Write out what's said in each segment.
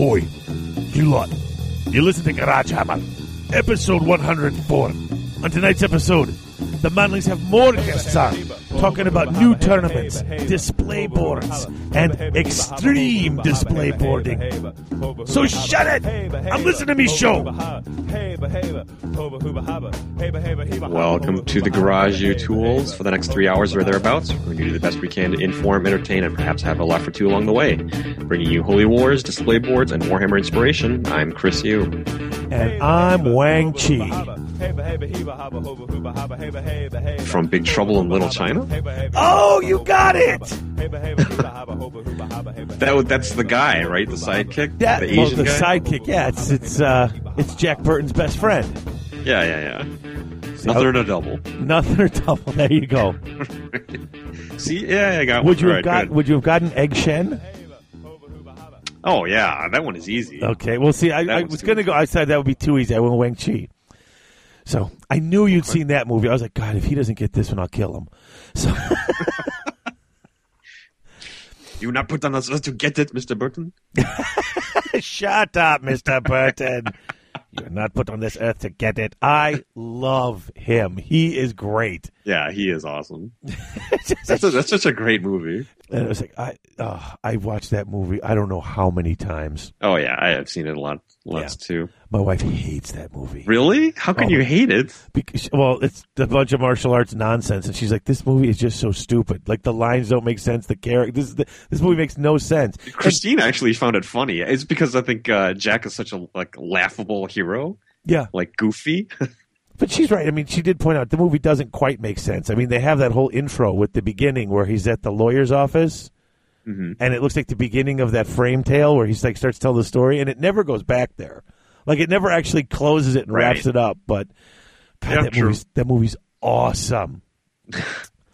Oi, you lot. You listen to Garage Hammer, episode 104. On tonight's episode, the Manlys have more guests on, talking about new tournaments, display boards, and extreme display boarding. So shut it! I'm listening to me show. Welcome to the Garage U Tools for the next three hours or thereabouts. We're going to do the best we can to inform, entertain, and perhaps have a laugh or two along the way. Bringing you Holy Wars, display boards, and Warhammer inspiration. I'm Chris Yu. And I'm Wang Chi. From Big Trouble in Little China? Oh, you got it! that that's the guy, right? The sidekick, Yeah, the well, the sidekick. Yeah, it's it's uh, it's Jack Burton's best friend. yeah, yeah, yeah. Nothing or a double. Nothing or double. There you go. See, yeah, I got. Would one. you have Right, got? Would you have gotten Egg Shen? Oh yeah, that one is easy. Okay. Well, see, I, I was was going to go. I said that would be too easy. I went Wang Chi. So I knew you'd seen that movie. I was like, God, if he doesn't get this one, I'll kill him. So You not put on us to get it, Mister Burton. shut up, Mister Burton. You're not put on this earth to get it. I love him. He is great. Yeah, he is awesome. That's a, that's such a great movie. And it was like I, uh, I watched that movie. I don't know how many times. Oh yeah, I have seen it a lot, lots too. My wife hates that movie. Really? How can Oh. you hate it? Because, well, it's a bunch of martial arts nonsense, and she's like, "This movie is just so stupid. Like the lines don't make sense. The character, this the, this movie makes no sense." And- Christine actually found it funny. It's because I think uh, Jack is such a like laughable hero, yeah, like goofy. but she's right. I mean, she did point out the movie doesn't quite make sense. I mean, they have that whole intro with the beginning where he's at the lawyer's office, Mhm. and it looks like the beginning of that frame tale where he's like starts to tell the story, and it never goes back there. Like it never actually closes it and Right. wraps it up. But God, Yeah, that true. movie's that movie's awesome.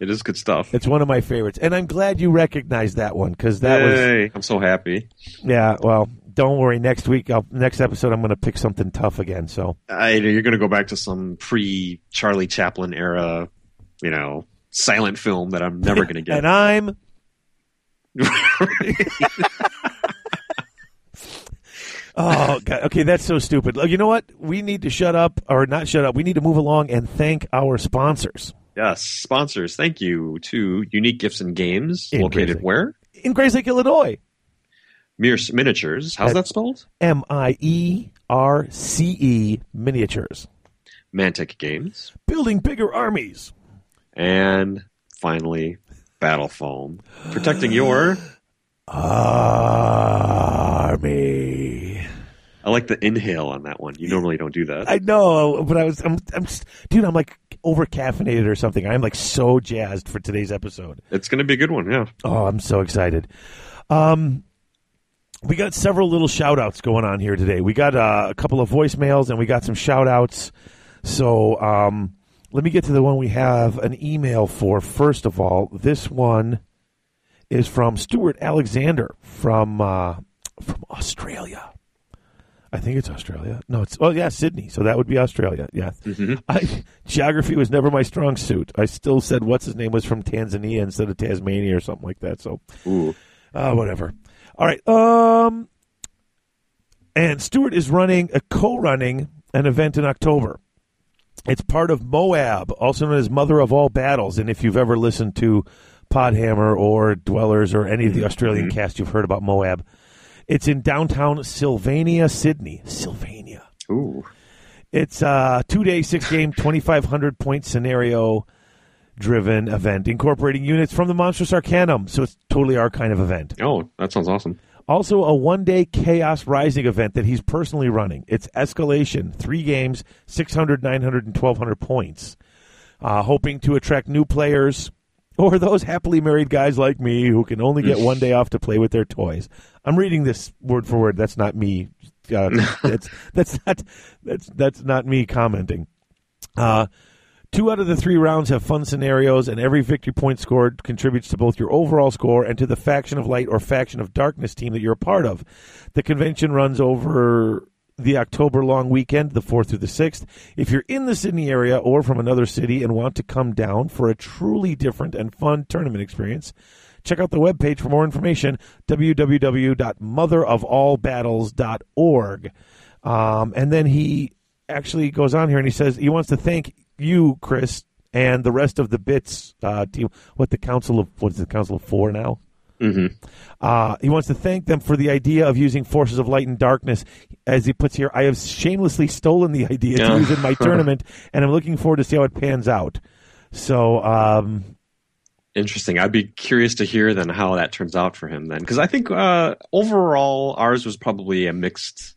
It is good stuff. It's one of my favorites, and I'm glad you recognized that one because that was I'm so happy. Yeah, well, don't worry. Next week, I'll, next episode, I'm going to pick something tough again. So I, you're going to go back to some pre Charlie Chaplin era, you know, silent film that I'm never going to get. and I'm oh god. Okay, that's so stupid. You know what? We need to shut up, or not shut up. We need to move along and thank our sponsors yes, sponsors. Thank you to Unique Gifts and Games, In located Grizzly. where? in Grayslake, Illinois. Mierce Miniatures. How's that spelled? M I E R C E miniatures, Mantic Games. building bigger armies. And finally, Battle Foam. Protecting your. Army. I like the inhale on that one. You normally don't do that. I know, but I was, I'm, I'm, dude, I'm like over caffeinated or something. I'm like so jazzed for today's episode. It's going to be a good one, yeah. Oh, I'm so excited. Um, we got several little shout outs going on here today. We got uh, a couple of voicemails and we got some shout outs. So, um, let me get to the one we have an email for. First of all, this one is from Stuart Alexander from uh, from Australia. I think it's Australia. No, it's oh yeah, Sydney. So that would be Australia. Yeah. I, geography was never my strong suit. I still said what's his name was from Tanzania instead of Tasmania or something like that. So Ooh. uh, whatever. All right. Um, and Stewart is running a co-running an event in October. It's part of Moab, also known as Mother of All Battles. And if you've ever listened to Podhammer or Dwellers or any of the Australian mm-hmm. cast, you've heard about Moab. It's in downtown Sylvania, Sydney. Sylvania. Ooh. It's a two day, six game, 2,500 point scenario driven event incorporating units from the Monstrous Arcanum. So it's totally our kind of event. Oh, that sounds awesome. Also, a one day Chaos Rising event that he's personally running. It's Escalation, three games, 600, 900, and 1,200 points. Uh, hoping to attract new players or those happily married guys like me who can only get one day off to play with their toys. I'm reading this word for word. That's not me. Uh, that's that's not that's that's not me commenting. Uh, two out of the three rounds have fun scenarios, and every victory point scored contributes to both your overall score and to the faction of light or faction of darkness team that you're a part of. The convention runs over the October long weekend, the 4th through the 6th. If you're in the Sydney area or from another city and want to come down for a truly different and fun tournament experience, check out the webpage for more information www.motherofallbattles.org. Um, and then he actually goes on here and he says he wants to thank you, Chris, and the rest of the bits uh, team. What the council of what is the council of four now? Mm-hmm. Uh, he wants to thank them for the idea of using forces of light and darkness. As he puts here, I have shamelessly stolen the idea to use in my tournament, and I'm looking forward to see how it pans out. So, um, interesting. I'd be curious to hear then how that turns out for him then, because I think uh, overall ours was probably a mixed,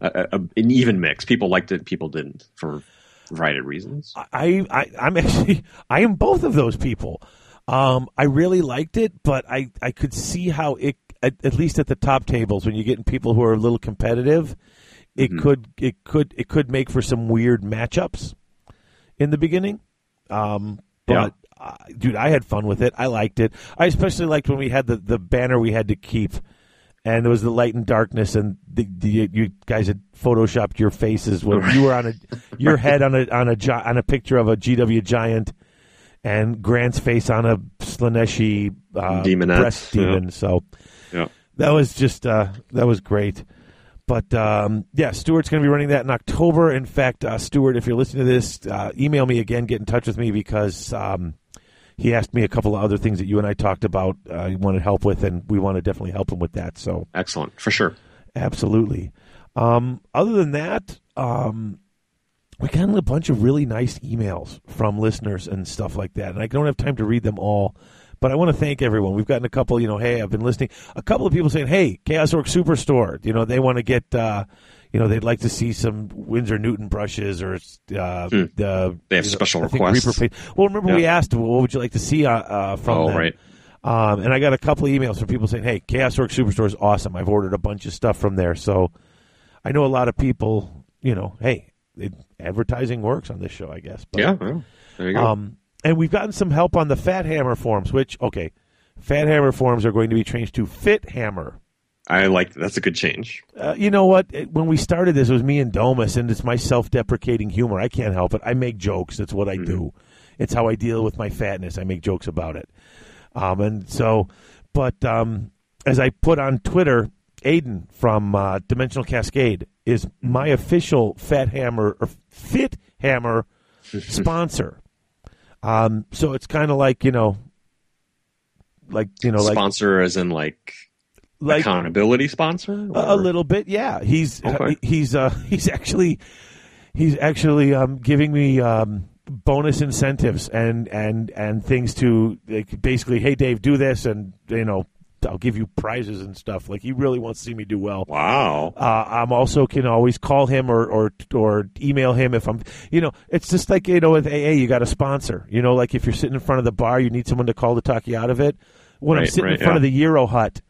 a, a, an even mix. People liked it, people didn't for variety of reasons. I, I I'm actually I am both of those people. Um, I really liked it, but I, I could see how it at, at least at the top tables when you're getting people who are a little competitive, it Mhm. could it could it could make for some weird matchups in the beginning. Um, but uh, dude, I had fun with it. I liked it. I especially liked when we had the, the banner we had to keep, and it was the light and darkness, and the, the you guys had photoshopped your faces when you were on a your head on a on a on a picture of a GW giant, and Grant's face on a Slaaneshi uh, Daemonette, breast demon. So Yeah. that was just uh, that was great. But um, yeah, Stuart's going to be running that in October. In fact, uh, Stuart, if you're listening to this, uh, email me again, get in touch with me because um, he asked me a couple of other things that you and I talked about. Uh, he wanted help with, and we want to definitely help him with that. So Excellent, for sure. absolutely. Um, other than that, um, we got a bunch of really nice emails from listeners and stuff like that, and I don't have time to read them all. But I want to thank everyone. We've gotten a couple, you know, hey, I've been listening. A couple of people saying, hey, Chaos Orc Superstore, you know, they want to get, uh, you know, they'd like to see some Winsor Newton brushes or uh, Hmm. the They have you know, special requests. Reaper. Well, remember we asked, well, what would you like to see uh, uh, from Oh, them? right. Um, and I got a couple of emails from people saying, "Hey, Chaos Orc Superstore is awesome. I've ordered a bunch of stuff from there." So I know a lot of people, you know, hey, it, advertising works on this show, I guess. But, Yeah, well, there you go. Um, and we've gotten some help on the Fat Hammer forms, which okay, Fat Hammer forms are going to be changed to Fit Hammer. I like that's a good change. Uh, you know what? When we started this, it was me and Domus, and it's my self-deprecating humor. I can't help it. I make jokes. That's what I do. It's how I deal with my fatness. I make jokes about it. Um, and so, but um, as I put on Twitter, Aiden from uh, Dimensional Cascade is my official Fat Hammer or Fit Hammer sponsor. Um, so it's kind of like you know, like you know, like sponsor as in like, like accountability sponsor. a, a little bit, yeah. He's Okay. he's uh, he's actually he's actually um, giving me um, bonus incentives and and and things to like, basically, hey Dave, do this, and you know, I'll give you prizes and stuff. Like he really wants to see me do well. Wow. Uh, I'm also can always call him or, or or email him if I'm, you know, it's just like you know with AA, you got a sponsor. You know, like if you're sitting in front of the bar, you need someone to call to talk you out of it. When I'm Right, sitting in front yeah. of the Euro Hut,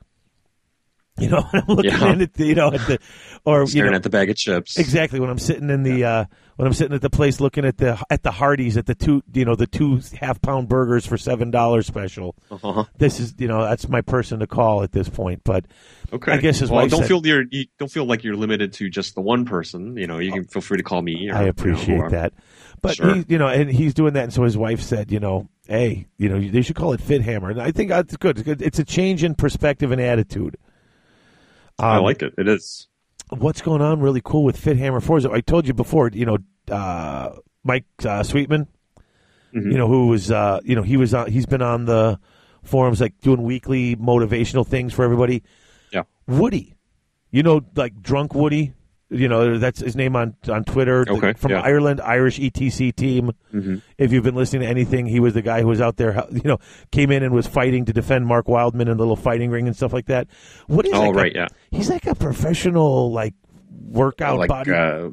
you know, I'm looking Yeah. at the, you know, at the, or you know, at the bag of chips. exactly when I'm sitting in the, uh, when I'm sitting at the place looking at the at the Hardee's at the two, you know, the two half pound burgers for seven dollars special. Uh-huh. This is, you know, that's my person to call at this point. But Okay. I guess his well, don't said- feel you're you don't feel like you're limited to just the one person. You know, you can feel free to call me. Or, I you know, appreciate that. But Sure. he, you know, and he's doing that, and so his wife said, you know, hey, you know, they should call it Fit Hammer, and I think that's good. It's good. It's a change in perspective and attitude. I Um, like it. It is. what's going on really cool with Fit Hammer Four. is I told you before, you know, uh, Mike uh, Sweetman, Mhm. you know, who was, uh, you know, he was on, he's been on the forums like doing weekly motivational things for everybody. Yeah. Woody, you know, like drunk Woody. You know, that's his name on on Twitter. the- from yeah. Ireland, Irish ETC team. Mhm. If you've been listening to anything, he was the guy who was out there. You know, came in and was fighting to defend Mark Wildman in a little fighting ring and stuff like that. Woody's Oh, like a- yeah. he's like a professional like workout like body. uh,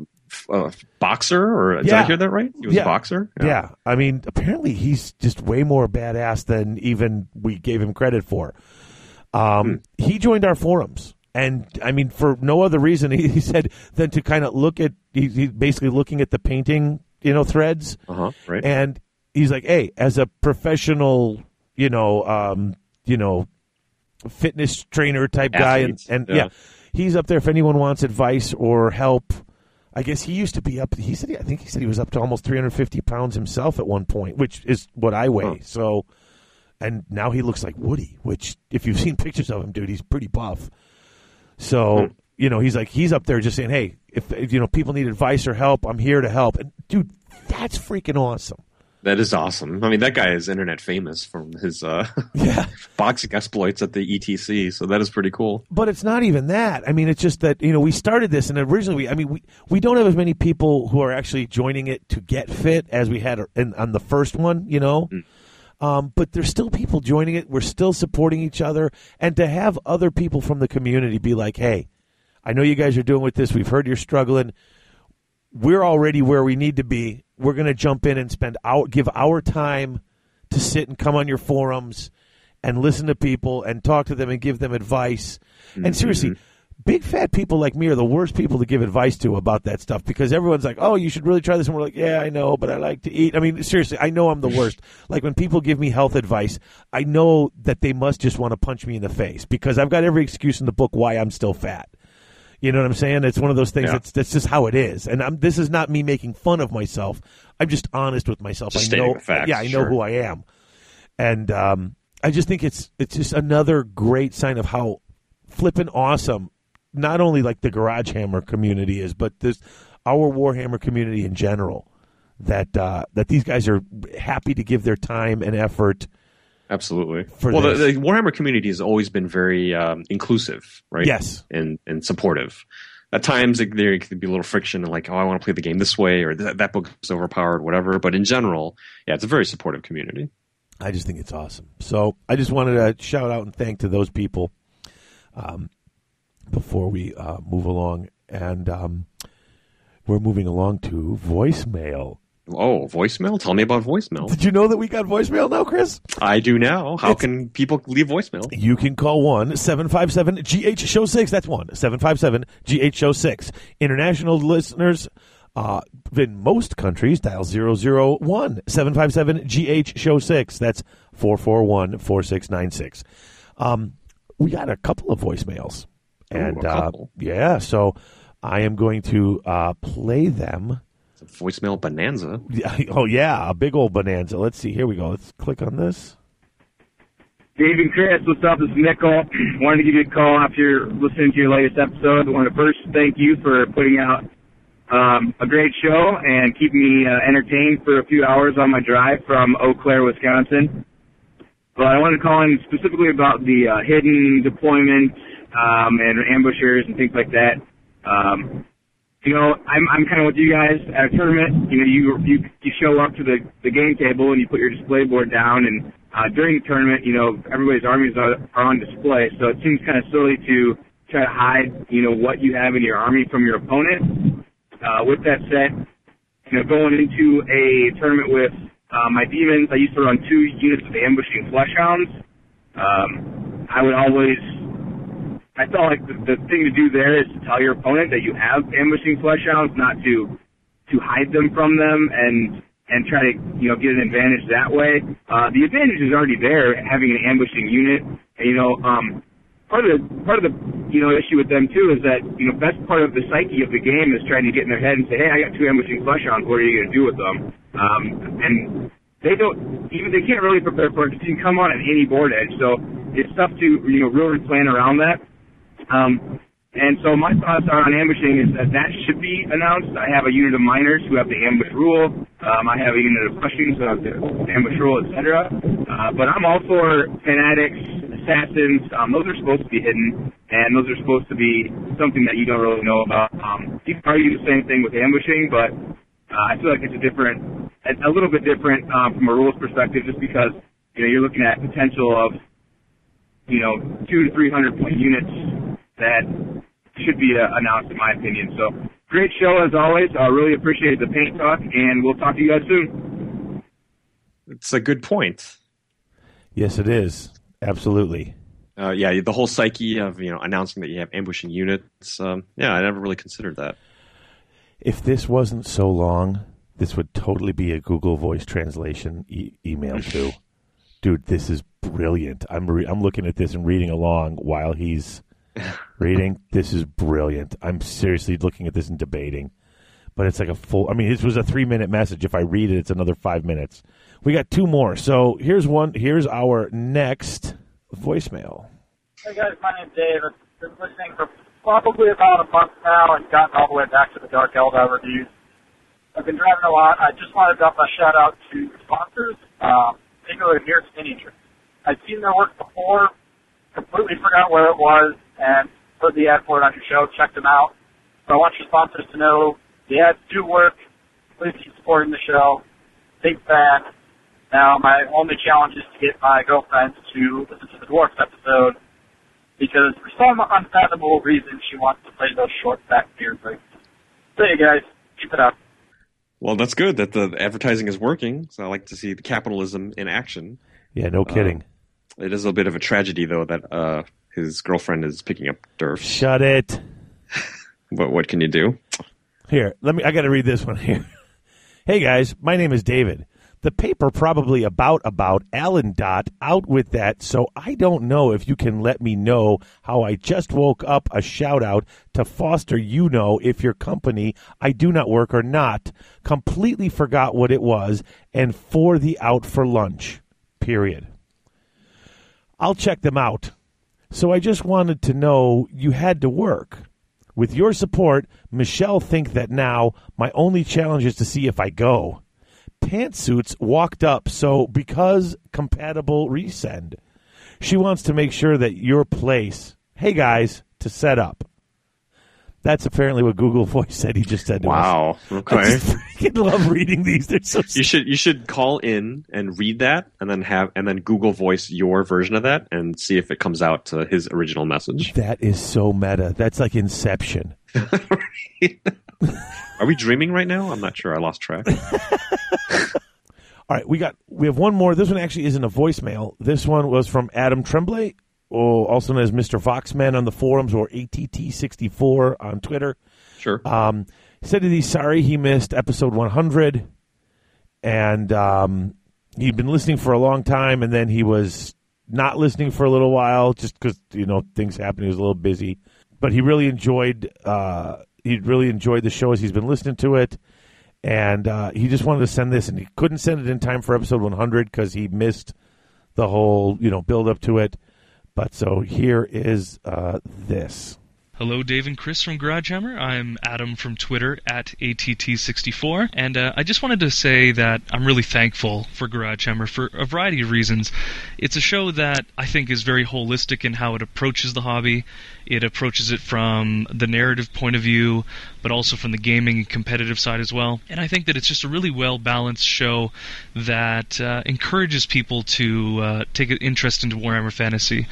uh, boxer, or did Yeah. I hear that right? He was Yeah. a boxer. yeah. I mean, apparently he's just way more badass than even we gave him credit for. Um, He joined our forums, and I mean, for no other reason, he, he said than to kind of look at. He, he's basically looking at the painting, you know, threads, Uh huh. Right. and he's like, "Hey, as a professional, you know, um, you know, fitness trainer type guy, and, and yeah. yeah. he's up there if anyone wants advice or help." I guess he used to be up. He said, I think he said he was up to almost 350 pounds himself at one point, which is what I weigh. Huh. So, and now he looks like Woody. Which, if you've seen pictures of him, dude, he's pretty buff. So Hmm. you know, he's like he's up there just saying, "Hey, if if, you know people need advice or help, I'm here to help." And dude, that's freaking awesome. That is awesome. I mean, that guy is internet famous from his uh, Yeah. boxing exploits at the ETC, so that is pretty cool. But it's not even that. I mean, it's just that you know we started this, and originally, we, I mean, we we don't have as many people who are actually joining it to get fit as we had in, on the first one. You know, um, but there's still people joining it. We're still supporting each other, and to have other people from the community be like, "Hey, I know you guys are doing with this. We've heard you're struggling. We're already where we need to be. We're going to jump in and spend our give our time to sit and come on your forums and listen to people and talk to them and give them advice. And seriously, big fat people like me are the worst people to give advice to about that stuff because everyone's like, "Oh, you should really try this," and we're like, "Yeah, I know, but I like to eat." I mean, seriously, I know I'm the worst. like when people give me health advice, I know that they must just want to punch me in the face because I've got every excuse in the book why I'm still fat. You know what I'm saying? It's one of those things. Yeah. That's that's just how it is. And I'm, this is not me making fun of myself. I'm just honest with myself. Just I know. facts, yeah, I know sure. who I am, and um, I just think it's it's just another great sign of how flippin' awesome not only like the Garage Hammer community is, but this our Warhammer community in general. That uh, that these guys are happy to give their time and effort. Absolutely. For well, the, the Warhammer community has always been very um, inclusive, right? Yes. and and supportive. At times, it, there could be a little friction, and like, oh, I want to play the game this way, or that, that book is overpowered, whatever. But in general, yeah, it's a very supportive community. I just think it's awesome. So I just wanted to shout out and thank to those people um, before we uh, move along. And um, we're moving along to voicemail. Oh, voicemail! Tell me about voicemail. Did you know that we got voicemail now, Chris? I do now. How It's- can people leave voicemail? You can call 1 757 GH Show 6. That's 1 757 GH Show 6. International listeners uh, in most countries, dial 001 757 GH Show 6. That's 441 4696. Um, We got a couple of voicemails. Ooh, And a uh, yeah, so I am going to uh, play them. It's a voicemail bonanza. Yeah, Oh, yeah, a big old bonanza. Let's see. Here we go. Let's click on this. Dave and Chris, what's up? This is Nickel. Wanted to give you a call after listening to your latest episode. I want to first thank you for putting out um, a great show and keeping me uh, entertained for a few hours on my drive from Eau Claire, Wisconsin. But I wanted to call in specifically about the uh, hidden deployment um, and ambushers and things like that. Um, you know, I'm I'm kind of with you guys at a tournament. You know, you you you show up to the the game table and you put your display board down, and uh, during the tournament, you know, everybody's armies are, are on display. So it seems kind of silly to try to hide, you know, what you have in your army from your opponent. Uh, with that said, you know, going into a tournament with uh, my demons, I used to run two units of ambushing flesh hounds. Um, I would always I felt like the, the thing to do there is to tell your opponent that you have ambushing flesh hounds, not to to hide them from them and and try to you know get an advantage that way. Uh, the advantage is already there having an ambushing unit. And, you know, um, part of the part of the you know issue with them too is that you know best part of the psyche of the game is trying to get in their head and say, hey, I got two ambushing flesh hounds. What are you going to do with them? Um, and they don't even they can't really prepare for it because you can come on at any board edge. So it's tough to you know really plan around that. Um, and so my thoughts on ambushing is that that should be announced. I have a unit of miners who have the ambush rule. Um, I have a unit of rushings who have the ambush rule, etc. Uh, but I'm all for fanatics, assassins. Um, those are supposed to be hidden, and those are supposed to be something that you don't really know about. Um, you can argue the same thing with ambushing, but uh, I feel like it's a different, a, a little bit different um, from a rules perspective, just because you know you're looking at potential of you know, two to three hundred point units that should be uh, announced, in my opinion. So, great show as always. I really appreciate the paint talk, and we'll talk to you guys soon. It's a good point. Yes, it is. Absolutely. Uh, yeah, the whole psyche of you know announcing that you have ambushing units. Um, yeah, I never really considered that. If this wasn't so long, this would totally be a Google Voice translation e- email too. Dude, this is brilliant. I'm re- I'm looking at this and reading along while he's reading. This is brilliant. I'm seriously looking at this and debating. but it's like a full. I mean, this was a three minute message. If I read it, it's another five minutes. We got two more. So here's one. Here's our next voicemail. Hey guys, my name's Dave. I've been listening for probably about a month now and gotten all the way back to the Dark Eldar reviews. I've been driving a lot. I just wanted to drop a shout out to sponsors, um, particularly Mere Spinning Trick. I'd seen their work before, completely forgot where it was, and put the ad for it on your show, Check them out. So I want your sponsors to know the ads do work. Please keep supporting the show. Big fan. Now, my only challenge is to get my girlfriend to listen to the Dwarfs episode because for some unfathomable reason she wants to play those short, fat beard breaks. So, you guys, keep it up. Well, that's good that the advertising is working. So I like to see the capitalism in action. Yeah, no kidding. Uh, it is a bit of a tragedy, though, that uh, his girlfriend is picking up Durf. Shut it. but what can you do? Here, let me. I got to read this one here. hey guys, my name is David. The paper probably about about Alan Dot out with that, so I don't know if you can let me know how I just woke up a shout out to Foster you know if your company I do not work or not. Completely forgot what it was and for the out for lunch. Period. I'll check them out. So I just wanted to know you had to work. With your support, Michelle think that now my only challenge is to see if I go. Pantsuits walked up, so because compatible resend. She wants to make sure that your place, hey guys, to set up. That's apparently what Google Voice said. He just said to wow. us. Wow. Okay. I freaking love reading these. They're so. You should you should call in and read that, and then have and then Google Voice your version of that, and see if it comes out to his original message. That is so meta. That's like Inception. Are we dreaming right now? I'm not sure. I lost track. All right, we got we have one more. This one actually isn't a voicemail. This one was from Adam Tremblay, or also known as Mr. Foxman on the forums or ATT64 on Twitter. Sure. Um, said that he's sorry he missed episode 100, and um, he'd been listening for a long time, and then he was not listening for a little while just because you know things happened. He was a little busy, but he really enjoyed. Uh, he really enjoyed the show as he's been listening to it, and uh, he just wanted to send this, and he couldn't send it in time for episode 100 because he missed the whole you know build up to it. But so here is uh, this. Hello, Dave and Chris from GarageHammer. I'm Adam from Twitter at ATT64, and uh, I just wanted to say that I'm really thankful for GarageHammer for a variety of reasons. It's a show that I think is very holistic in how it approaches the hobby. It approaches it from the narrative point of view, but also from the gaming and competitive side as well. And I think that it's just a really well balanced show that uh, encourages people to uh, take an interest into Warhammer Fantasy.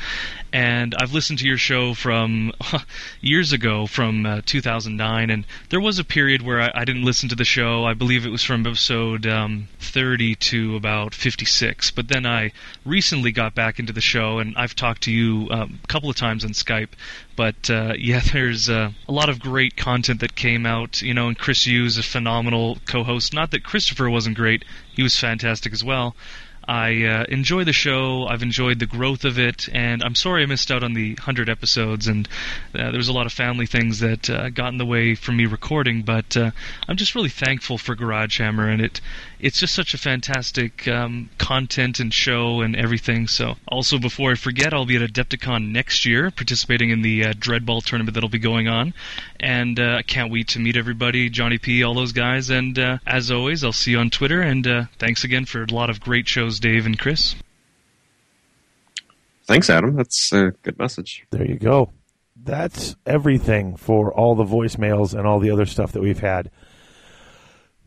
And I've listened to your show from years ago, from uh, 2009, and there was a period where I, I, didn't listen to the show. I believe it was from episode um, 30 to about 56. But then I recently got back into the show, and I've talked to you um, a couple of times on Skype. But uh, yeah, there's uh, a lot of great content that came out, you know, and Chris Hughes, a phenomenal co-host. Not that Christopher wasn't great; he was fantastic as well. I uh, enjoy the show. I've enjoyed the growth of it, and I'm sorry I missed out on the hundred episodes. And uh, there was a lot of family things that uh, got in the way from me recording. But uh, I'm just really thankful for Garage Hammer, and it it's just such a fantastic um, content and show and everything. So also before I forget, I'll be at Adepticon next year, participating in the uh, Dreadball tournament that'll be going on, and uh, I can't wait to meet everybody, Johnny P, all those guys. And as always, I'll see you on Twitter. And thanks again for a lot of great shows. Dave and Chris. Thanks, Adam. That's a good message. There you go. That's everything for all the voicemails and all the other stuff that we've had.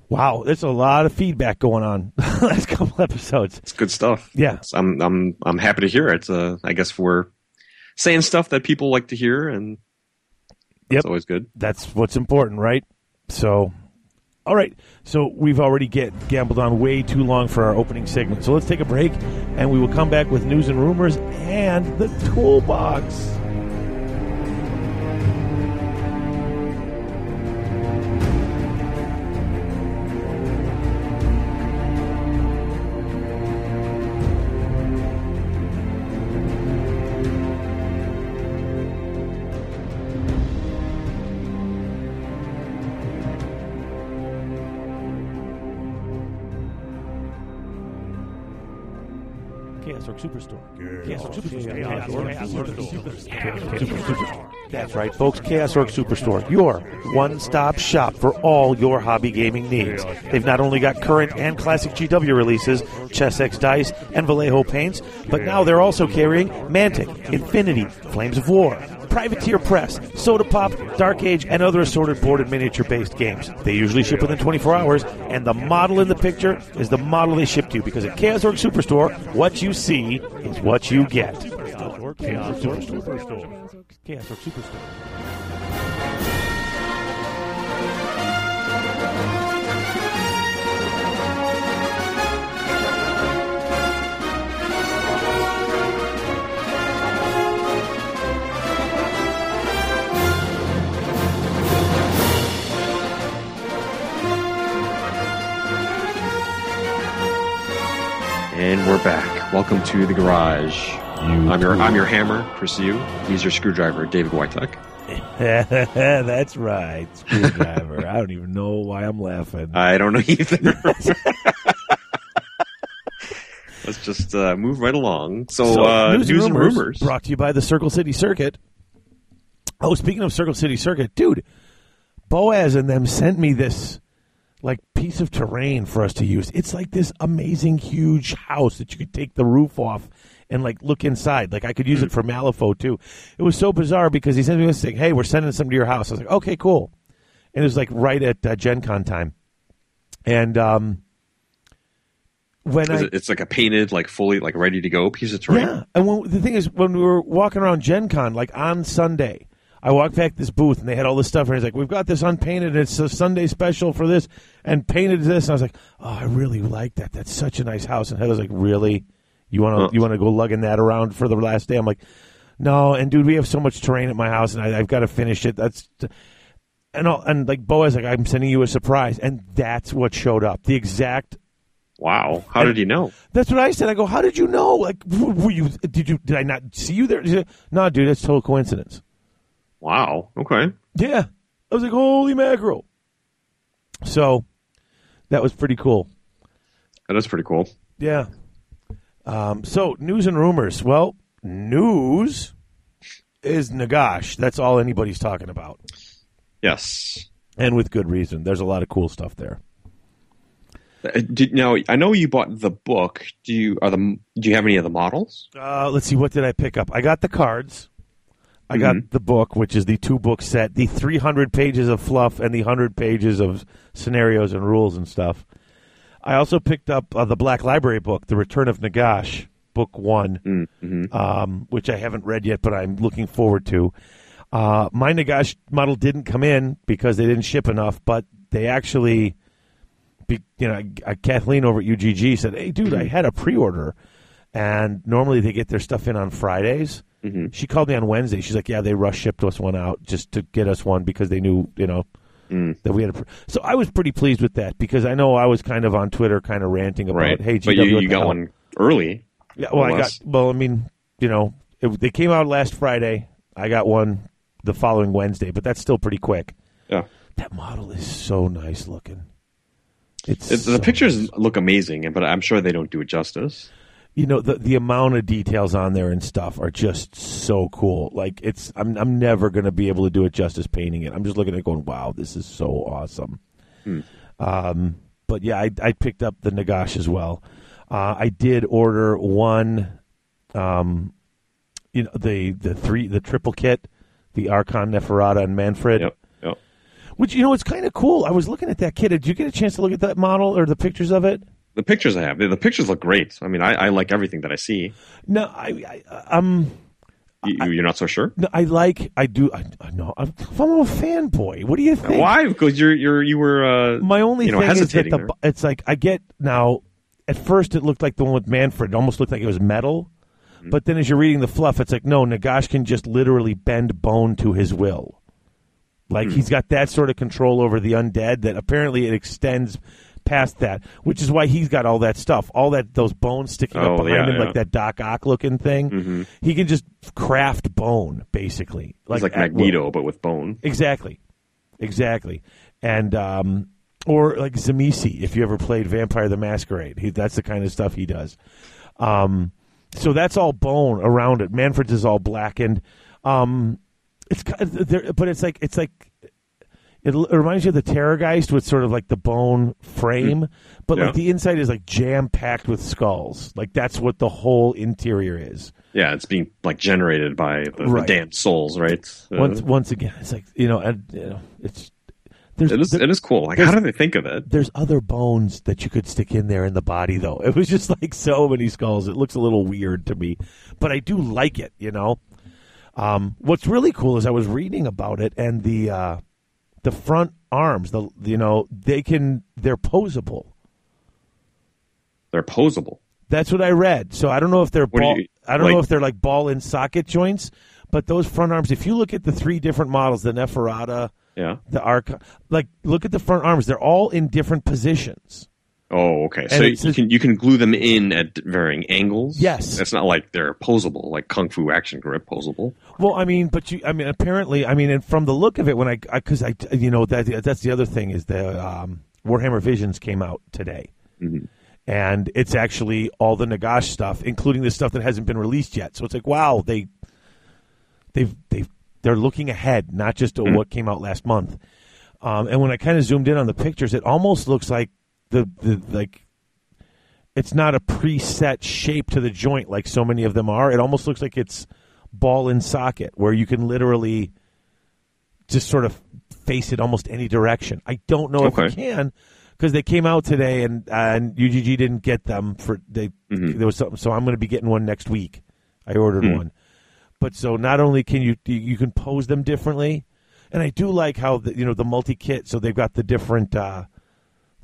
Wow, there's a lot of feedback going on the last couple episodes. It's good stuff. Yeah, I'm I'm I'm happy to hear it. Uh, I guess we're saying stuff that people like to hear, and that's yep. always good. That's what's important, right? So all right, so we've already get gambled on way too long for our opening segment. So let's take a break, and we will come back with news and rumors and the toolbox. Oh, Superstore. Chaos Orc Superstore. Chaos Orc Superstore. That's right, folks. Chaos Orc Superstore, your one-stop shop for all your hobby gaming needs. They've not only got current and classic GW releases, Chessex Dice, and Vallejo paints, but now they're also carrying Mantic, Infinity, Flames of War, Privateer Press, Soda Pop, Dark Age, and other assorted board and miniature based games. They usually ship within 24 hours, and the model in the picture is the model they ship to you because at Chaos Orc Superstore, what you see is what you get. Chaos Orc Superstore. Chaos Orc Superstore. And we're back. Welcome to the garage. I'm your I'm your hammer, Chris Yu. He's your screwdriver, David Whitek. That's right, screwdriver. I don't even know why I'm laughing. I don't know either. Let's just uh, move right along. So, uh, news, and rumors. brought to you by the Circle City Circuit. Oh, speaking of Circle City Circuit, dude, Boaz and them sent me this like piece of terrain for us to use. It's like this amazing huge house that you could take the roof off and like look inside. Like I could use it for Malifaux too. It was so bizarre because he sent me this thing. Hey, we're sending some to your house. I was like, okay, cool. And it was like right at uh, Gen Con time. And um, when I it's like a painted, like fully, like ready to go piece of terrain. yeah, and when, the thing is, when we were walking around Gen Con, like on Sunday, I walked back this booth and they had all this stuff, and he's like, "We've got this unpainted. And it's a Sunday special for this, and painted this." And I was like, "Oh, I really like that. That's such a nice house." And Heather's like, "Really? You want to Huh. you want to go lugging that around for the last day?" I'm like, "No." And dude, we have so much terrain at my house, and I, I've got to finish it. That's and all, and like Boaz, like I'm sending you a surprise, and that's what showed up. The exact Wow. How did you know? that's what I said. I go, how did you know? Like, were you? Did you? Did I not see you there? No, dude, that's total coincidence. Wow. Okay. Yeah, I was like, holy mackerel. So that was pretty cool. That is pretty cool. Yeah. Um, so news and rumors. Well, news is Nagash. That's all anybody's talking about, Yes. and with good reason. There's a lot of cool stuff there. Uh, Did, now I know you bought the book. Do you are the do you have any of the models? Uh, let's see, what did I pick up? I got the cards. I got the book, which is the two book set, the 300 pages of fluff and the 100 pages of scenarios and rules and stuff. I also picked up uh, the Black Library book, The Return of Nagash, book one, um, which I haven't read yet, but I'm looking forward to. Uh, my Nagash model didn't come in because they didn't ship enough, but they actually, be, you know, uh, Kathleen over at UGG said, "Hey, dude, I had a pre-order, and normally they get their stuff in on Fridays." Mm-hmm. She called me on Wednesday. She's like, "Yeah, they rush shipped us one out just to get us one because they knew, you know, mm. that we had a." Pre-. So I was pretty pleased with that because I know I was kind of on Twitter, kind of ranting about, Right. "Hey, GW, but you, you got hell?" one early. Yeah, well, I got. Well, I mean, you know, it, they came out last Friday. I got one the following Wednesday, but that's still pretty quick. Yeah. That model is so nice looking. It's It, so the pictures look amazing, but I'm sure they don't do it justice. You know the the amount of details on there and stuff are just so cool. Like it's I'm I'm never going to be able to do it justice painting it. I'm just looking at it going, wow, this is so awesome. Um, but yeah, I I picked up the Nagash as well. Uh, I did order one, um, you know the the three the triple kit, the Arkhan Neferata and Mannfred. Yep. Yep. Which you know it's kind of cool. I was looking at that kit. Did you get a chance to look at that model or the pictures of it? The pictures I have, the, the pictures look great. I mean, I, I like everything that I see. No, I, I um. You, you're not so sure? No, I like. I do. I, I know. I'm, I'm a fanboy. What do you think? Why? Because you're you're you were uh, My only you know thing is that the, it's like I get now. At first, it looked like the one with Mannfred. It almost looked like it was metal. Mm-hmm. But then, as you're reading the fluff, it's like no. Nagash can just literally bend bone to his will. Like Hmm. he's got that sort of control over the undead that apparently it extends past that, which is why he's got all that stuff, all that those bones sticking Oh, up behind yeah, him, yeah. Mm-hmm. like that Doc Ock looking thing. He can just craft bone, basically. Like will. Magneto, but with bone. Exactly, exactly, and um, or like Tzimisce, if you ever played Vampire the Masquerade, he, that's the kind of stuff he does. Um, so that's all bone around it. Mannfred's is all blackened. Um, it's but it's like it's like it, reminds you of the Terrorgeist with sort of like the bone frame, mm. but yeah. like the inside is like jam packed with skulls. Like that's what the whole interior is. Yeah, it's being like generated by the, right. the damned souls, right? Uh, once once again, it's like you know, and, you know it's there's, it is, there, it is cool. Like, how do they think of it? There's other bones that you could stick in there in the body, though. It was just like so many skulls. It looks a little weird to me, but I do like it. You know, um, what's really cool is I was reading about it, and the uh, the front arms, the you know, they can they're posable. They're posable. That's what I read. So I don't know if they're ball, you, I don't like, know if they're like ball and socket joints, but those front arms. If you look at the three different models, the Neferata yeah. The arc, like, look at the front arms; they're all in different positions. Oh, okay. So you can you can glue them in at varying angles. Yes, it's not like they're posable, like Kung Fu Action Grip posable. Well, I mean, but you, I mean, apparently, I mean, and from the look of it, when I, because I, I, you know, that that's the other thing is the um, Warhammer Visions came out today, mm-hmm. and it's actually all the Nagash stuff, including the stuff that hasn't been released yet. So it's like, wow, they, they've they've they're looking ahead, not just to mm-hmm. what came out last month. Um, and when I kind of zoomed in on the pictures, it almost looks like the, the like it's not a preset shape to the joint like so many of them are. It almost looks like it's ball and socket where you can literally just sort of face it almost any direction. I don't know okay. if you can because they came out today and and UGG didn't get them for they mm-hmm. there was something. So I'm going to be getting one next week. I ordered mm-hmm. one. But so not only can you you can pose them differently, and I do like how the, you know the multi kit. So they've got the different uh,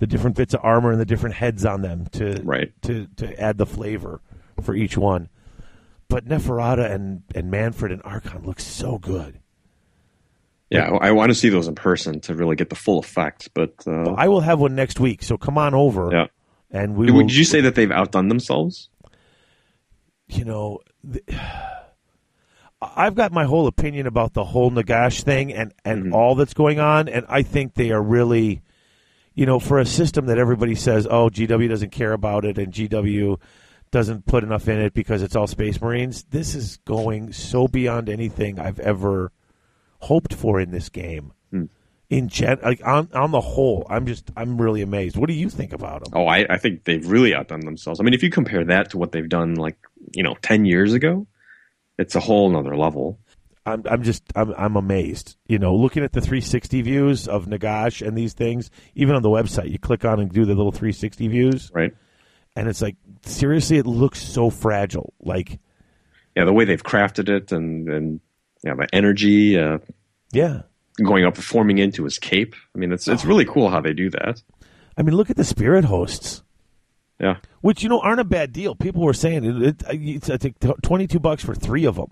the different bits of armor and the different heads on them to right. to to add the flavor for each one. But Neferata and and Mannfred and Arkhan look so good. Yeah, I want to see those in person to really get the full effect. But uh, I will have one next week, so come on over. Yeah, and we. Did, will, you say that they've outdone themselves? You know, the, I've got my whole opinion about the whole Nagash thing and, and mm-hmm. all that's going on, and I think they are really, you know, for a system that everybody says, oh, GW doesn't care about it and GW doesn't put enough in it because it's all Space Marines. This is going so beyond anything I've ever hoped for in this game. Mm. In gen, like on on the whole, I'm just I'm really amazed. What do you think about them? Oh, I, I think they've really outdone themselves. I mean, if you compare that to what they've done, like you know, ten years ago, it's a whole nother level. I'm I'm just I'm I'm amazed. You know, looking at the 360 views of Nagash and these things, even on the website, you click on and do the little 360 views, right? And it's like seriously, it looks so fragile. Like, yeah, the way they've crafted it and and yeah, the energy, uh, yeah, going up, forming into his cape. I mean, it's it's really cool how they do that. I mean, look at the spirit hosts. Yeah. Which you know aren't a bad deal. People were saying it, it, it's I think twenty two bucks for three of them.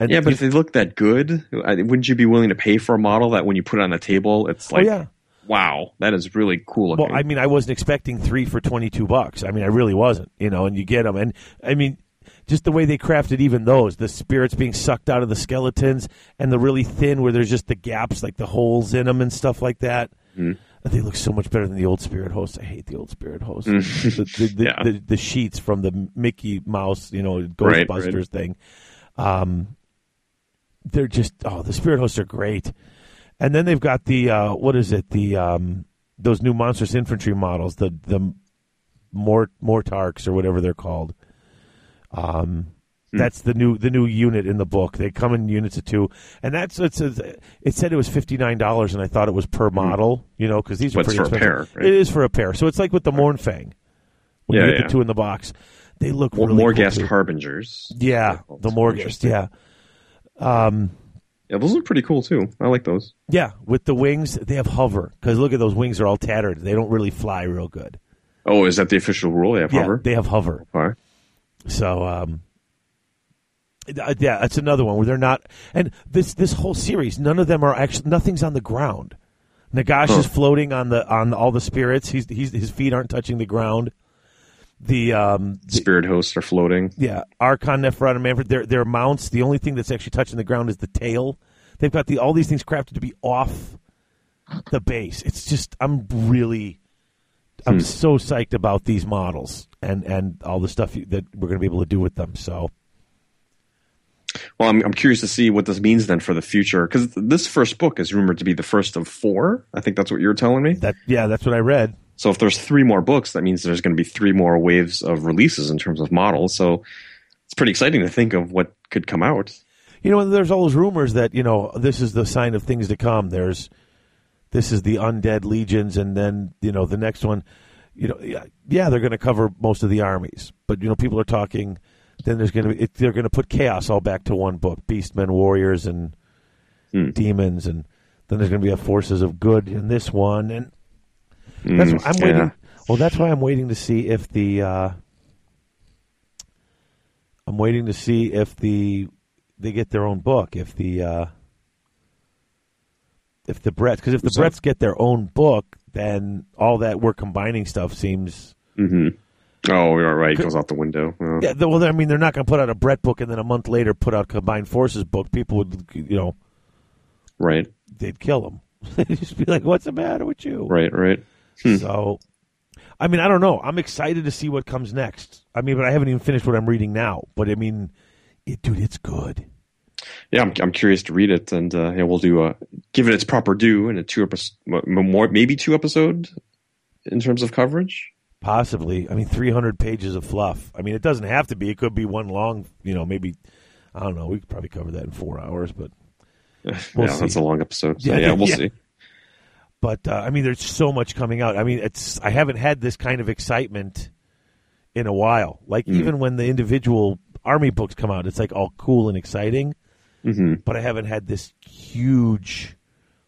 And yeah, but if, they look that good, wouldn't you be willing to pay for a model that when you put it on the table, it's oh, like, oh, yeah. wow, that is really cool. Looking. Well, I mean, I wasn't expecting three for twenty two bucks. I mean, I really wasn't. You know, and you get them, and I mean, just the way they crafted even those, the spirits being sucked out of the skeletons, and the really thin where there's just the gaps, like the holes in them and stuff like that. Mm-hmm. They look so much better than the old Spirit Host. I hate the old Spirit Host. the, the, the, yeah. the, sheets from the Mickey Mouse, you know, Ghostbusters right, right. thing. Um, they're just oh, the Spirit Hosts are great. And then they've got the uh, what is it? The um, those new monstrous infantry models, the the Mort Mortarchs or whatever they're called. Um, Hmm. That's the new the new unit in the book. They come in units of two, and that's it says it said it was fifty nine dollars, and I thought it was per hmm. model. You know, because these are pretty for expensive. a pair. Right? It is for a pair, so it's like with the Mournfang. When yeah, you get yeah. the two in the box, they look more, really more cool harbingers. Yeah, the Morghast. Yeah. Um, yeah, those look pretty cool too. I like those. Yeah, with the wings, they have hover because look at those wings are all tattered. They don't really fly real good. Oh, is that the official rule? They have yeah, hover. They have hover. Okay. So, um, uh, yeah, that's another one where they're not. And this this whole series, none of them are actually. Nothing's on the ground. Nagash huh. is floating on the on all the spirits. He's he's his feet aren't touching the ground. The, um, the spirit hosts are floating. Yeah, Arkhan, Neferata, Mannfred. Their their mounts. The only thing that's actually touching the ground is the tail. They've got the all these things crafted to be off the base. It's just I'm really I'm so psyched about these models and and all the stuff that we're going to be able to do with them. So. Well, I'm, I'm curious to see what this means then for the future because this first book is rumored to be the first of four. I think that's what you're telling me. That yeah, that's what I read. So if there's three more books, that means there's going to be three more waves of releases in terms of models. So it's pretty exciting to think of what could come out. You know, there's all those rumors that you know this is the sign of things to come. There's this is the undead legions, and then you know the next one. You know, yeah, yeah they're going to cover most of the armies, but you know people are talking. Then there's going to be they're going to put chaos all back to one book: beastmen, warriors, and Hmm. demons, and then there's going to be a forces of good in this one, and that's Mm, I'm waiting. yeah. Well, that's why I'm waiting to see if the. Uh, I'm waiting to see if the they get their own book. If the uh, if the Bretts, because if the that? Bretts get their own book, then all that we're combining stuff seems. hmm Oh, you're right. It goes out the window. Oh. Yeah, well, I mean, they're not going to put out a Brett book and then a month later put out combined forces book. People would, you know, Right, they'd kill them. They'd just be like, "What's the matter with you?" right, right. So, I mean, I don't know. I'm excited to see what comes next. I mean, but I haven't even finished what I'm reading now. But I mean, it, dude, it's good. Yeah, I'm, I'm curious to read it, and uh, yeah, we'll do a give it its proper due in a two episode, more maybe two episode in terms of coverage. Possibly. I mean, 300 pages of fluff. I mean, it doesn't have to be. It could be one long. You know, maybe. I don't know. We could probably cover that in four hours, but We'll yeah, that's a long episode. So, Yeah, yeah, we'll yeah. see. But uh, I mean, there's so much coming out. I mean, it's I haven't had this kind of excitement in a while. Like Mm. even when the individual army books come out, it's like all cool and exciting. hmm But I haven't had this huge,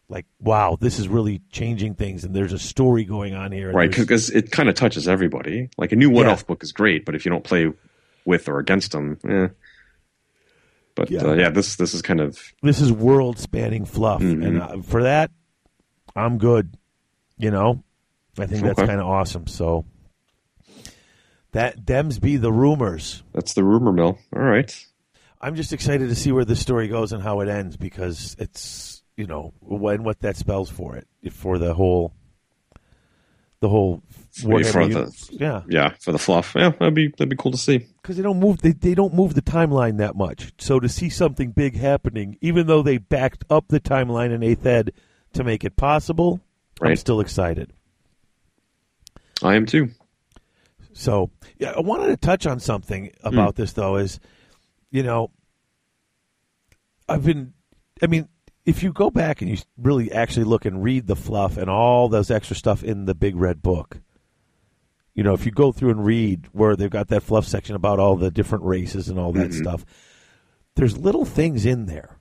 like, wow, this is really changing things, and there's a story going on here. Right, because it kind of touches everybody. Like a new What Yeah. Book is great, but if you don't play with or against them, eh. But Yeah. yeah, uh, yeah this this is kind of this is world spanning fluff, Mhm. and uh, for that, I'm good. You know, I think that's Okay. kind of awesome. So that dems be the rumors. that's the rumor mill. All right. I'm just excited to see where this story goes and how it ends because it's you know when what that spells for it for the whole the whole for the- yeah Yeah, for the fluff. Yeah, that'd be that'd be cool to see. because they don't move they, they don't move the timeline that much. So to see something big happening, even though they backed up the timeline in Eighth Ed to make it possible, I'm still excited. I am too. So yeah, I wanted to touch on something about hmm. this though. Is you know, I've been. I mean, if you go back and you really actually look and read the fluff and all those extra stuff in the big red book, you know, if you go through and read where they've got that fluff section about all the different races and all that mm-hmm. stuff, there's little things in there.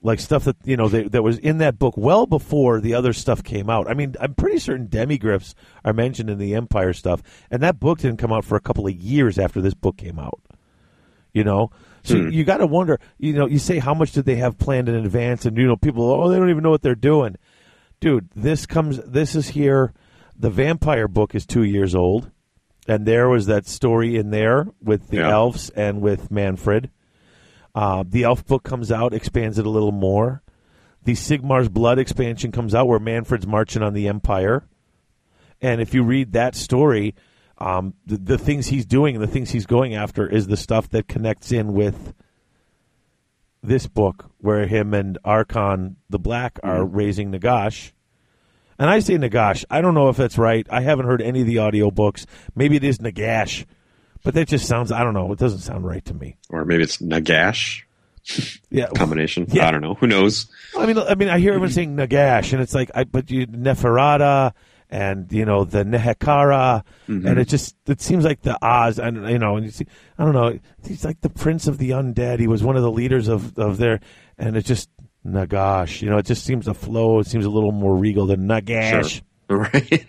Like stuff that you know that that was in that book well before the other stuff came out. I mean, I'm pretty certain demigryphs are mentioned in the Empire stuff, and that book didn't come out for a couple of years after this book came out. You know, so hmm. you got to wonder. You know, you say how much did they have planned in advance, and you know, people, oh, they don't even know what they're doing. Dude, this comes. This is here. The vampire book is two years old, and there was that story in there with the Yeah. elves and with Mannfred. Uh, the elf book comes out, expands it a little more. The Sigmar's Blood expansion comes out where Mannfred's marching on the Empire. And if you read that story, um, the, the things he's doing and the things he's going after is the stuff that connects in with this book, where him and Arkhan the Black are raising Nagash. And I say Nagash. I don't know if that's right. I haven't heard any of the audiobooks. Maybe it is Nagash. But that just sounds, I don't know. It doesn't sound right to me. Or maybe it's Nagash Yeah. combination. Yeah. I don't know. Who knows? I mean, I mean, I hear everyone saying Nagash, and it's like, I but you Neferata and you know the Nehekhara, and mm-hmm. it just it seems like the Oz, and you know, and you see, I don't know, he's like the Prince of the Undead. He was one of the leaders of of their, and it just Nagash, you know, it just seems to flow. It seems a little more regal than Nagash. Sure. Right.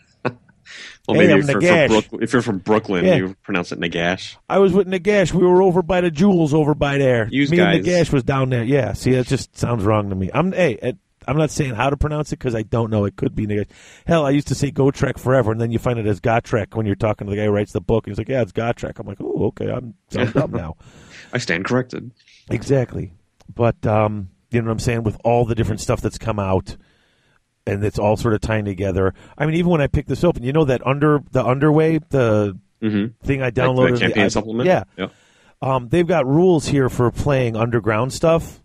Well, Hey, maybe I'm if you're, if you're from Brooklyn, Yeah. you pronounce it Nagash. I was with Nagash. We were over by the jewels over by there. Yous Me guys. and Nagash was down there. Yeah. See, that just sounds wrong to me. I'm hey, I'm not saying how to pronounce it because I don't know. It could be Nagash. Hell, I used to say Go Trek forever, and then you find it as Gotrek when you're talking to the guy who writes the book. And he's like, "Yeah, it's Gotrek." I'm like, "Oh, okay. I'm I'm dumb now." I stand corrected. Exactly. But um, you know what I'm saying? With all the different stuff that's come out, and it's all sort of tying together. I mean, even when I picked this open, you know that under the underway, the Mm-hmm. thing I Like downloaded, the campaign I- supplement. Yeah, Yeah. um, they've got rules here for playing underground stuff,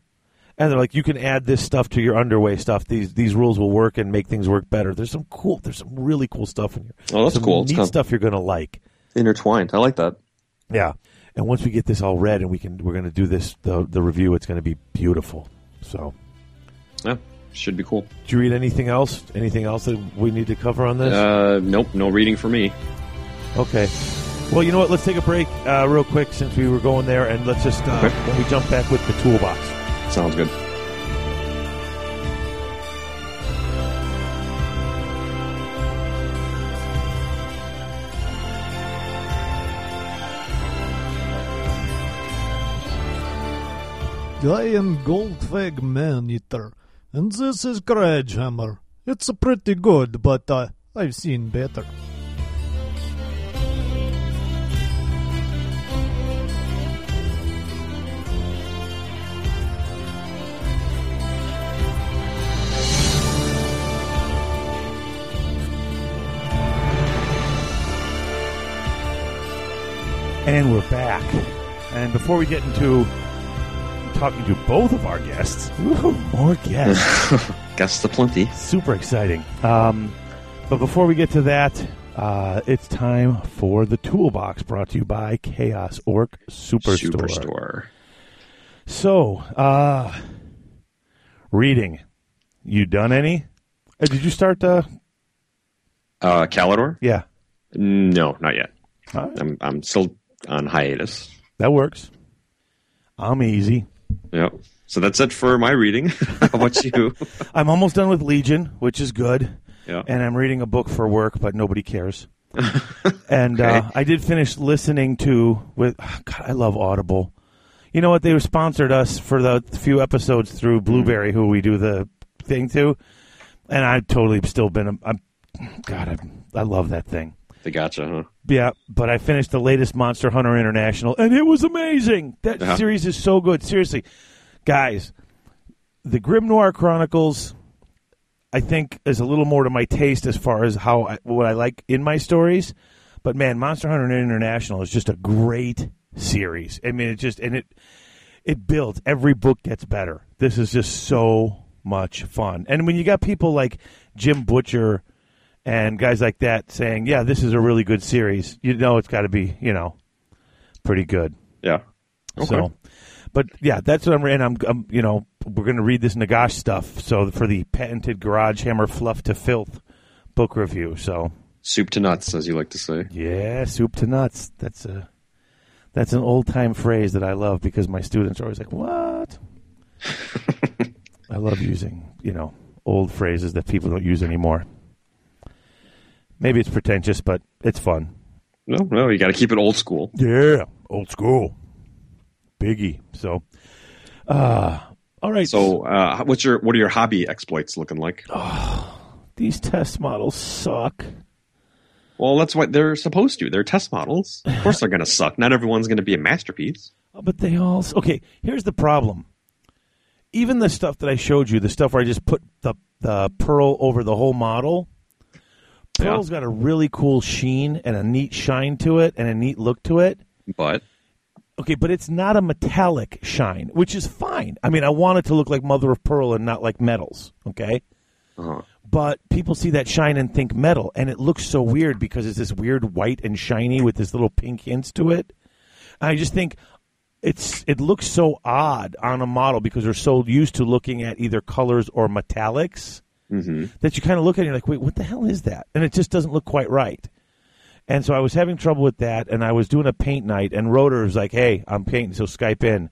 and they're like, you can add this stuff to your underway stuff. These these rules will work and make things work better. There's some cool, there's some really cool stuff in here. Oh, that's some cool. It's Neat kind stuff you're gonna like. Intertwined. I like that. Yeah, and once we get this all read and we can, we're gonna do this the the review. It's gonna be beautiful. So, Yeah. Should be cool. did you read anything else? Anything else that we need to cover on this? Uh, nope. No reading for me. Okay. Well, you know what? Let's take a break uh, real quick since we were going there, and let's just uh, Okay. when we jump back with the toolbox. Sounds good. I am Golfag Man-Eater, and this is Garagehammer. It's pretty good, but uh, I've seen better. And we're back. And before we get into talking to both of our guests, woo, more guests, guests the plenty. super exciting. Um, but before we get to that, uh, it's time for the toolbox brought to you by Chaos Orc Superstore. Superstore. So, uh, reading. You done any? Uh, did you start? Uh, Uh, Caledor? yeah, No, not yet. Right. I'm I'm still on hiatus. that works. I'm easy. Yep. So that's it for my reading. How about you? I'm almost done with Legion, which is good. Yeah. and I'm reading a book for work, but nobody cares. and uh, I did finish listening to with God, I love Audible. You know what? They sponsored us for the few episodes through Blueberry, who we do the thing to, and I've totally still been. I'm, God, I, I love that thing. They gotcha, huh? Yeah, but I finished the latest Monster Hunter International, and it was amazing. That Yeah. series is so good. Seriously, guys, the Grimnoir Chronicles, I think, is a little more to my taste as far as how I, what I like in my stories. But man, Monster Hunter International is just a great series. I mean, it just and it it builds. Every book gets better. This is just so much fun. And when you got people like Jim Butcher and guys like that saying, "Yeah, this is a really good series," you know it's got to be, you know, pretty good. Yeah. Okay. So, but yeah, that's what I'm reading. I'm, I'm you know, we're going to read this Nagash stuff. So for the patented Garage Hammer Fluff to Filth book review. So Soup to nuts, as you like to say. yeah, soup to nuts. That's a that's an old time phrase that I love because my students are always like, "What?" I love using you know old phrases that people don't use anymore. Maybe it's pretentious, but it's fun. No, no, you got to keep it old school. Yeah, old school, biggie. So, uh, all right. So, uh, what's your what are your hobby exploits looking like? these test models suck. Well, that's what they're supposed to. They're test models. Of course, they're going to suck. Not everyone's going to be a masterpiece. But they all okay. Here's the problem. Even the stuff that I showed you, the stuff where I just put the the pearl over the whole model. Pearl's got a really cool sheen and a neat shine to it and a neat look to it. But Okay, but it's not a metallic shine, which is fine. I mean, I want it to look like mother of pearl and not like metals. Okay, uh, but people see that shine and think metal, and it looks so weird because it's this weird white and shiny with this little pink hints to it. I just think it's it looks so odd on a model because they're so used to looking at either colors or metallics mhm. that you kind of look at and you're like, wait, what the hell is that? And it just doesn't look quite right. And so I was having trouble with that, and I was doing a paint night, and Rotor was like, "Hey, I'm painting, so Skype in."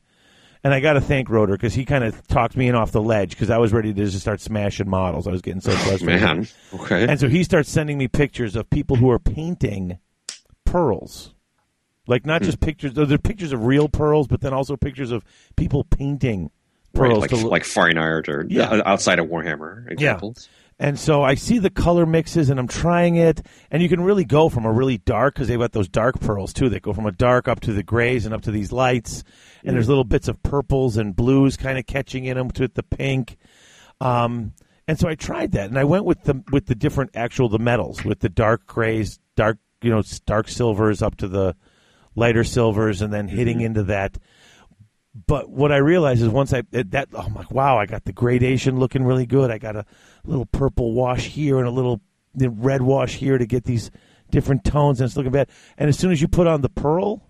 And I got to thank Rotor because he kind of talked me in off the ledge because I was ready to just start smashing models. I was getting so frustrated. man, okay. And so he starts sending me pictures of people who are painting pearls. Like not just pictures, they're pictures of real pearls, but then also pictures of people painting Right, like to like fine art or Yeah. outside of Warhammer examples. and so I see the color mixes and I'm trying it. And you can really go from a really dark, because they've got those dark pearls too, that go from a dark up to the grays and up to these lights. And there's little bits of purples and blues kind of catching in them with the pink. Um, And so I tried that, and I went with the with the different actual the metals, with the dark grays, dark you know dark silvers up to the lighter silvers, and then hitting into that. But what I realized is once I that oh my wow, I got the gradation looking really good. I got a little purple wash here and a little red wash here to get these different tones, and it's looking bad. And as soon as you put on the pearl,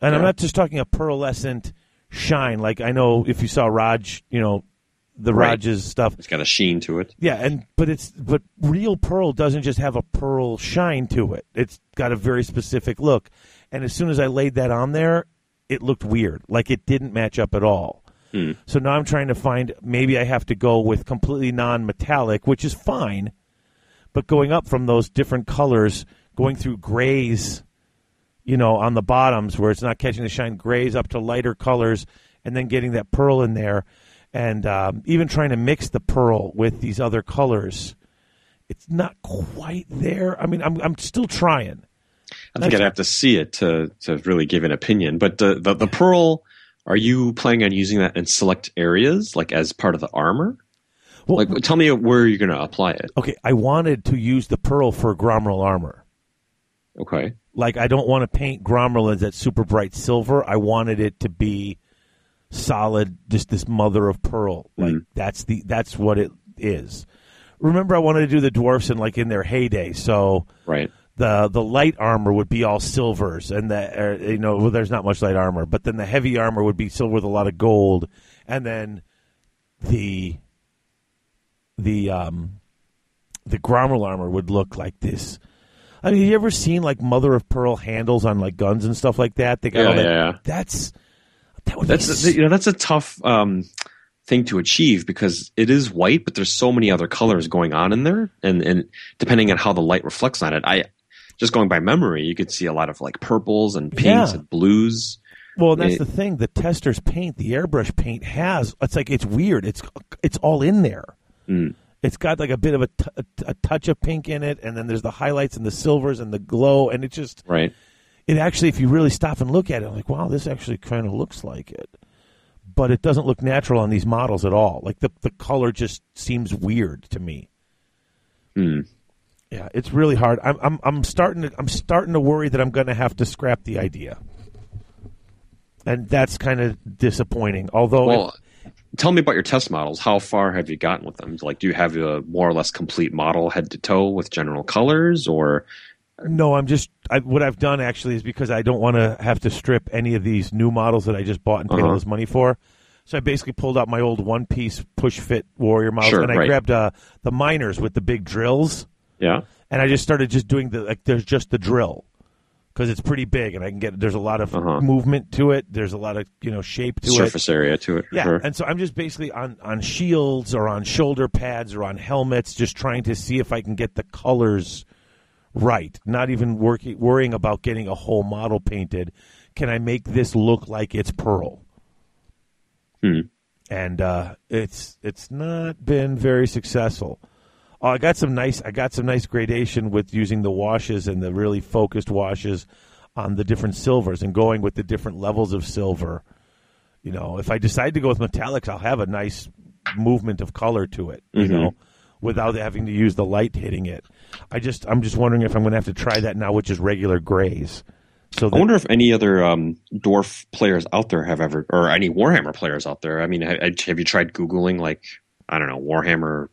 and I'm not just talking a pearlescent shine, like I know if you saw Raj, you know, the Right. Raj's stuff. It's got a sheen to it. Yeah, and but it's but real pearl doesn't just have a pearl shine to it. It's got a very specific look. And as soon as I laid that on there, it looked weird. Like it didn't match up at all. So now I'm trying to find maybe I have to go with completely non-metallic, which is fine. But going up from those different colors, going through grays, you know, on the bottoms where it's not catching the shine, grays up to lighter colors, and then getting that pearl in there, and um, even trying to mix the pearl with these other colors, it's not quite there. I mean, I'm I'm still trying. I think I'd have to see it to to really give an opinion. But the the, the pearl, are you planning on using that in select areas, like as part of the armor? Well, Like, tell me where you're going to apply it. okay, I wanted to use the pearl for Gromril armor. Okay. Like, I don't want to paint Gromril as that super bright silver. I wanted it to be solid, just this mother of pearl. Mm-hmm. Like that's the that's what it is. Remember, I wanted to do the dwarfs in like in their heyday, so Right. The the light armor would be all silvers, and the uh, you know well, there's not much light armor, but then the heavy armor would be silver with a lot of gold, and then the the um the Gromril armor would look like this. I mean, have you ever seen like mother of pearl handles on like guns and stuff like that? They got Yeah, all that. yeah, yeah. That's that would That's be you know that's a tough um, thing to achieve because it is white, but there's so many other colors going on in there, and and depending on how the light reflects on it, I just going by memory, you could see a lot of like purples and pinks Yeah. and blues. Well, and that's It- the thing. The tester's paint, the airbrush paint has. It's like it's weird. It's it's all in there. Mm. It's got like a bit of a, t- a, a touch of pink in it, and then there's the highlights and the silvers and the glow, and it just Right. it actually, if you really stop and look at it, I'm like, wow, this actually kind of looks like it, but it doesn't look natural on these models at all. Like the the color just seems weird to me. Hmm. Yeah, it's really hard. I'm I'm I'm starting to I'm starting to worry that I'm going to have to scrap the idea, and that's kind of disappointing. Although, Well, tell me about your test models. How far have you gotten with them? Like, do you have a more or less complete model head to toe with general colors, or no, I'm just I, what I've done actually is because I don't want to have to strip any of these new models that I just bought and paid all Uh-huh. this money for. So I basically pulled out my old one piece push fit warrior models, Sure, and I right. grabbed uh, the miners with the big drills, yeah? and I just started just doing the like. There's just the drill because it's pretty big, and I can get there's a lot of Uh-huh. movement to it. There's a lot of you know shape to it. surface area to it. Yeah, sure. and so I'm just basically on on shields or on shoulder pads or on helmets, just trying to see if I can get the colors right. Not even working worrying about getting a whole model painted. Can I make this look like it's pearl? Hmm. And uh, it's it's not been very successful. Oh, I got some nice I got some nice gradation with using the washes and the really focused washes on the different silvers and going with the different levels of silver. You know, if I decide to go with metallics, I'll have a nice movement of color to it. You Mhm. know, without having to use the light hitting it. I just I'm just wondering if I'm going to have to try that now, which is regular grays. So I wonder if any other um, dwarf players out there have ever, or any Warhammer players out there. I mean, ha- have you tried googling like I don't know Warhammer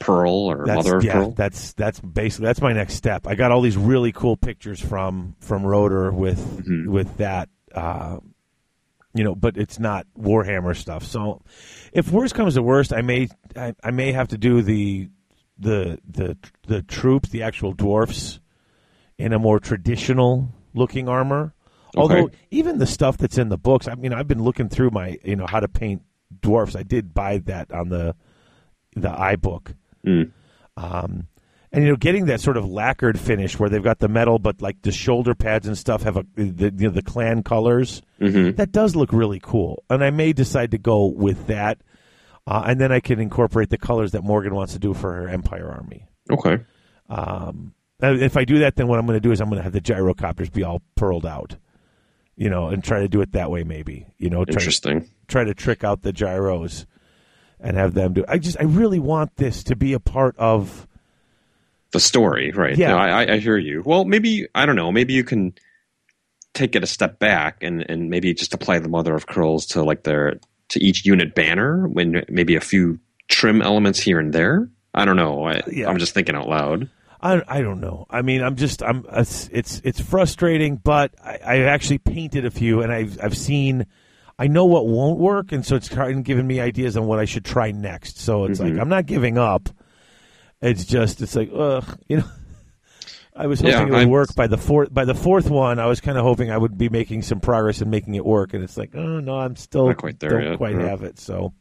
Pearl or that's, Mother of yeah, Pearl? that's that's basically that's my next step. I got all these really cool pictures from from Rotor with Mhm. with that. Uh, you know, but it's not Warhammer stuff. So, if worst comes to worst, I may I, I may have to do the the the the troops, the actual dwarfs, in a more traditional looking armor. Although even the stuff that's in the books, I mean, I've been looking through my you know how to paint dwarfs. I did buy that on the the iBook. Mm. Um, and you know, getting that sort of lacquered finish where they've got the metal, but like the shoulder pads and stuff have a the you know, the clan colors. Mhm. That does look really cool, and I may decide to go with that, uh, and then I can incorporate the colors that Morgan wants to do for her Empire Army. Okay. Um, if I do that, then what I'm going to do is I'm going to have the gyrocopters be all pearled out, you know, and try to do it that way. Maybe you know, try to, Interesting. try to trick out the gyros and have them do. I just I really want this to be a part of the story, right? Yeah. No, I, I hear you. Well, maybe I don't know. Maybe you can take it a step back and and maybe just apply the mother of curls to like their to each unit banner when maybe a few trim elements here and there. I don't know. I, Yeah. I'm just thinking out loud. I, I don't know. I mean, I'm just I'm it's it's, it's frustrating, but I, I actually painted a few, and I've I've seen. I know what won't work, and so it's kind of giving me ideas on what I should try next. So it's like mm-hmm. I'm not giving up. It's just it's like ugh, you know. I was hoping Yeah, it would I- work by the fourth by the fourth one. I was kind of hoping I would be making some progress and making it work, and it's like oh no, I'm still Not quite there don't yet, quite yeah. have it. So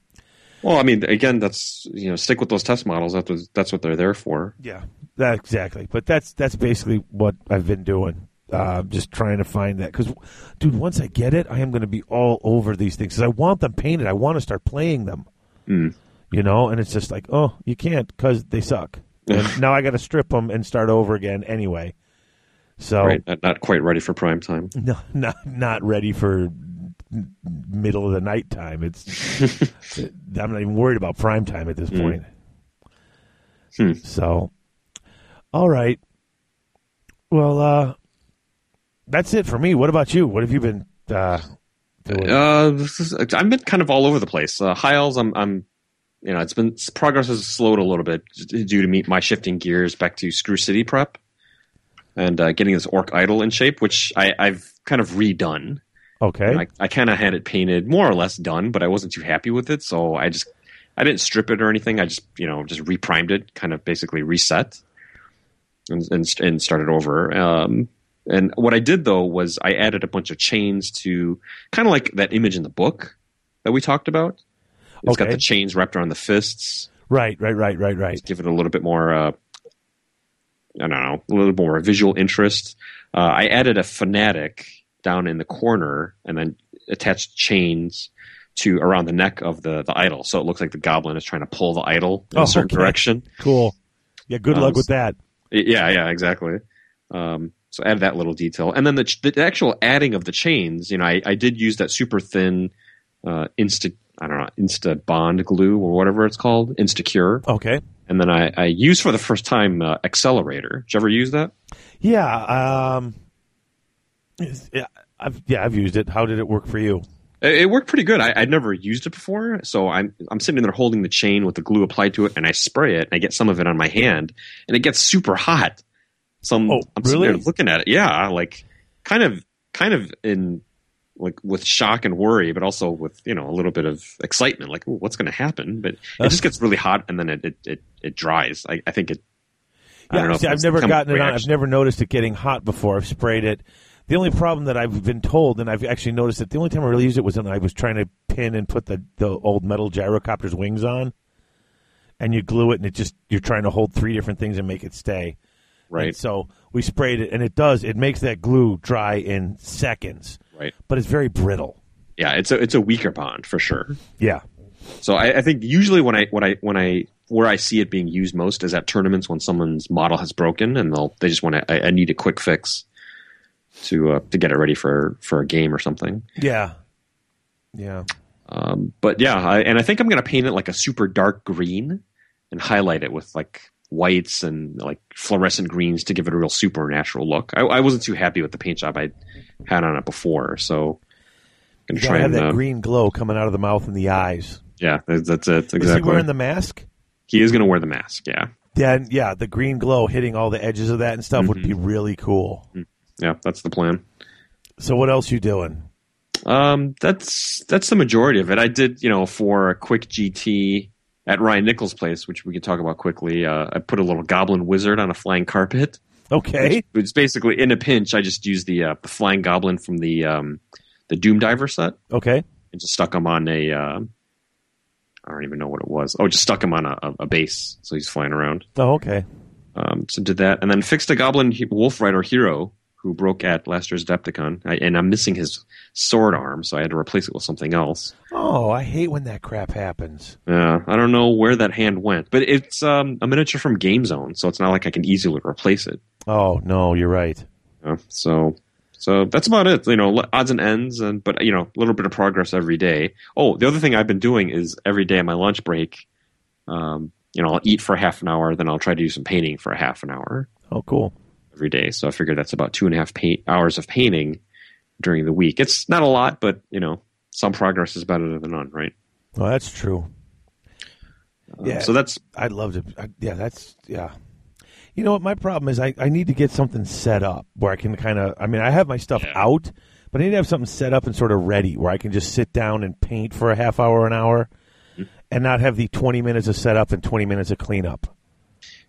Well, I mean, again, that's you know, stick with those test models. That's what, that's what they're there for. Yeah, that exactly. But that's that's basically what I've been doing. Uh, just trying to find that because, dude, once I get it, I am going to be all over these things because I want them painted. I want to start playing them. Mm. You know, and it's just like, oh, you can't because they suck. And now I got to strip them and start over again anyway. So Right, not, not quite ready for prime time. no, not not ready for middle of the night time. It's I'm not even worried about prime time at this point. Hmm. So, all right. Well, uh, that's it for me. What about you? What have you been uh, doing? Uh, is, I've been kind of all over the place. Uh, Hiles, I'm, I'm, you know, it's been progress has slowed a little bit due to me my shifting gears back to Screw City prep and uh, getting this Orc Idol in shape, which I, I've kind of redone. okay. I, I kind of had it painted more or less done, but I wasn't too happy with it, so I just I didn't strip it or anything. I just you know just reprimed it, kind of basically reset and and, and started over. Um, and what I did though was I added a bunch of chains to kind of like that image in the book that we talked about. It's got the chains wrapped around the fists. right, right, right, right, right. Give it a little bit more. Uh, I don't know, a little more visual interest. Uh, I added a fanatic down in the corner and then attached chains to around the neck of the, the idol. So it looks like the goblin is trying to pull the idol in Oh, a certain okay. direction. Cool. Yeah, good Um, luck with that. Yeah, yeah, exactly. Um, so add that little detail, and then the, ch- the actual adding of the chains. You know, I, I did use that super thin uh, insta I don't know insta bond glue or whatever it's called, Instacure, Okay. and then I, I used for the first time uh, accelerator. Did you ever use that? Yeah. Um. Yeah. I've yeah I've used it. How did it work for you? It, it worked pretty good. I, I'd never used it before, so I'm I'm sitting there holding the chain with the glue applied to it, and I spray it, and I get some of it on my hand, and it gets super hot. So I'm, Oh, I'm really? looking at it, yeah, like kind of kind of in like with shock and worry, but also with you know a little bit of excitement, like what's going to happen? But it just gets really hot, and then it it it, it dries. I, I think it. I Yeah, don't know see, I've never gotten it on. I've never noticed it getting hot before. I've sprayed it. The only problem that I've been told, and I've actually noticed that the only time I really used it was when I was trying to pin and put the, the old metal gyrocopter's wings on, and you glue it, and it just you're trying to hold three different things and make it stay. Right. And so we sprayed it, and it does. It makes that glue dry in seconds, Right. but it's very brittle. Yeah, it's a it's a weaker bond for sure. Yeah. So I, I think usually when I when I when I where I see it being used most is at tournaments when someone's model has broken and they'll they just want to I, I need a quick fix to uh, to get it ready for for a game or something. Yeah. Yeah. Um, but yeah, I, and I think I'm going to paint it like a super dark green and highlight it with like whites and like fluorescent greens to give it a real supernatural look. I, I wasn't too happy with the paint job I had on it before, so I'm You gonna gotta try have and that uh, green glow coming out of the mouth and the eyes. yeah, that's, that's it Is he exactly. wearing the mask? he is going to wear the mask. Yeah, Yeah, yeah, the green glow hitting all the edges of that and stuff would Mm-hmm. be really cool. yeah, that's the plan. So what else you doing? Um, that's that's the majority of it. I did, you know, for a quick GT at Ryan Nichols' place, which we could talk about quickly. Uh, I put a little Goblin Wizard on a flying carpet. Okay. It's basically in a pinch. I just used the uh, the flying goblin from the um, the Doom Diver set Okay. and just stuck him on a. Uh, I don't even know what it was. Oh, just stuck him on a, a, a base, so he's flying around. Oh, okay. Um, so did that, and then fixed a Goblin he- Wolf Rider hero who broke at last year's Adepticon, I, and I'm missing his sword arm, so I had to replace it with something else. Oh, I hate when that crap happens. Yeah, I don't know where that hand went, but it's um, a miniature from Game Zone, so it's not like I can easily replace it. Oh no, you're right. know? So So that's about it. You know, odds and ends, and but you know, a little bit of progress every day. Oh, the other thing I've been doing is every day on my lunch break, um, you know, I'll eat for half an hour, then I'll try to do some painting for a half an hour. Oh, cool. Every day, so I figure that's about two and a half paint hours of painting during the week. It's not a lot, but you know, some progress is better than none, right? Well, that's true. Uh, yeah. So that's I'd love to. I, yeah, that's yeah. You know what? My problem is I, I need to get something set up where I can kind of. I mean, I have my stuff yeah. out, but I need to have something set up and sort of ready where I can just sit down and paint for a half hour, an hour, mm-hmm. and not have the twenty minutes of setup and twenty minutes of cleanup.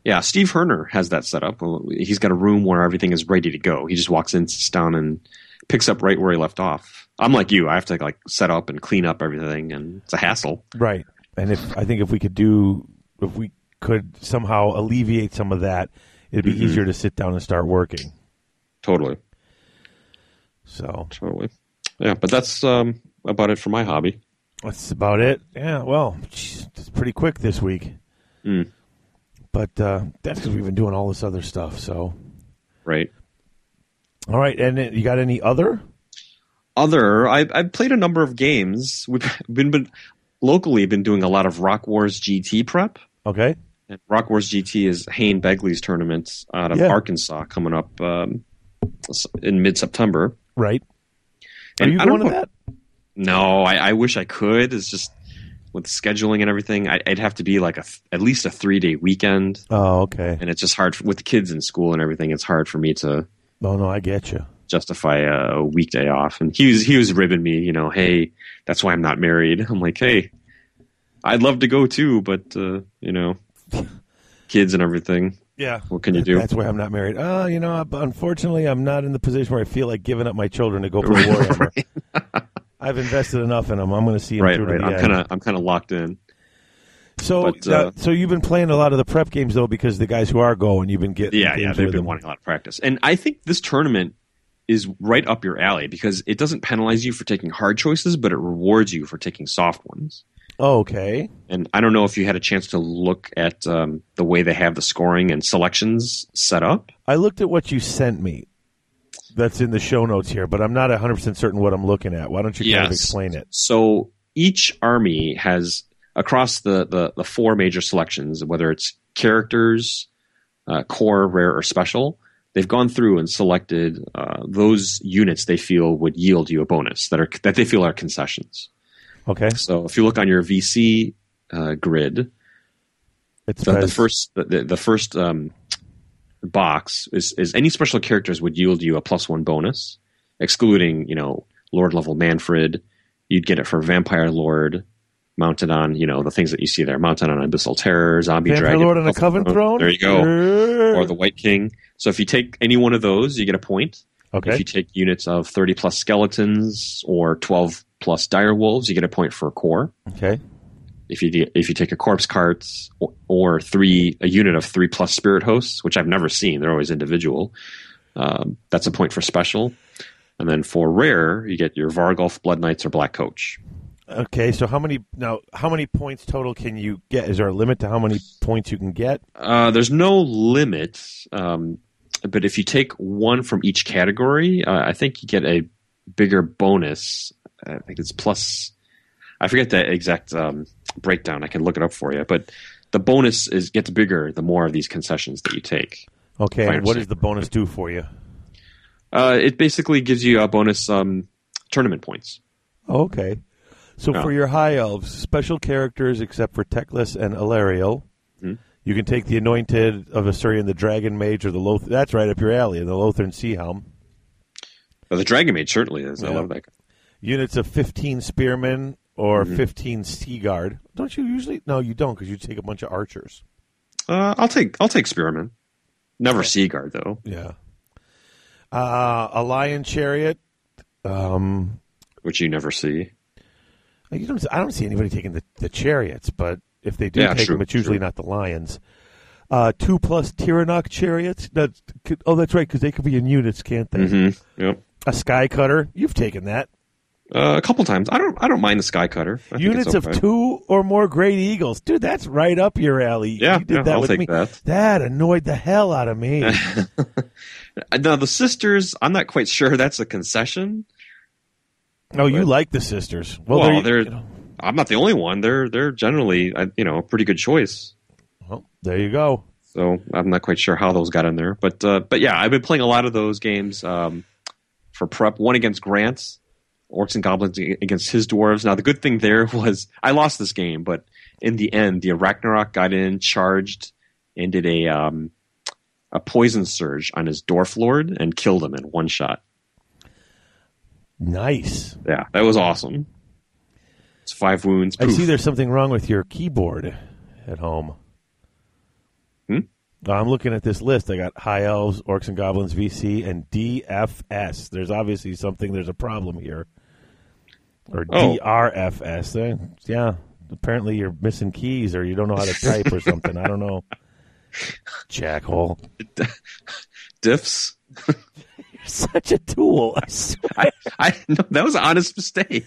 Yeah, Steve Herner has that set up. He's got a room where everything is ready to go. He just walks in, sits down, and picks up right where he left off. I'm like you. I have to like set up and clean up everything, and it's a hassle. Right. And if I think if we could do, if we could somehow alleviate some of that, it'd be mm-hmm. easier to sit down and start working. Totally. So totally, yeah. But that's um, about it for my hobby. That's about it. Yeah. Well, geez, it's pretty quick this week. Mm. But uh, that's because we've been doing all this other stuff. So. Right. All right, and you got any other? Other, I, I've played a number of games. We've been, been locally been doing a lot of Rock Wars GT prep. Okay. And Rock Wars GT is Hayne Begley's tournament out of yeah. Arkansas coming up um, in mid September. Right. Are and you going to that? No, I, I, wish I could. It's just with scheduling and everything. I, would have to be like a at least a three day weekend. Oh, okay. And it's just hard for, with the kids in school and everything. It's hard for me to. No, no, I get you. Justify a, a weekday off, and he was he was ribbing me. You know, hey, that's why I'm not married. I'm like, hey, I'd love to go too, but uh, you know, kids and everything. Yeah. What can you do? That's why I'm not married. Oh, you know, unfortunately, I'm not in the position where I feel like giving up my children to go play Warhammer. I've invested enough in them. I'm going to see them right, through right. to the I'm kind of I'm kind of locked in. So, but, uh, uh, so you've been playing a lot of the prep games though, because the guys who are going, you've been getting. Yeah, yeah, they've been them. wanting a lot of practice, and I think this tournament is right up your alley because it doesn't penalize you for taking hard choices, but it rewards you for taking soft ones. Okay. And I don't know if you had a chance to look at um, the way they have the scoring and selections set up. I looked at what you sent me. That's in the show notes here, but I'm not 100% certain what I'm looking at. Why don't you kind of explain it? So each army has, across the, the, the four major selections, whether it's characters, uh, core, rare, or special, they've gone through and selected uh, those units they feel would yield you a bonus that are that they feel are concessions. Okay. So if you look on your VC uh, grid, it's the, the first the, the first um, box is, is any special characters would yield you a plus one bonus, excluding you know Lord level Mannfred. You'd get it for Vampire Lord, mounted on you know the things that you see there, mounted on Abyssal Terror, Zombie Vampire Dragon, Lord on a Coven Throne. There you go, or the White King. So if you take any one of those, you get a point. Okay. If you take units of thirty plus skeletons or twelve plus dire wolves, you get a point for a core. Okay. If you if you take a corpse cart or, or, three a unit of three plus spirit hosts, which I've never seen, they're always individual. Um, that's a point for special. And then for rare, you get your Varghulf, Blood Knights, or Black Coach. Okay, so how many now? How many points total can you get? Is there a limit to how many points you can get? Uh, there's no limit, um, but if you take one from each category, uh, I think you get a bigger bonus I think it's plus. I forget the exact um, breakdown. I can look it up for you, but the bonus is gets bigger the more of these concessions that you take. Okay, and what does the bonus do for you? Uh, it basically gives you a bonus um, tournament points. Okay, so for your high elves, special characters except for Teclis and Alarielle, mm-hmm. you can take the Anointed of Asuryan, the Dragon Mage, or the Loth. That's right up your alley, the Lothern Sea Helm. Well, the Dragon Mage certainly is. Yeah. I love that units of 15 spearmen or mm-hmm. 15 sea guard. Don't you usually? No, you don't because you take a bunch of archers. Uh, I'll take I'll take spearmen. Never sea guard though. Yeah. Uh, a lion chariot, um, which you never see. You don't. I don't see anybody taking the, the chariots, but if they do yeah, take true, them, it's usually true. not the lions. Uh, two plus Tiranoc chariots. That's, oh, that's right, because they could be in units, can't they? Mm-hmm. Yep. A sky cutter. You've taken that. Uh, a couple times. I don't. I don't mind the sky cutter. I Units okay. of two or more great eagles, dude. That's right up your alley. Yeah, you did yeah, that I'll with take me. That. that annoyed the hell out of me. Now the sisters, I'm not quite sure that's a concession. Oh, you like the sisters? Well, you- they're. know, I'm not the only one. They're they're generally uh, you know a pretty good choice. well, there you go. So I'm not quite sure how those got in there, but uh, but yeah, I've been playing a lot of those games um, for prep. One against Grants, Orcs and Goblins against his dwarves. Now the good thing there was I lost this game, but in the end, the Arachnarok got in, charged, and did a um, a poison surge on his dwarf lord and killed him in one shot. Nice. Yeah, that was awesome. It's five wounds. I see there's something wrong with your keyboard at home. Hmm? I'm looking at this list. I got High Elves, Orcs and Goblins VC, and DFS. There's obviously something, there's a problem here. Or Oh. DRFS. Uh, yeah, apparently you're missing keys or you don't know how to type or something. I don't know. Jackhole. diffs. You're such a tool. I swear. I, I no, that was an honest mistake.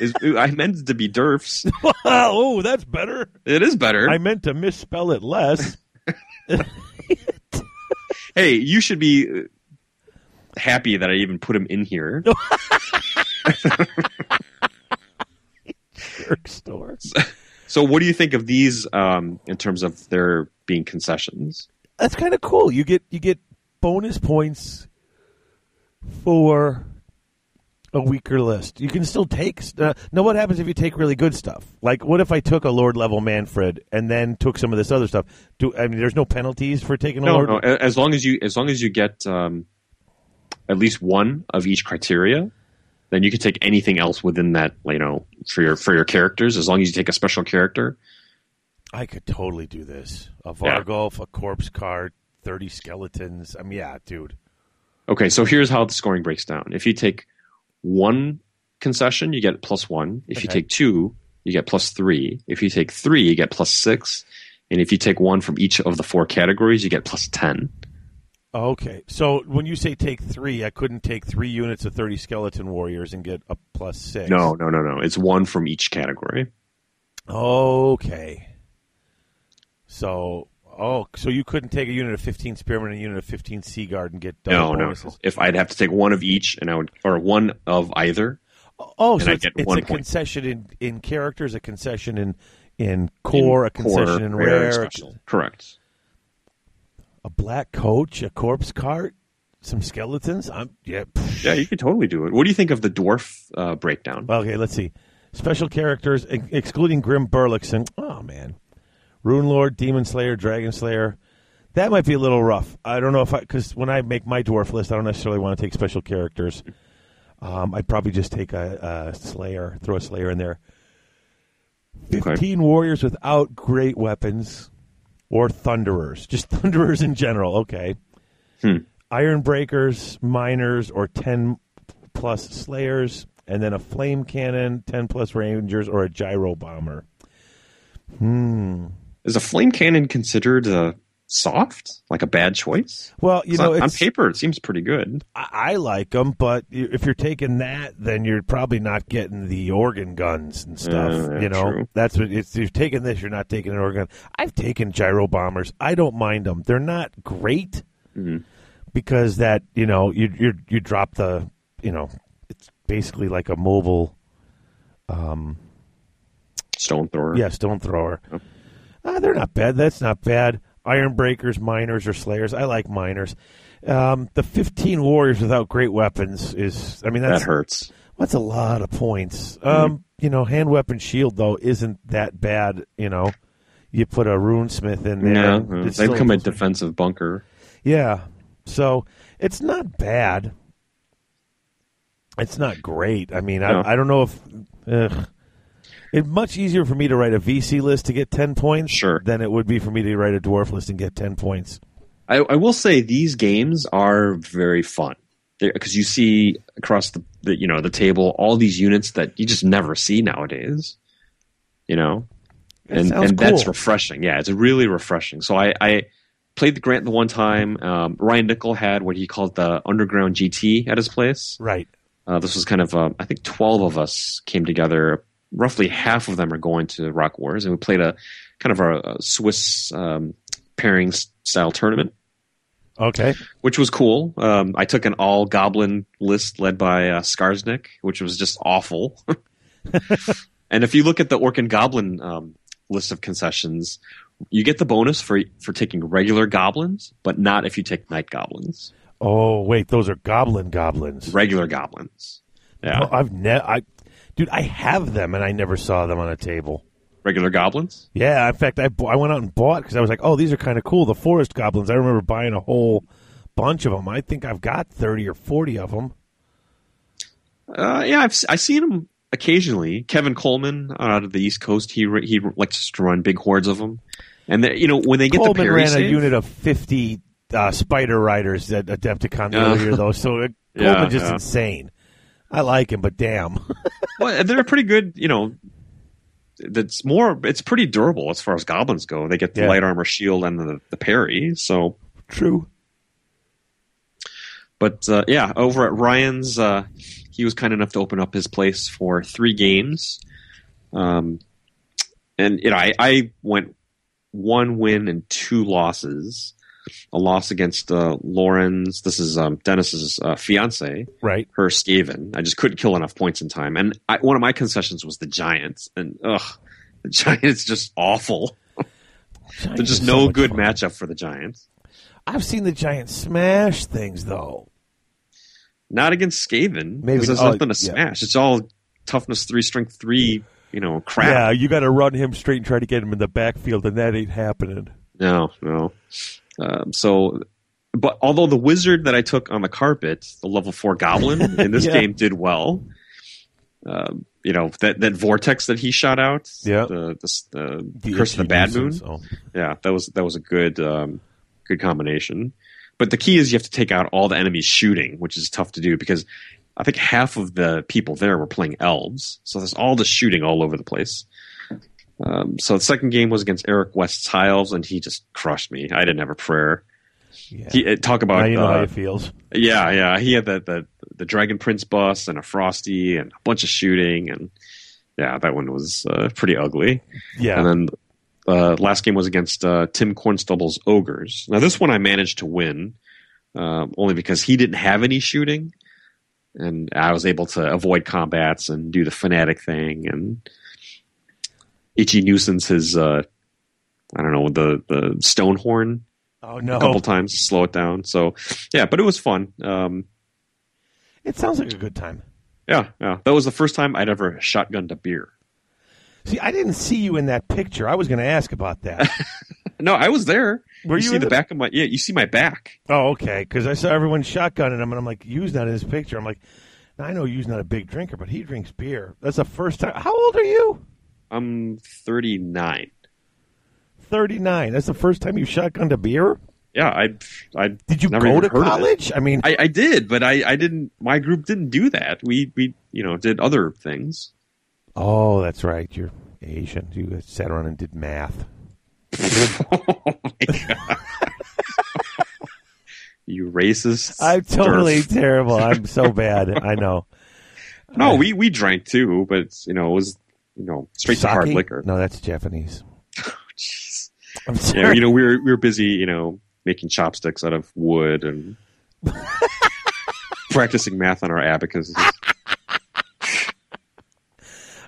Is- I meant to be derfs. oh, that's better. It is better. I meant to misspell it less. hey, you should be uh, happy that I even put him in here. Jerk store. So, what do you think of these um, in terms of there being concessions? that's kind of cool. You get you get bonus points for a weaker list. You can still take. Uh, now, what happens if you take really good stuff? Like, what if I took a Lord level Mannfred and then took some of this other stuff? Do I mean there's no penalties for taking a No, Lord? no. As long as you as long as you get um, at least one of each criteria, then you can take anything else within that. You know, for your for your characters, as long as you take a special character. I could totally do this. A Yeah. Varghulf, a corpse cart, thirty skeletons. I mean, yeah, dude. Okay, so here's how the scoring breaks down. If you take one concession, you get plus one. If you take two, you get plus three. If you take three, you get plus six. And if you take one from each of the four categories, you get plus ten. Okay, so when you say take three, I couldn't take three units of thirty skeleton warriors and get a plus six. No, no, no, no. It's one from each category. Okay. So, oh, so you couldn't take a unit of 15 spearmen and a unit of 15 sea guard and get double No, no, bonuses? no. If I'd have to take one of each, and I would, or one of either. Oh, so it's, it's a point. concession in, in characters, a concession in in core, a concession core, in rare, rare. Correct. a black coach, a corpse cart, some skeletons. I'm yeah. Yeah, you could totally do it. What do you think of the dwarf uh, breakdown? Okay, let's see. Special characters, excluding Grimm Burloksson. Oh man, Rune Lord, Demon Slayer, Dragon Slayer. That might be a little rough. I don't know if I because when I make my dwarf list, I don't necessarily want to take special characters. Um, I'd probably just take a, a Slayer, throw a Slayer in there. Fifteen warriors without great weapons, or Thunderers, just Thunderers in general. Okay. Hmm. Iron Breakers, Miners, or ten plus Slayers, and then a Flame Cannon, ten plus Rangers, or a Gyro Bomber. Hmm. Is a flame cannon considered uh, soft, like a bad choice? Well, you know, on, on paper, it seems pretty good. I, I like them, but if you're taking that, then you're probably not getting the organ guns and stuff. Uh, you know, true. that's what it's. If you're taking this, you're not taking an organ. I've taken gyro bombers. I don't mind them. They're not great Mhm. because that you know you you you drop the you know it's basically like a mobile Um, Stone thrower. yeah stone thrower. Yep. Ah, they're not bad. That's not bad. Iron breakers, miners, or slayers. I like miners. Um, the 15 warriors without great weapons is. I mean, that's that hurts. That's a lot of points. Mm-hmm. Um, you know, hand weapon shield though isn't that bad. You know, you put a rune smith in there. Yeah, uh, they become a defensive bunker. Yeah, so it's not bad. It's not great. I mean, No. I, I don't know if ugh. It's much easier for me to write a VC list to get ten points, Sure. than it would be for me to write a dwarf list and get ten points. I, I will say these games are very fun because you see across the, the you know the table all these units that you just never see nowadays. You know, and and that's refreshing. Yeah, it's really refreshing. So I, I played the Grant the one time. Um, Ryan Nickel had what he called the Underground GT at his place. Right. Uh, this was kind of uh, I think twelve of us came together. Roughly half of them are going to Rock Wars, and we played a kind of a, a Swiss um, pairing style tournament. Okay. which was cool. Um, I took an all goblin list led by uh, Skarsnik, which was just awful. and if you look at the orc and goblin um, list of concessions, you get the bonus for for taking regular goblins, but not if you take night goblins. Oh wait, those are goblin goblins. Regular goblins. Yeah, Oh, I've ne- I, dude, I have them and I never saw them on a table. regular goblins. Yeah, in fact, I I went out and bought because I was like, oh, these are kind of cool. The forest goblins. I remember buying a whole bunch of them. I think I've got thirty or forty of them. Uh, yeah, I've I've seen them occasionally. Kevin Coleman out of the East Coast, he he likes to run big hordes of them. And you know when they get Coleman the ran a unit of fifty uh, spider riders at Adepticon other year, though. So uh, Yeah, Coleman's just yeah. insane. I like him, but damn. well, they're pretty good. You know, that's more. It's pretty durable as far as goblins go. They get the Yeah. light armor shield and the, the parry. So, True. but uh, yeah, over at Ryan's, uh, he was kind enough to open up his place for three games. Um, and you know, I, I went one win and two losses. A loss against uh, Lauren's. This is um, Dennis's uh, fiance. Right. her Skaven. I just couldn't kill enough points in time. And I, one of my concessions was the Giants. And ugh, the Giants just awful. Giants There's just so no much good fun. matchup for the Giants. I've seen the Giants smash things though. Not against Skaven. Maybe- because there's oh, nothing to yeah. smash. It's all toughness three, strength three. You know, crap. Yeah, you got to run him straight and try to get him in the backfield, and that ain't happening. No, no. Um, so, but although the wizard that I took on the carpet, the level four goblin in this Yeah. game did well. Um, you know that that vortex that he shot out. Yeah. The the, the, The curse of the bad moon. nuisance. Oh. Yeah, that was that was a good um, good combination. But the key is you have to take out all the enemies shooting, which is tough to do because I think half of the people there were playing elves, so there's all the shooting all over the place. Um, so the second game was against Eric West's High Elves, and he just crushed me. I didn't have a prayer. Yeah. He uh, talk about now you know uh, how it feels. yeah, yeah. He had the, the the Dragon Prince bus and a Frosty and a bunch of shooting, and yeah, that one was uh, pretty ugly. Yeah. And then uh, last game was against uh, Tim Cornstubble's Ogres. Now this one I managed to win um, only because he didn't have any shooting, and I was able to avoid combats and do the fanatic thing. And Itchy nuisance his uh, I don't know the the stone horn. oh no. a couple times to slow it down. So yeah, but it was fun. Um, It sounds like a good time. yeah, yeah. That was the first time I'd ever shotgunned a beer. See, I didn't see you in that picture. I was going to ask about that. No, I was there. Were you see the the- back of my yeah? You see my back. oh, okay. Because I saw everyone shotgunning him, and I'm like, "You's not in his picture." I'm like, "I know you's not a big drinker, but he drinks beer." That's the first time. How old are you? I'm 39. Thirty nine. That's the first time you shotgunned a beer. Yeah, I I Did you go to heard of it. college? I mean, I, I did, but I, I didn't. My group didn't do that. We we you know did other things. oh, that's right. You're Asian. You sat around and did math. oh my god! you racist! I'm totally derf. terrible. I'm so bad. I know. no. Uh, we we drank too, but you know it was you know straight to hard liquor. No, that's Japanese. Jeez. I'm Yeah, sorry. you know we were we were busy you know making chopsticks out of wood and practicing math on our abacuses.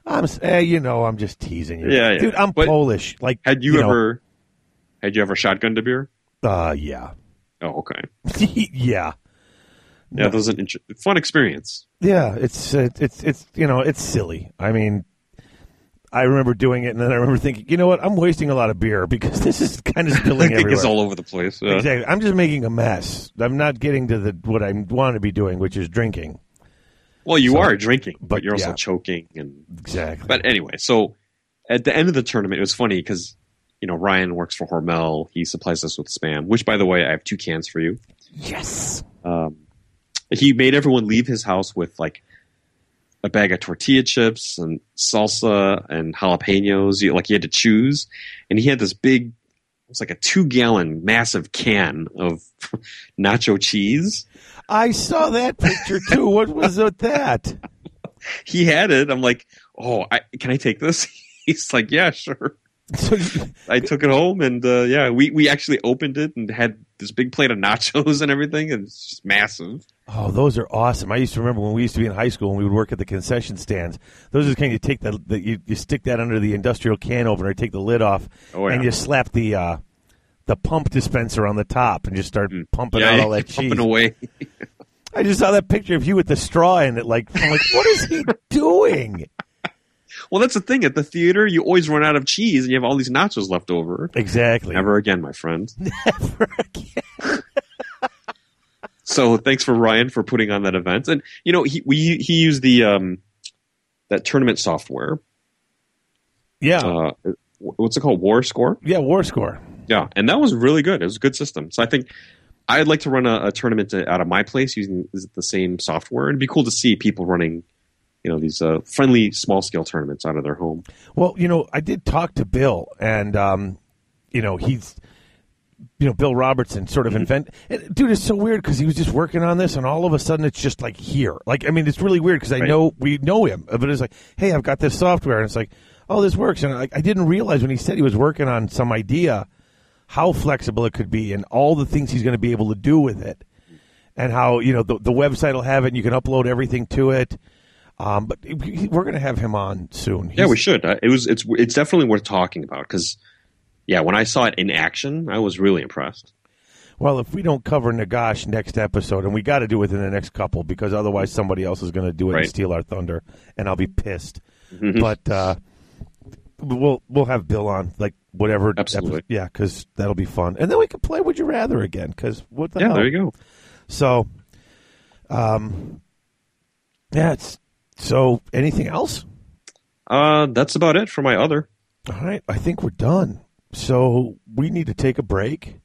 I'm, eh, you know, I'm just teasing you. Yeah, yeah. dude. I'm But Polish. Like, Had you, know, ever had you ever shotgunned a beer? Uh, yeah, Oh, okay. yeah, Yeah, that was an inter- fun experience. yeah. It's it's it's you know it's silly. I mean, I remember doing it, and then I remember thinking, you know what? I'm wasting a lot of beer because this is kind of spilling I think everywhere. it's all over the place. Yeah. Exactly. I'm just making a mess. I'm not getting to the what I want to be doing, which is drinking. Well, you So- are drinking, but, but you're also yeah. choking. And Exactly. but anyway, so at the end of the tournament, it was funny because you know Ryan works for Hormel. He supplies us with spam. Which, by the way, I have two cans for you. yes. Um, he made everyone leave his house with like a bag of tortilla chips and salsa and jalapenos. You, like he had to choose, and he had this big. It was like a two gallon massive can of nacho cheese. I saw that picture too. What was with that? He had it. I'm like, oh, I, can I take this? He's like, yeah, sure. I took it home, and uh, yeah, we we actually opened it and had this big plate of nachos and everything. And it's just massive. Oh, those are awesome! I used to remember when we used to be in high school and we would work at the concession stands. Those are the kind you take the, the you, you stick that under the industrial can opener, take the lid off, Oh, yeah. and you slap the uh, the pump dispenser on the top and just start pumping Mm. yeah, out all that cheese. pumping away. I just saw that picture of you with the straw in it. Like, I'm like, what is he doing? Well, that's the thing. At the theater, you always run out of cheese, and you have all these nachos left over. Exactly. Never again, my friend. Never again. So thanks for Ryan for putting on that event. And you know, he we he used the um that tournament software. Yeah. Uh, what's it called? War Score. yeah. War score. Yeah, and that was really good. It was a good system. So I think I'd like to run a, a tournament out of my place using the same software. It'd be cool to see people running, you know, these uh, friendly small scale tournaments out of their home. Well, you know, I did talk to Bill, and um, you know, he's, you know, Bill Robertson sort of invent. And, dude, it's so weird because he was just working on this, and all of a sudden, it's just like here. Like, I mean, it's really weird because I Right. know we know him, but it's like, hey, I've got this software, and it's like, oh, this works, and I, I didn't realize when he said he was working on some idea how flexible it could be, and all the things he's going to be able to do with it, and how you know the the website will have it, and you can upload everything to it. Um, but we're going to have him on soon. Yeah, we should. Uh, It was it's it's definitely worth talking about because, yeah, when I saw it in action, I was really impressed. Well, if we don't cover Nagash next episode, and we got to do it within the next couple, because otherwise somebody else is going to do it Right. and steal our thunder, and I'll be pissed. Mhm. But uh, we'll we'll have Bill on, like whatever. Absolutely. epi- yeah, because that'll be fun, and then we can play Would You Rather again. Because what the Yeah, hell? there you go. So, um, yeah, it's so. Anything else? Uh, that's about it for my other. All right, I think we're done. So we need to take a break.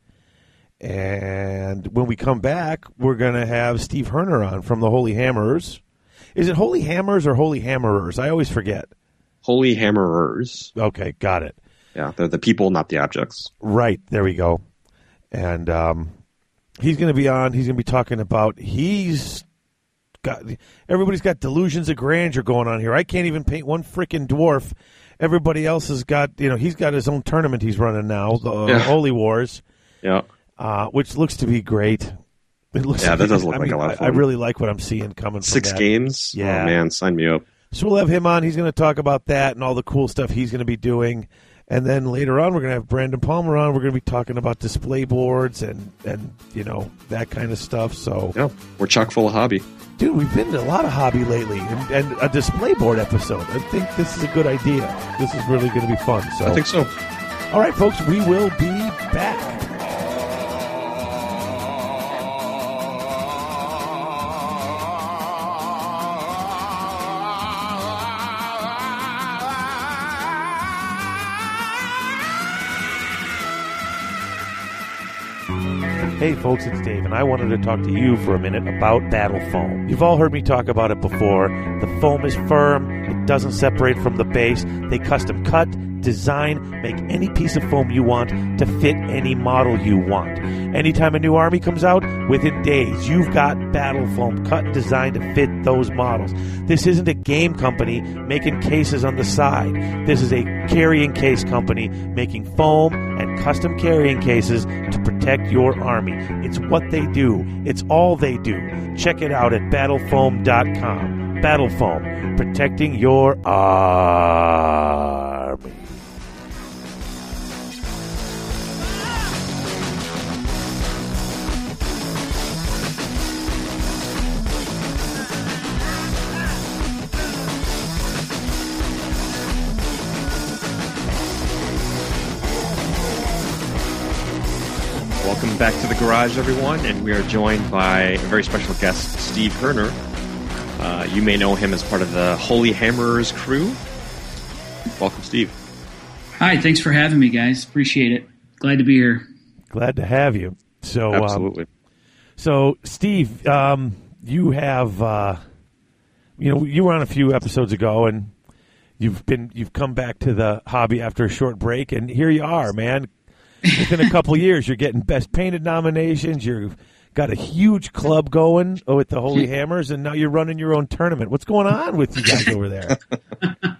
And when we come back, we're going to have Steve Herner on from the Holy Hammerers. Is it Holy Hammers or Holy Hammerers? I always forget. Holy Hammerers. Okay, got it. Yeah, they're the people, not the objects. Right, there we go. And um, he's going to be on. He's going to be talking about he's got everybody's got delusions of grandeur going on here. I can't even paint one freaking dwarf. Everybody else has got you know he's got his own tournament he's running now, the uh, Yeah. Holy Wars, Yeah. uh, which looks to be great. It looks Yeah, that does look I like mean, a lot of I- I really like what I'm seeing coming. from Six games. Yeah. Oh man, sign me up. So we'll have him on. He's going to talk about that and all the cool stuff he's going to be doing. And then later on, we're going to have Brandon Palmer on. We're going to be talking about display boards and, and you know, that kind of stuff. So, Yeah, we're chock full of hobby. dude, we've been to a lot of hobby lately and, and a display board episode. I think this is a good idea. This is really going to be fun. So, I think so. all right, folks, we will be back. Hey folks, it's Dave, and I wanted to talk to you for a minute about Battle Foam. You've all heard me talk about it before. The foam is firm, it doesn't separate from the base. They custom cut, design, make any piece of foam you want to fit any model you want. Anytime a new army comes out, within days, you've got Battle Foam cut and designed to fit those models. This isn't a game company making cases on the side. This is a carrying case company making foam and custom carrying cases to protect your army. It's what they do. It's all they do. Check it out at battlefoam.com. Battle Foam, protecting your army. Welcome back to the garage, everyone, and we are joined by a very special guest, Steve Herner. Uh, you may know him as part of the Holy Hammerers crew. Welcome, Steve. Hi, thanks for having me, guys. Appreciate it. Glad to be here. Glad to have you. So, um, Absolutely. So, Steve, um, you have, uh, you know, you were on a few episodes ago, and you've been, you've come back to the hobby after a short break, and here you are, man. Within a couple years, you're getting best painted nominations. You've got a huge club going with the Holy Hammers, and now you're running your own tournament. What's going on with you guys over there?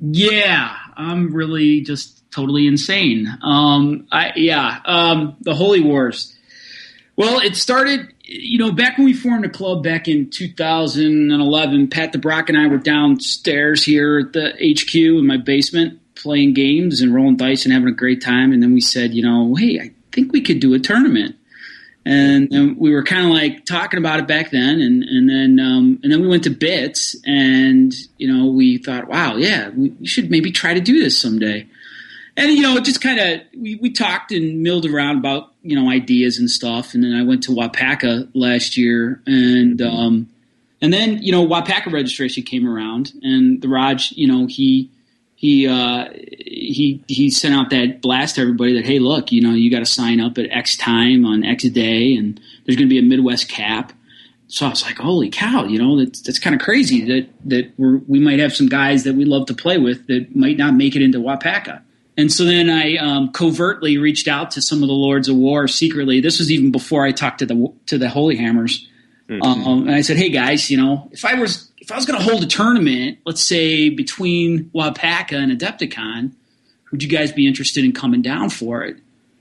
Yeah, I'm really just totally insane. Um, I yeah, um, the Holy Wars. Well, it started, you know, back when we formed a club back in 2011. Pat DeBrock and I were downstairs here at the HQ in my basement playing games and rolling dice and having a great time. And then we said, you know, hey, I think we could do a tournament. And, and we were kind of like talking about it back then, and and then um, and then we went to Bits, and you know we thought, wow, yeah, we, should maybe try to do this someday and you know, just kind of we, we talked and milled around about you know ideas and stuff, and then I went to Wapaka last year, and um, and then you know Wapaka registration came around, and the Raj, you know, he he uh, he he sent out that blast to everybody that hey, look, you know, you got to sign up at X time on X day, and there's going to be a Midwest cap. So I was like, holy cow, you know, that's, that's kind of crazy that, that we're, we might have some guys that we love to play with that might not make it into Wapaka. And so then I um, covertly reached out to some of the Lords of War secretly. This was even before I talked to the to the Holy Hammers. Mm-hmm. Um, and I said, "Hey guys, you know, if I was if I was going to hold a tournament, let's say between Wapaka and Adepticon, would you guys be interested in coming down for it?"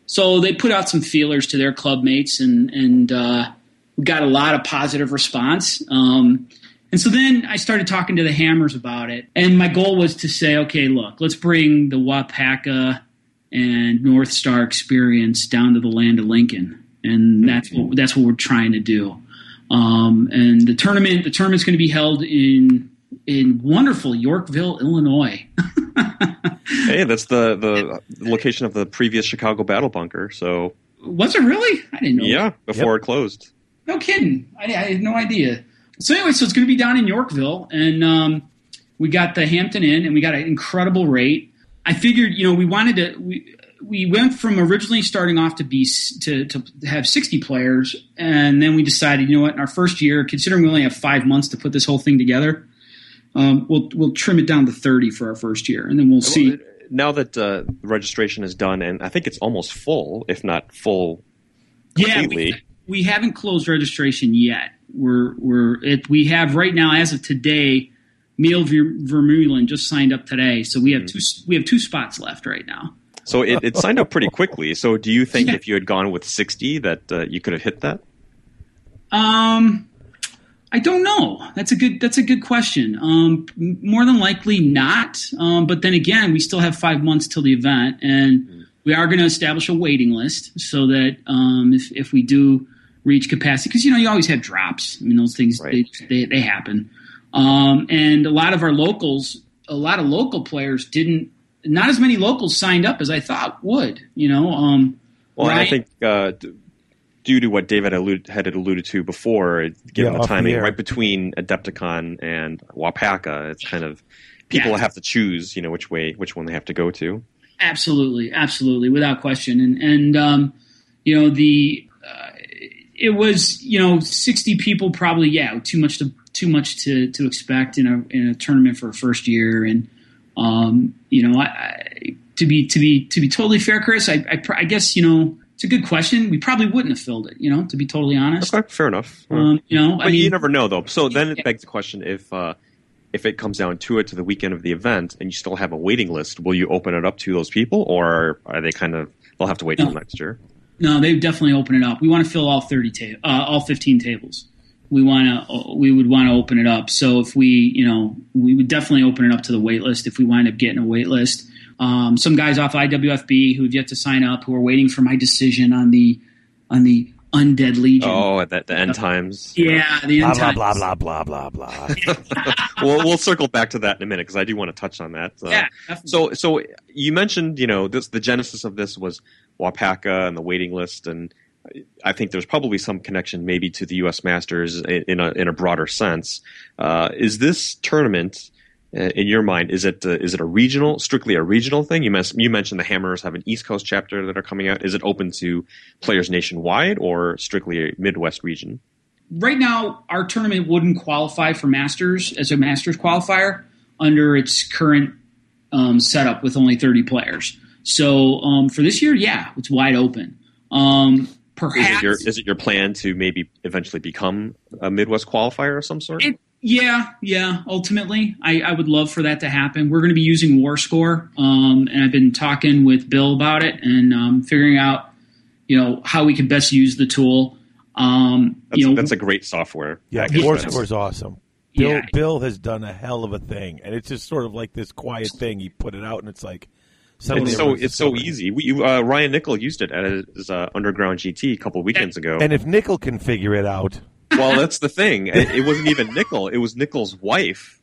So they put out some feelers to their club mates, and and uh, we got a lot of positive response. Um, and so then I started talking to the Hammers about it. And my goal was to say, okay, look, let's bring the Wapaka and North Star experience down to the land of Lincoln. And that's what that's what we're trying to do. Um, and the tournament the tournament's going to be held in in wonderful Yorkville, Illinois. hey, that's the the location of the previous Chicago battle bunker. So was it really? I didn't know. Yeah, before yep. it closed. No kidding. I, I had no idea so anyway, so it's going to be down in Yorkville, and um, we got the Hampton Inn, and we got an incredible rate. I figured, you know, we wanted to. We, we went from originally starting off to be to, to have 60 players and then we decided you know what in our first year considering we only have five months to put this whole thing together um, we'll we'll trim it down to 30 for our first year and then we'll see now that uh, registration is done and i think it's almost full if not full completely. yeah we, we haven't closed registration yet we're we're it, we have right now as of today. Neil Vermeulen just signed up today, so we have mm-hmm. two we have two spots left right now. So it, it signed up pretty quickly. So do you think yeah. if you had gone with sixty that uh, you could have hit that? Um, I don't know. That's a good. That's a good question. Um, more than likely not. Um, but then again, we still have five months till the event, and we are going to establish a waiting list so that um, if if we do reach capacity because you know you always have drops. I mean those things right. they, they, they happen, um, and a lot of our locals, a lot of local players didn't. Not as many locals signed up as I thought would. You know. Um, well, Ryan, I think uh, due to what David alluded, had alluded to before, given yeah, the timing the right between Adepticon and Wapaka, it's kind of people yeah. have to choose. You know which way, which one they have to go to. Absolutely, absolutely, without question, and and um, you know the uh, it was you know 60 people probably yeah too much to too much to, to expect in a in a tournament for a first year and um, you know I, I, to be to be to be totally fair Chris I, I, I guess you know it's a good question. We probably wouldn't have filled it you know to be totally honest. Okay fair enough. Um, you know but I mean, you never know though. So then it begs the question if uh, if it comes down to it to the weekend of the event and you still have a waiting list will you open it up to those people or are they kind of they'll have to wait no. till next year? No, they definitely open it up. We want to fill all thirty ta- uh, all fifteen tables. We want to. We would want to open it up. So if we, you know, we would definitely open it up to the wait list if we wind up getting a wait list. Um, some guys off IWFB who've yet to sign up who are waiting for my decision on the on the Undead Legion. Oh, at the, the end times. Yeah, the end blah, times. Blah blah blah blah blah blah. we'll we'll circle back to that in a minute because I do want to touch on that. Uh, yeah. Definitely. So so you mentioned you know this the genesis of this was Wapaka and the waiting list, and I think there's probably some connection maybe to the U.S. Masters in a in a broader sense. Uh, is this tournament? Uh, in your mind, is it uh, is it a regional, strictly a regional thing? You, mes- you mentioned the Hammers have an East Coast chapter that are coming out. Is it open to players nationwide or strictly a Midwest region? Right now, our tournament wouldn't qualify for Masters as a Masters qualifier under its current um, setup with only 30 players. So um, for this year, yeah, it's wide open. Um, perhaps is it, your, is it, your, plan to maybe eventually become a Midwest qualifier of some sort? It, yeah, yeah. Ultimately, I, I, would love for that to happen. We're going to be using WarScore, um, and I've been talking with Bill about it and um, figuring out, you know, how we can best use the tool. Um, That's, you know, that's a great software. Yeah, package. WarScore is awesome. Bill Yeah. Bill has done a hell of a thing, and it's just sort of like this quiet thing. He put it out, and it's like suddenly It's so it's so easy. We, uh, Ryan Nickel used it at his uh, Underground GT a couple weekends ago. And if Nickel can figure it out, well, that's the thing. It, it wasn't even Nickel. It was Nickel's wife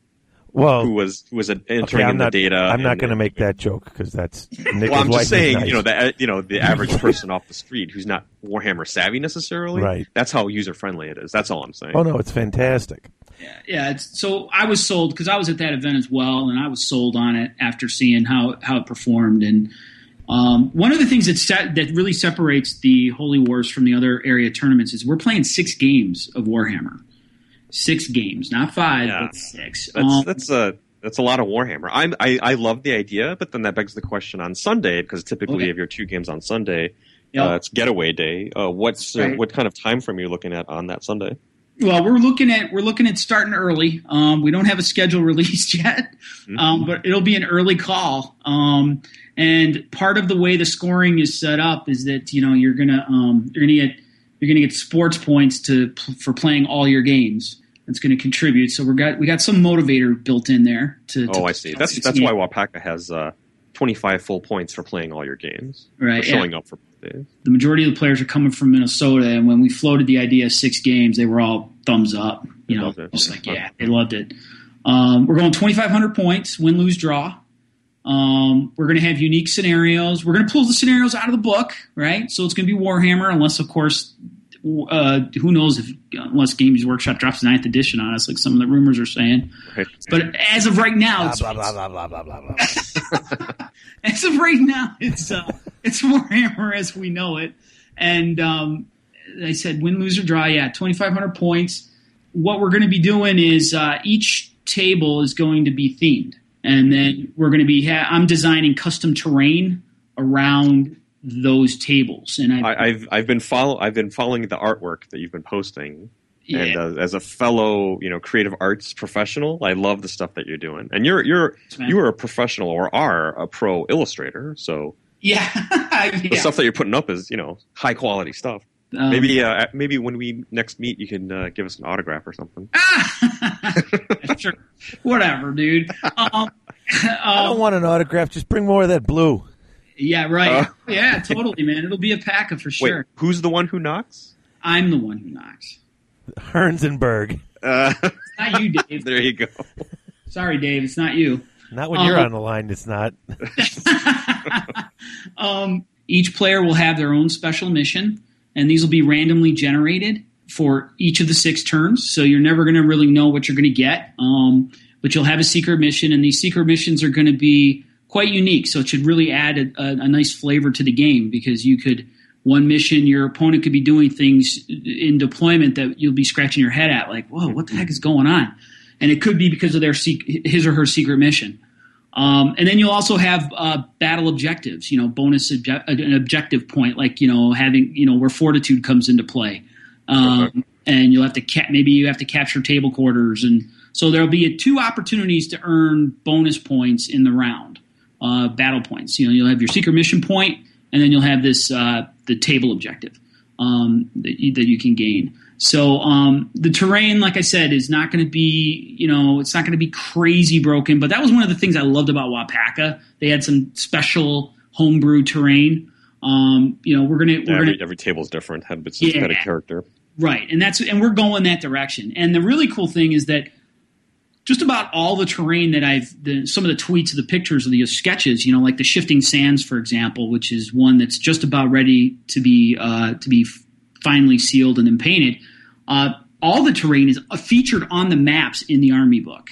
well, who was who was entering okay, in not. the data. I'm not going to make that joke because that's Nickel's Well, I'm just saying, nice. you know, the you know the average person off the street who's not Warhammer savvy necessarily. Right. That's how user friendly it is. That's all I'm saying. Oh no, it's fantastic. Yeah. It's, so I was sold because I was at that event as well, and I was sold on it after seeing how how it performed. And um, one of the things that set, that really separates the Holy Wars from the other area tournaments is we're playing six games of Warhammer. Six games, not five, Yeah. but six. That's Um, that's a that's a lot of Warhammer. I'm, I I love the idea, but then that begs the question on Sunday because typically Okay. if you have two games on Sunday, Yep. uh, it's getaway day. Uh, what's uh, what kind of time frame are you looking at on that Sunday? Well, we're looking at we're looking at starting early. Um, we don't have a schedule released yet, um, but it'll be an early call. Um, and part of the way the scoring is set up is that you know you're gonna um, you're gonna get you're gonna get sports points to for playing all your games. That's going to contribute. So we got we got some motivator built in there. To, to Oh, I see. That's that's why Wapaka has uh, 25 full points for playing all your games. Right, For yeah. showing up for. The majority of the players are coming from Minnesota, and when we floated the idea of six games, they were all thumbs up. You know, just like yeah, they loved it. Um, we're going 2,500 points, win, lose, draw. Um, we're going to have unique scenarios. We're going to pull the scenarios out of the book, right? So it's going to be Warhammer, unless of course, uh, who knows if unless Games Workshop drops the ninth edition on us, like some of the rumors are saying. Right. But as of right now, it's, Blah blah blah blah blah blah blah. as of right now, it's uh, it's Warhammer as we know it. And um, I said win, lose, or draw. Yeah, twenty five hundred points. What we're going to be doing is uh, each table is going to be themed, and then we're going to be. Ha- I'm designing custom terrain around those tables, and I, I, I've I've been follow I've been following the artwork that you've been posting, yeah, and uh, as a fellow you know creative arts professional, I love the stuff that you're doing. And you're you're you are a professional or are a pro illustrator, so yeah, the stuff that you're putting up is you know high quality stuff. Um, Maybe uh, maybe when we next meet, you can uh, give us an autograph or something. sure, whatever, dude. Um, I don't want an autograph. Just bring more of that blue. Yeah, right. Uh. yeah, totally, man. It'll be a pack for sure. Wait, who's the one who knocks? I'm the one who knocks. Heisenberg. Uh, It's not you, Dave. there you go. Sorry, Dave. It's not you. Not when you're Uh, on the line. It's not. um, each player will have their own special mission, and these will be randomly generated for each of the six turns. So you're never going to really know what you're going to get. Um, but you'll have a secret mission, and these secret missions are going to be quite unique. So it should really add a, a, a nice flavor to the game because you could one mission your opponent could be doing things in deployment that you'll be scratching your head at, like, whoa, what the heck is going on? And it could be because of their his or her secret mission. Um, and then you'll also have uh, battle objectives, you know, bonus obje- an objective point, like you know having you know where fortitude comes into play, um, Okay. and you'll have to ca- maybe you have to capture table quarters, and so there'll be two opportunities to earn bonus points in the round, uh, battle points. You know, you'll have your secret mission point, and then you'll have this uh, the table objective um, that, you, that you can gain. So um, the terrain, like I said, is not going to be, you know, it's not going to be crazy broken. But that was one of the things I loved about Wapaka. They had some special homebrew terrain. Um, you know, we're gonna we're every, gonna every table's different. Had it's Yeah. had a character. Right, and that's and we're going that direction. And the really cool thing is that just about all the terrain that I've the, some of the tweets of the pictures of the sketches, you know, like the shifting sands, for example, which is one that's just about ready to be uh, to be finally sealed and then painted. Uh, all the terrain is uh, featured on the maps in the army book.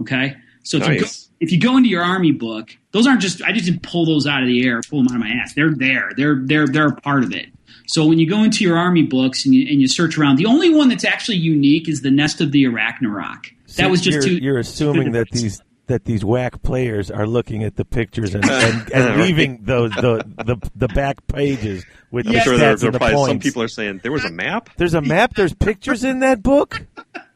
Okay, so if you go if you go into your army book, those aren't just I just didn't pull those out of the air, pull them out of my ass. They're there. They're they're they're a part of it. So when you go into your army books and you, and you search around, the only one that's actually unique is the Nest of the Arachnarok. That was just you're, too. you're assuming that these that these whack players are looking at the pictures and, and, and leaving those the, the the back pages with the I'm sure stats and the probably some people are saying there was a map. There's a map. There's pictures in that book.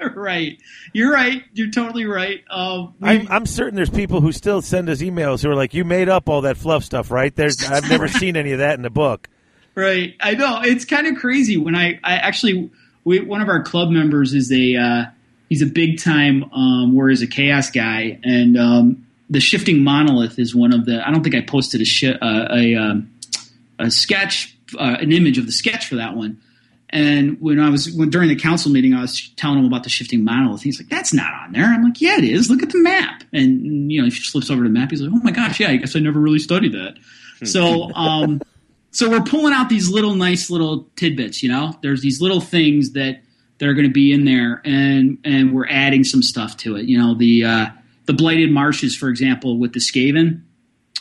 right. You're right. You're totally right. Um, we- I'm, I'm certain there's people who still send us emails who are like, "You made up all that fluff stuff, right?" There's I've never seen any of that in the book. right. I know it's kind of crazy when I, I actually we, one of our club members is a uh, he's a big time um, where he's a chaos guy and um, the shifting monolith is one of the I don't think I posted a uh, a um, a sketch uh, an image of the sketch for that one. And when I was when, during the council meeting, I was telling him about the shifting monolith. He's like, "That's not on there." I'm like, "Yeah, it is. Look at the map." And you know, he slips over to the map. He's like, "Oh my gosh, yeah. I guess I never really studied that." so, um, so we're pulling out these little nice little tidbits. You know, there's these little things that that are going to be in there, and and we're adding some stuff to it. You know, the uh, the blighted marshes, for example, with the Skaven.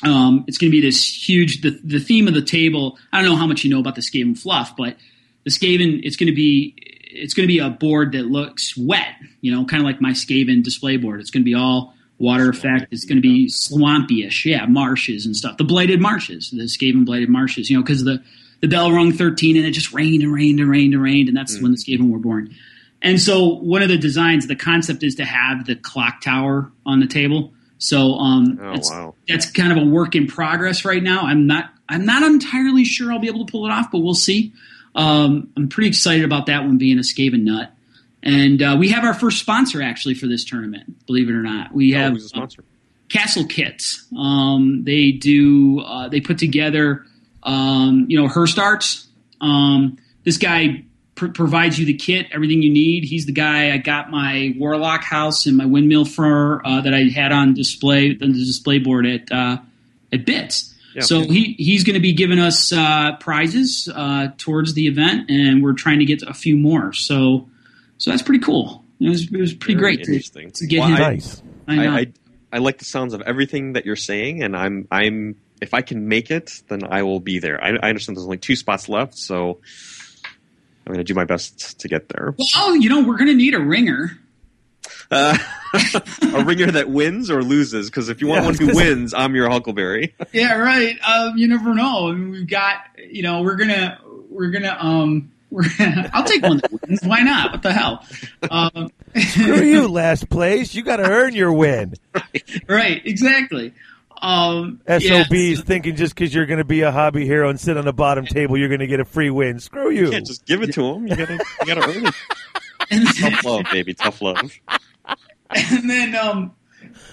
Um, it's going to be this huge. The the theme of the table. I don't know how much you know about the Skaven fluff, but the Skaven. It's going to be it's going to be a board that looks wet. You know, kind of like my Skaven display board. It's going to be all water effect. It's going to be swampy-ish, yeah, marshes and stuff. The blighted marshes, the Skaven blighted marshes. You know, because the the bell rung 13 and it just rained and rained and rained and rained, and that's mm. when the Skaven were born. And so one of the designs, the concept is to have the clock tower on the table. So um, oh, wow. that's kind of a work in progress right now. I'm not I'm not entirely sure I'll be able to pull it off, but we'll see. Um, I'm pretty excited about that one being a Skaven nut. And uh, we have our first sponsor actually for this tournament. Believe it or not, we oh, have who's a sponsor? Uh, Castle Kits. Um, they do. Uh, they put together, um, you know, Hirst Arts. Um, this guy pr- provides you the kit, everything you need. He's the guy I got my Warlock house and my windmill for uh, that I had on display on the display board at uh, at Bits. Yeah. So he he's going to be giving us uh, prizes uh, towards the event, and we're trying to get a few more. So so that's pretty cool. It was it was pretty Very great to, to get Well, him. I- Nice. I. I, I I like the sounds of everything that you're saying, and I'm I'm if I can make it, then I will be there. I, I understand there's only two spots left, so I'm going to do my best to get there. well, you know, we're going to need a ringer. Uh, a ringer that wins or loses, because if you want Yeah, one who wins, I'm your Huckleberry. Yeah, right. Um, you never know. I mean, we've got, you know, we're gonna, we're gonna, um, we're. I'll take one that wins. Why not? What the hell? Um, Screw you, last place. You got to earn your win. right. Exactly. Um, SOBs yeah, thinking just because you're going to be a hobby hero and sit on the bottom table, you're going to get a free win. Screw you. You can't just give it to him. You gotta you gotta earn it. and, Tough love, baby. Tough love. and then um,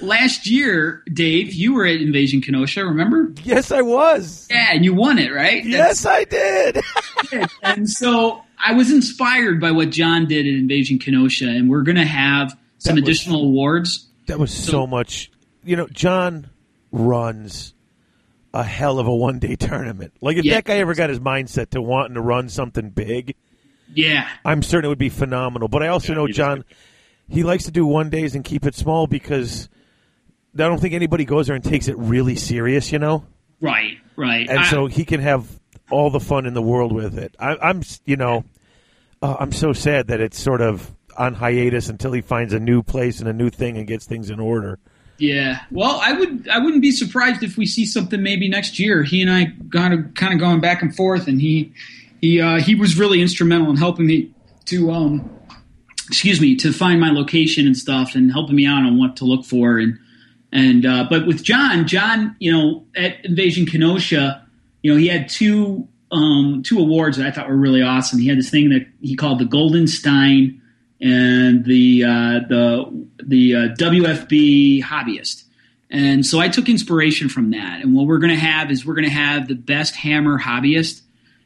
last year, Dave, you were at Invasion Kenosha. Remember? yes, I was. Yeah, and you won it, right? Yes, I did. That's- and so I was inspired by what John did at Invasion Kenosha, and we're gonna have some was- additional awards. That was so much. You know, John runs a hell of a one day tournament. Like, if Yeah. that guy ever got his mindset to wanting to run something big, Yeah. I'm certain it would be phenomenal. But I also Yeah, know John, he likes to do one days and keep it small because I don't think anybody goes there and takes it really serious, you know? Right, right. And I- so he can have all the fun in the world with it. I, I'm, you know, uh, I'm so sad that it's sort of on hiatus until he finds a new place and a new thing and gets things in order. Yeah. Well, I would I wouldn't be surprised if we see something maybe next year. He and I got a, kind of going back and forth, and he he uh, he was really instrumental in helping me to um excuse me to find my location and stuff, and helping me out on what to look for and. And uh, but with John, John, you know, at Invasion Kenosha, you know, he had two um, two awards that I thought were really awesome. He had this thing that he called the Golden Stein and the uh, the the uh, WFB hobbyist. And so I took inspiration from that. And what we're going to have is we're going to have the best hammer hobbyist,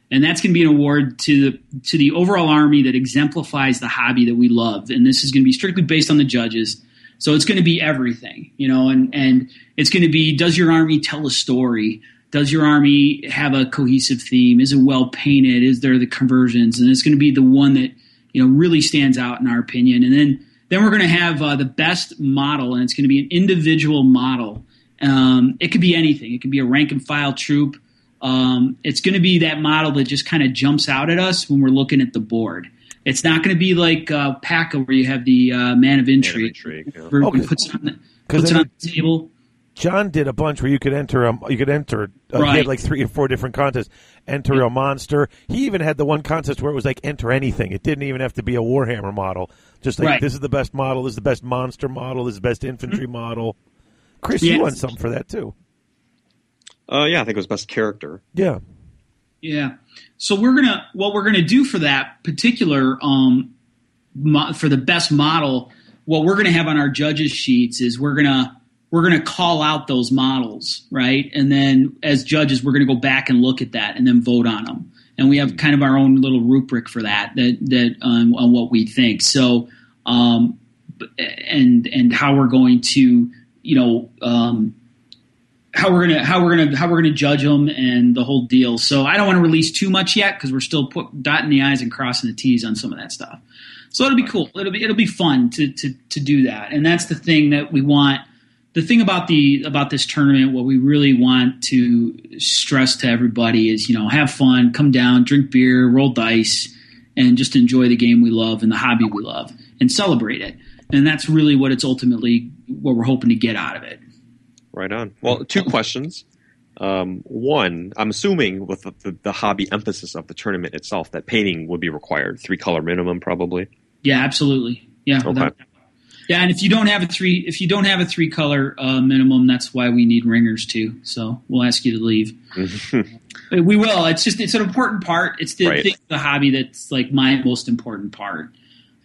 and that's going to be an award to the to the overall army that exemplifies the hobby that we love. And this is going to be strictly based on the judges. So it's going to be everything, you know, and and it's going to be does your army tell a story? Does your army have a cohesive theme? Is it well painted? Is there the conversions? And it's going to be the one that you know really stands out in our opinion. And then then we're going to have uh, the best model, and it's going to be an individual model. Um, it could be anything. It could be a rank and file troop. Um, it's going to be that model that just kind of jumps out at us when we're looking at the board. It's not going to be like uh, PACA where you have the uh, man of intrigue. intrigue, yeah. Where Okay. puts it on the, 'Cause puts it then on the table. John did a bunch where you could enter um you could enter uh, he had like three or four different contests enter a monster he even had the one contest where it was like enter anything it didn't even have to be a warhammer model just like Right. this is the best model this is the best monster model this is the best infantry model chris you Yes. won something for that too Uh, yeah, I think it was best character. yeah Yeah. So we're gonna what we're gonna do for that particular um mo- for the best model. What we're gonna have on our judges sheets is we're gonna we're gonna call out those models, right? And then as judges, we're gonna go back and look at that and then vote on them. And we have kind of our own little rubric for that that that um, on what we think. So um, and and how we're going to you know um, how we're gonna how we're gonna how we're gonna judge them and the whole deal. So I don't want to release too much yet because we're still put, dotting the i's and crossing the t's on some of that stuff. So it'll be cool. It'll be it'll be fun to to to do that, and that's the thing that we want. The thing about the about this tournament, what we really want to stress to everybody is, you know, have fun, come down, drink beer, roll dice, and just enjoy the game we love and the hobby we love, and celebrate it. And that's really what it's ultimately what we're hoping to get out of it. Right on. Well, two questions. Um, one, I'm assuming with the, the, the, hobby emphasis of the tournament itself, that painting would be required, three color minimum, probably. Yeah, absolutely. Yeah. Okay. That, yeah, and if you don't have a three, if you don't have a three color uh, minimum, that's why we need ringers too. So we'll ask you to leave. we will. It's just it's an important part. It's the Right. thing, the hobby that's like my most important part.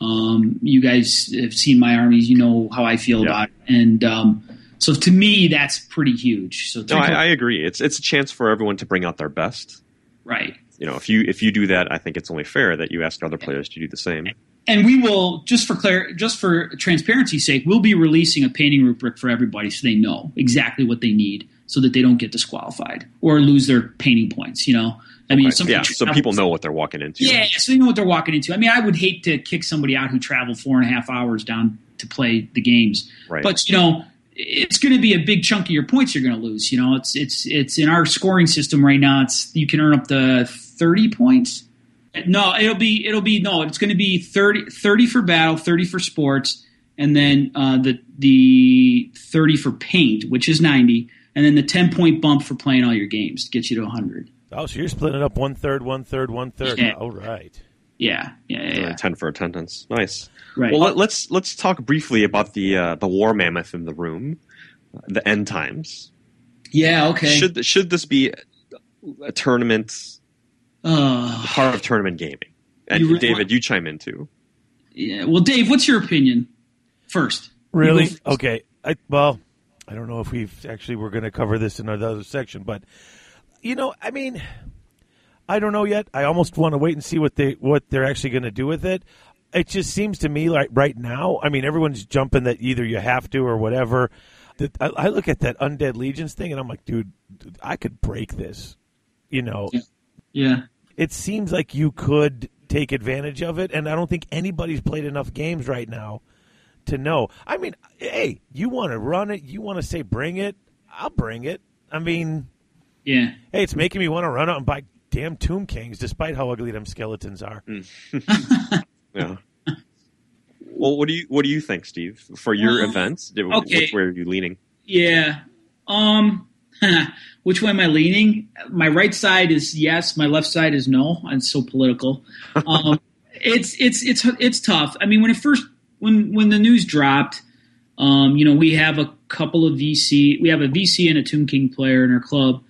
Um, you guys have seen my armies. You know how I feel Yeah. about it, and um, so to me, that's pretty huge. So No, I, I agree. It's it's a chance for everyone to bring out their best. right. You know, if you if you do that, I think it's only fair that you ask other players to do the same. And we will just for clar- just for transparency's sake, we'll be releasing a painting rubric for everybody so they know exactly what they need, so that they don't get disqualified or lose their painting points. You know, I mean, somebody yeah, so people know what they're walking into. Yeah, so they know what they're walking into. I mean, I would hate to kick somebody out who traveled four and a half hours down to play the games, Right. but you know. It's going to be a big chunk of your points you're going to lose. You know, it's it's it's in our scoring system right now. It's you can earn up to thirty points. No, it'll be it'll be no. It's going to be 30, 30 for battle, thirty for sports, and then uh, the the thirty for paint, which is ninety, and then the ten point bump for playing all your games to get you to hundred. Oh, so you're splitting up one third, one third, one third. Yeah. All right. Yeah, yeah, yeah. Yeah. ten for attendance. Nice. Right. Well, let, let's let's talk briefly about the uh, the war mammoth in the room, the end times. yeah. Okay. Should should this be a tournament uh, part of tournament gaming? And You really David, want- you chime in too. yeah. Well, Dave, what's your opinion first? Really? First. Okay. I, well, I don't know if we've actually we're going to cover this in another section, but you know, I mean, I don't know yet. I almost want to wait and see what they what they're actually going to do with it. It just seems to me like right now. I mean, everyone's jumping that either you have to or whatever. That I, I look at that undead legions thing and I'm like, dude, I could break this. You know, Yeah. It seems like you could take advantage of it, and I don't think anybody's played enough games right now to know. I mean, hey, you want to run it, you want to say bring it, I'll bring it. I mean, Yeah. hey, it's making me want to run out and buy damn Tomb Kings, despite how ugly them skeletons are. Yeah. well, what do you what do you think, Steve, for your Well, events? Did- okay. Which way are you leaning? Yeah. Um. Which way am I leaning? My right side is yes. My left side is no. I'm so political. Um, it's it's it's it's tough. I mean, when it first when when the news dropped, um, you know, we have a couple of VC. We have a VC and a Tomb King player in our club,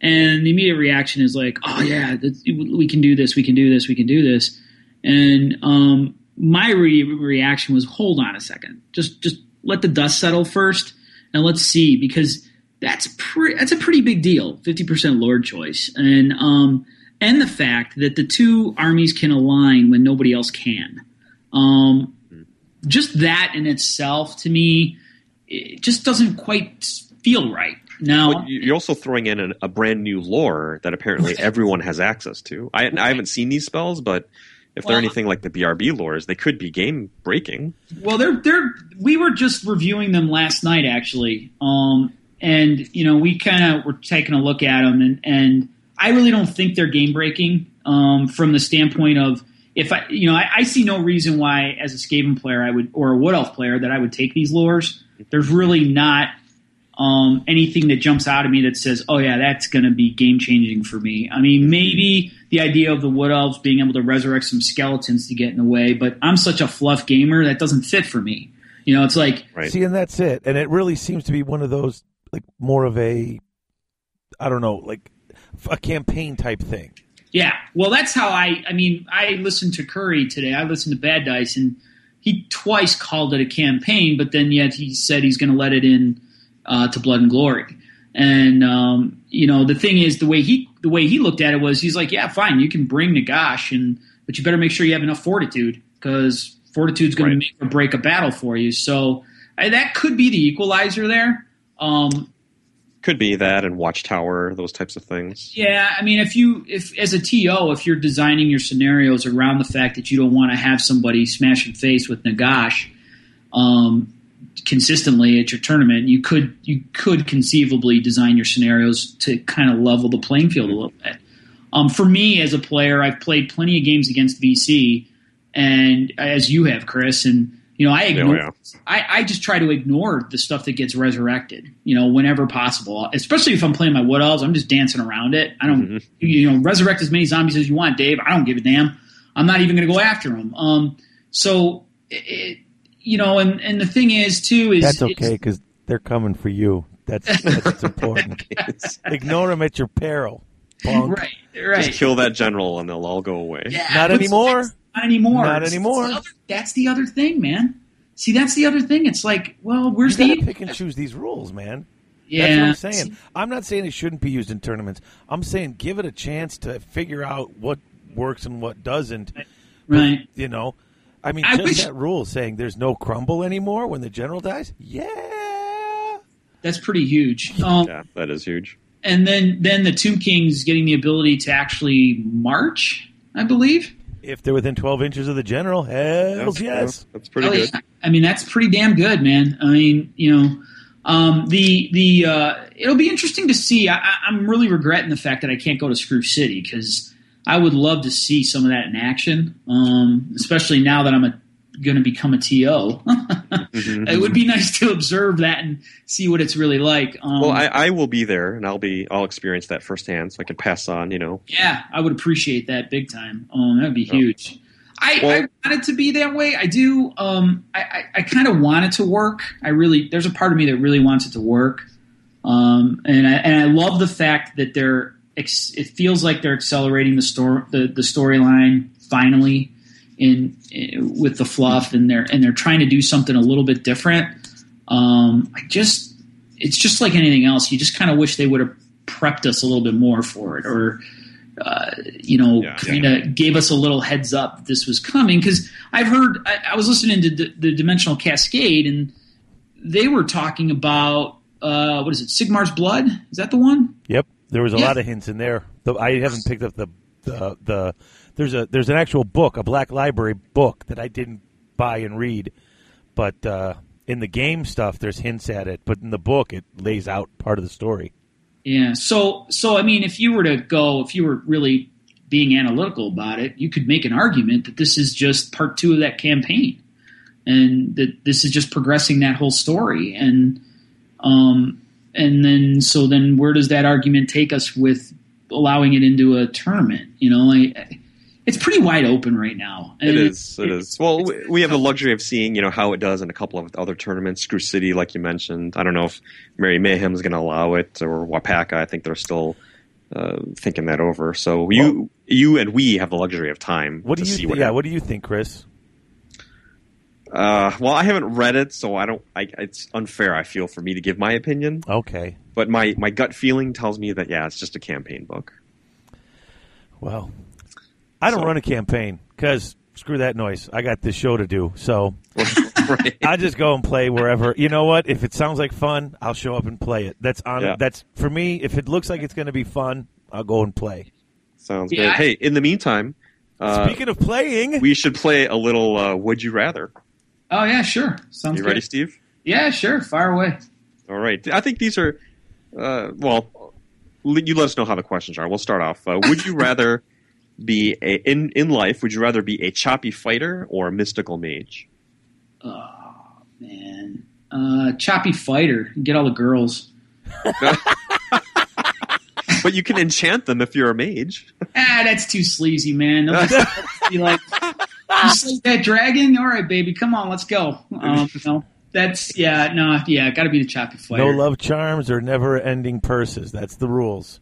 and the immediate reaction is like, "Oh yeah, we can do this. We can do this. We can do this." And um, my re- reaction was, "Hold on a second. Just just let the dust settle first, and let's see because." That's pre- that's a pretty big deal, fifty percent Lord choice, and um, and the fact that the two armies can align when nobody else can. Um, just that in itself, to me, it just doesn't quite feel right. Now, Well, you- you're also throwing in a, a brand new lore that apparently everyone has access to. I, I haven't seen these spells, but if they're Well- anything like the BRB lores, they could be game breaking. Well, they're they're we were just reviewing them last night actually, um, and you know we kind of were taking a look at them, and and I really don't think they're game breaking um, from the standpoint of if I you know I, I see no reason why as a Skaven player I would or a Wood Elf player that I would take these lores. There's really not um, anything that jumps out at me that says, "Oh yeah, that's going to be game changing for me." I mean, maybe the idea of the wood elves being able to resurrect some skeletons to get in the way, but I'm such a fluff gamer that doesn't fit for me. You know, it's like Right. See, and that's it. And it really seems to be one of those, like, more of a, I don't know, like a campaign type thing. Yeah, well, that's how I. I mean, I listened to Curry today. I listened to Bad Dice, and he twice called it a campaign, but then yet he said he's going to let it in uh, to Blood and Glory. And um, you know, the thing is, the way he the way he looked at it was, he's like, yeah, fine, you can bring Nagash, and but you better make sure you have enough fortitude because fortitude's going Right. to make or break a battle for you. So I, that could be the equalizer there. Um, Could be that and Watchtower, those types of things. Yeah, I mean, if you, if as a TO, if you're designing your scenarios around the fact that you don't want to have somebody smashing face with Nagash um, consistently at your tournament, you could you could conceivably design your scenarios to kind of level the playing field a little bit. Um, for me, as a player, I've played plenty of games against VC, and as you have, Chris, and you know, I ignore. yeah. I, I just try to ignore the stuff that gets resurrected, you know, whenever possible. Especially if I'm playing my wood elves, I'm just dancing around it. I don't, you know, resurrect as many zombies as you want, Dave. I don't give a damn. I'm not even going to go after them. Um, so, it, you know, and and the thing is too is That's okay because they're coming for you. That's that's important. Ignore them at your peril. Punk. right, right. Just kill that general and they'll all go away. Yeah, Not but anymore. That's Not anymore. Not It's- anymore. That's the, other, that's the other thing, man. See, that's the other thing. It's like, well, where's You the pick and choose these rules, man. yeah? That's what I'm saying. I'm not saying it shouldn't be used in tournaments. I'm saying give it a chance to figure out what works and what doesn't. Right. You know, I mean, I just wish- that rule saying there's no crumble anymore when the general dies. Yeah. That's pretty huge. Um, Yeah, that is huge. and then then the Tomb Kings getting the ability to actually march, I believe. If they're within 12 inches of the general, hells yes. That's pretty Hell good. yeah. I mean, that's pretty damn good, man. I mean, you know, um, the the uh, it'll be interesting to see. I, I- I'm really regretting the fact that I can't go to Screw City because I would love to see some of that in action, um, especially now that I'm a going to become a TO. Mhm. it would be nice to observe that and see what it's really like. Um, Well, I, I will be there, and I'll be I'll experience that firsthand, so I can pass on. You know, Yeah, I would appreciate that big time. Um, that'd be Yeah. huge. I, Well- I want it to be that way. I do. Um, I, I, I kind of want it to work. I really, there's a part of me that really wants it to work. Um, and I, and I love the fact that they're. It feels like they're accelerating the story, the, the storyline finally, in, in with the fluff, and they're and they're trying to do something a little bit different. Um, I just, it's just like anything else. You just kind of wish they would have prepped us a little bit more for it, or uh, you know, Yeah. kind of gave us a little heads up this was coming. Because I've heard, I, I was listening to the, the Dimensional Cascade, and they were talking about uh, what is it, Sigmar's Blood? Is that the one? Yep. There was a Yeah. lot of hints in there. I haven't picked up the, the the there's a there's an actual book, a Black Library book that I didn't buy and read, but uh, in the game stuff there's hints at it, but in the book it lays out part of the story. Yeah. So, so I mean, if you were to go, if you were really being analytical about it, you could make an argument that this is just part two of that campaign, and that this is just progressing that whole story. And, um, and then so then where does that argument take us with allowing it into a tournament? You know, like, it's pretty wide open right now. it And is. It is. Well, we, we have the luxury of seeing, you know, how it does in a couple of other tournaments. Screw City, like you mentioned. I don't know if Mary Mayhem is going to allow it, or Wapaka. I think they're still uh, thinking that over. So you, you and we have the luxury of time What do to you see th- what yeah? happens. What do you think, Chris? Uh, well, I haven't read it, so I don't. I, it's unfair. I feel for me to give my opinion, Okay. but my my gut feeling tells me that yeah, it's just a campaign book. Well, I don't So- run a campaign because screw that noise. I got this show to do, so right. I just go and play wherever. You know what? If it sounds like fun, I'll show up and play it. That's on. Yeah. That's for me. If it looks like it's going to be fun, I'll go and play. Sounds Yeah, good. Hey, in the meantime, uh, Speaking of playing, we should play a little. Uh, Would you rather? oh yeah, sure. Sounds You good. ready, Steve? Yeah, sure. Fire away. All right. I think these are. Uh, well, you let us know how the questions are. We'll start off. Uh, would you rather be a in in life? Would you rather be a choppy fighter or a mystical mage? Oh man, uh, choppy fighter. Get all the girls. but you can enchant them if you're a mage. Ah, that's too sleazy, man. They'll just be like, you slay that dragon? All right, baby, come on, let's go. Um, no, that's yeah, no, yeah, got to be the choppy fighter. no love charms or never-ending purses. That's the rules.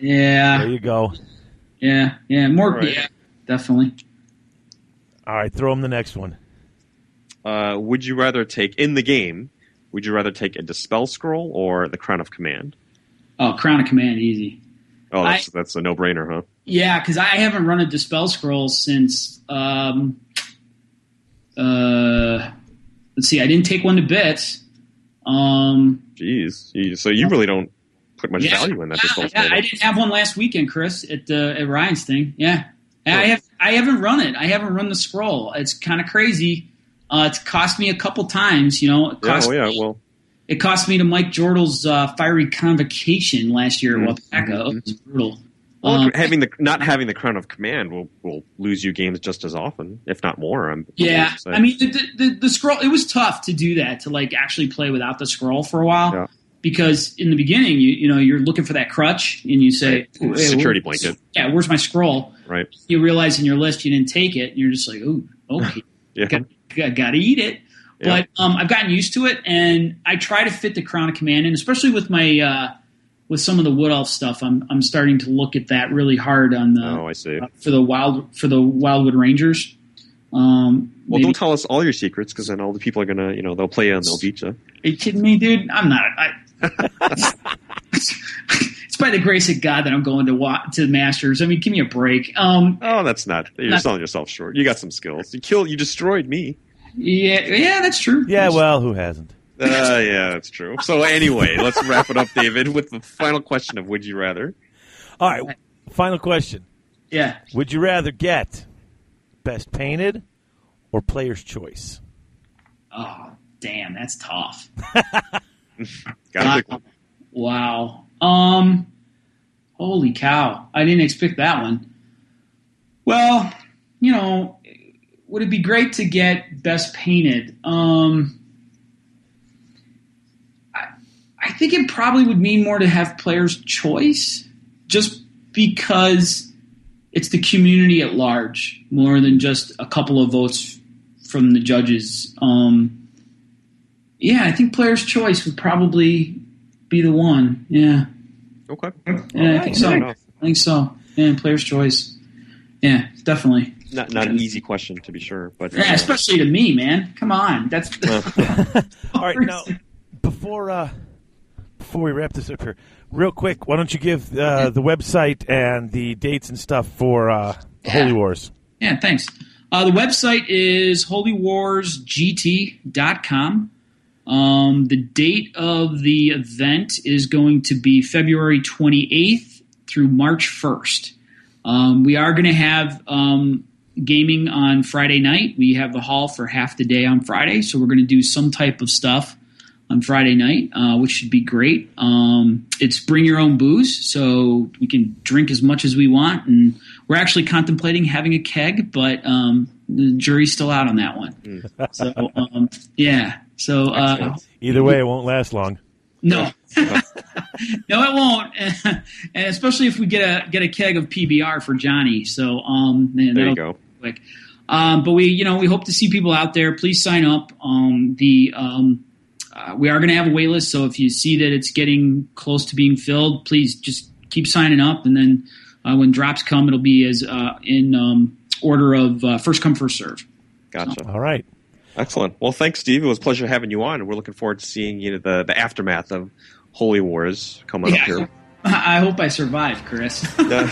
Yeah, there you go. Yeah, yeah, more. Right. Yeah, definitely. All right, throw him the next one. Uh, would you rather take in the game? Would you rather take a dispel scroll or the crown of command? Oh, Crown of Command, easy. Oh, that's that's a no brainer, huh? Yeah, because I haven't run a dispel scroll since. Um, uh, let's see, I didn't take one to bits. Um, Jeez, so you really don't put much yeah, value in that yeah, yeah. I didn't have one last weekend, Chris, at uh, at Ryan's thing. Yeah, And I have. I haven't run it. I haven't run the scroll. It's kind of crazy. Uh, it's cost me a couple times. You know, it yeah, cost oh yeah, me- well, it cost me to Mike Jordel's uh, fiery convocation last year at Wapaka. It was brutal. well Um, having the not having the crown of command will will lose you games just as often, if not more. I'm Yeah, willing to say. I mean the, the the scroll. It was tough to do that to like actually play without the scroll for a while Yeah. Because in the beginning you you know you're looking for that crutch and you say Right. "Hey, Security blanket. Yeah, where's my scroll? right? You realize in your list you didn't take it and you're just like, oh, okay, Yeah, got, got, got to eat it. Yeah. But um, I've gotten used to it, and I try to fit the Crown of Command in, especially with my uh, with some of the Wood Elf stuff. I'm I'm starting to look at that really hard on the oh, I see. uh, for the wild for the Wildwood Rangers. Um, Well, maybe- don't tell us all your secrets because then all the people are gonna, you know, they'll play you and they'll beat you. Are you kidding me, dude? I'm not. I, it's by the grace of God that I'm going to wa- to the Masters. I mean, give me a break. Um, Oh, that's not. You're Not- selling yourself short. You got some skills. You killed. You destroyed me. yeah, yeah, that's true. Yeah, well, who hasn't? Uh, yeah, that's true. So anyway, let's wrap it up, David, with the final question of Would you rather? All right, final question. yeah. Would you rather get best painted or player's choice? Oh, damn, that's tough. Got one. Wow. Um, holy cow! I didn't expect that one. Well, you know, would it be great to get best painted? Um, I, I think it probably would mean more to have players' choice, just because it's the community at large more than just a couple of votes from the judges. Um, yeah, I think players' choice would probably be the one. Yeah, Okay. yeah, I think so. fair I think so. Yeah, players' choice. Yeah, definitely. Not not an easy question to be sure, but Yeah, uh, especially to me, man. Come on, that's. All right, now before uh, before we wrap this up here, real quick, why don't you give uh, the website and the dates and stuff for uh, Holy Wars? Yeah, thanks. Uh, the website is holywarsgt.com. Um, the date of the event is going to be February 28th through March 1st. Um, we are going to have um, gaming on Friday night. We have the hall for half the day on Friday, so we're going to do some type of stuff on Friday night, uh, which should be great. Um, it's bring your own booze, so we can drink as much as we want, and we're actually contemplating having a keg, but um, the jury's still out on that one. So um, yeah, so uh, Either way, it won't last long. no, no, it won't, and especially if we get a get a keg of PBR for Johnny. So um, man, there you go. quick. Um, but we, you know, we hope to see people out there. Please sign up. Um, the um, uh, we are going to have a wait list, so if you see that it's getting close to being filled, please just keep signing up, and then uh, when drops come, it'll be as uh, in um, order of uh, first come first serve. Gotcha. All right. Excellent. Well, thanks, Steve. It was a pleasure having you on. We're looking forward to seeing you know, the the aftermath of Holy Wars coming up here. I hope I survive, Chris. Yeah.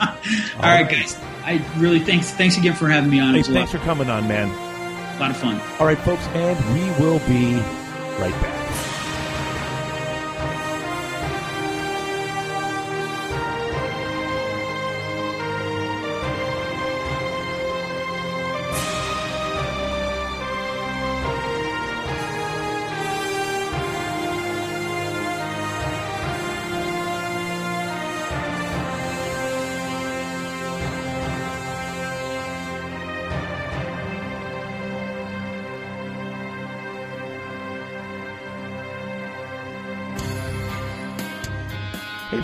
All right, guys. I really thanks thanks again for having me on. Hey, It was thanks for coming on, man. a lot of fun. All right, folks, and we will be right back.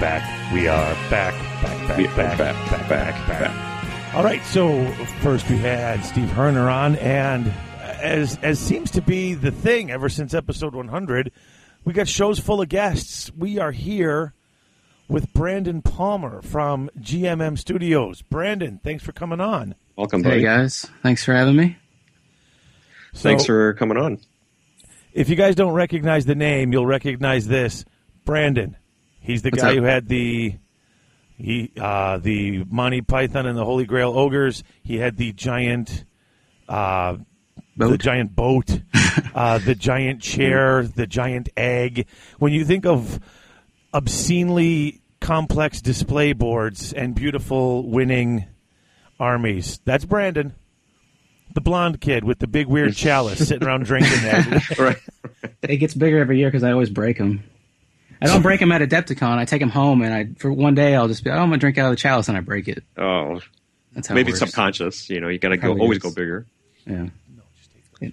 Back. We are back. Back, back, We back, back, back, back, back, back, back. All right. So first we had Steve Herner on, and as as seems to be the thing ever since episode 100, we got shows full of guests. We are here with Brandon Palmer from GMM Studios. Brandon, thanks for coming on. Welcome, Hey guys, thanks for having me. So, Thanks for coming on. If you guys don't recognize the name, you'll recognize this. Brandon. He's the What's guy up? who had the he uh, the Monty Python and the Holy Grail ogres. He had the giant uh, the Boat? giant boat, uh, the giant chair, the giant egg. When you think of obscenely complex display boards and beautiful winning armies, that's Brandon. The blonde kid with the big weird chalice sitting around drinking that. right. It gets bigger every year because I always break them. I don't break them at Adepticon. I take them home, and I for one day I'll just be, oh, I'm gonna drink out of the chalice, and I break it. Oh, That's how maybe it works. subconscious. You know, you got to go always is. go bigger. Yeah.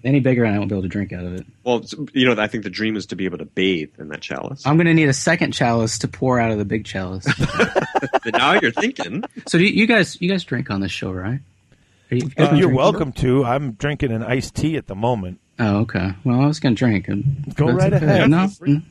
Any bigger, and I won't be able to drink out of it. Well, you know, I think the dream is to be able to bathe in that chalice. I'm gonna need a second chalice to pour out of the big chalice. But now you're thinking. so do you, you guys, you guys drink on this show, right? Are you, are uh, you're welcome to. I'm drinking an iced tea at the moment. Oh, okay. Well, I was gonna drink. and- Go that's right okay. ahead. No,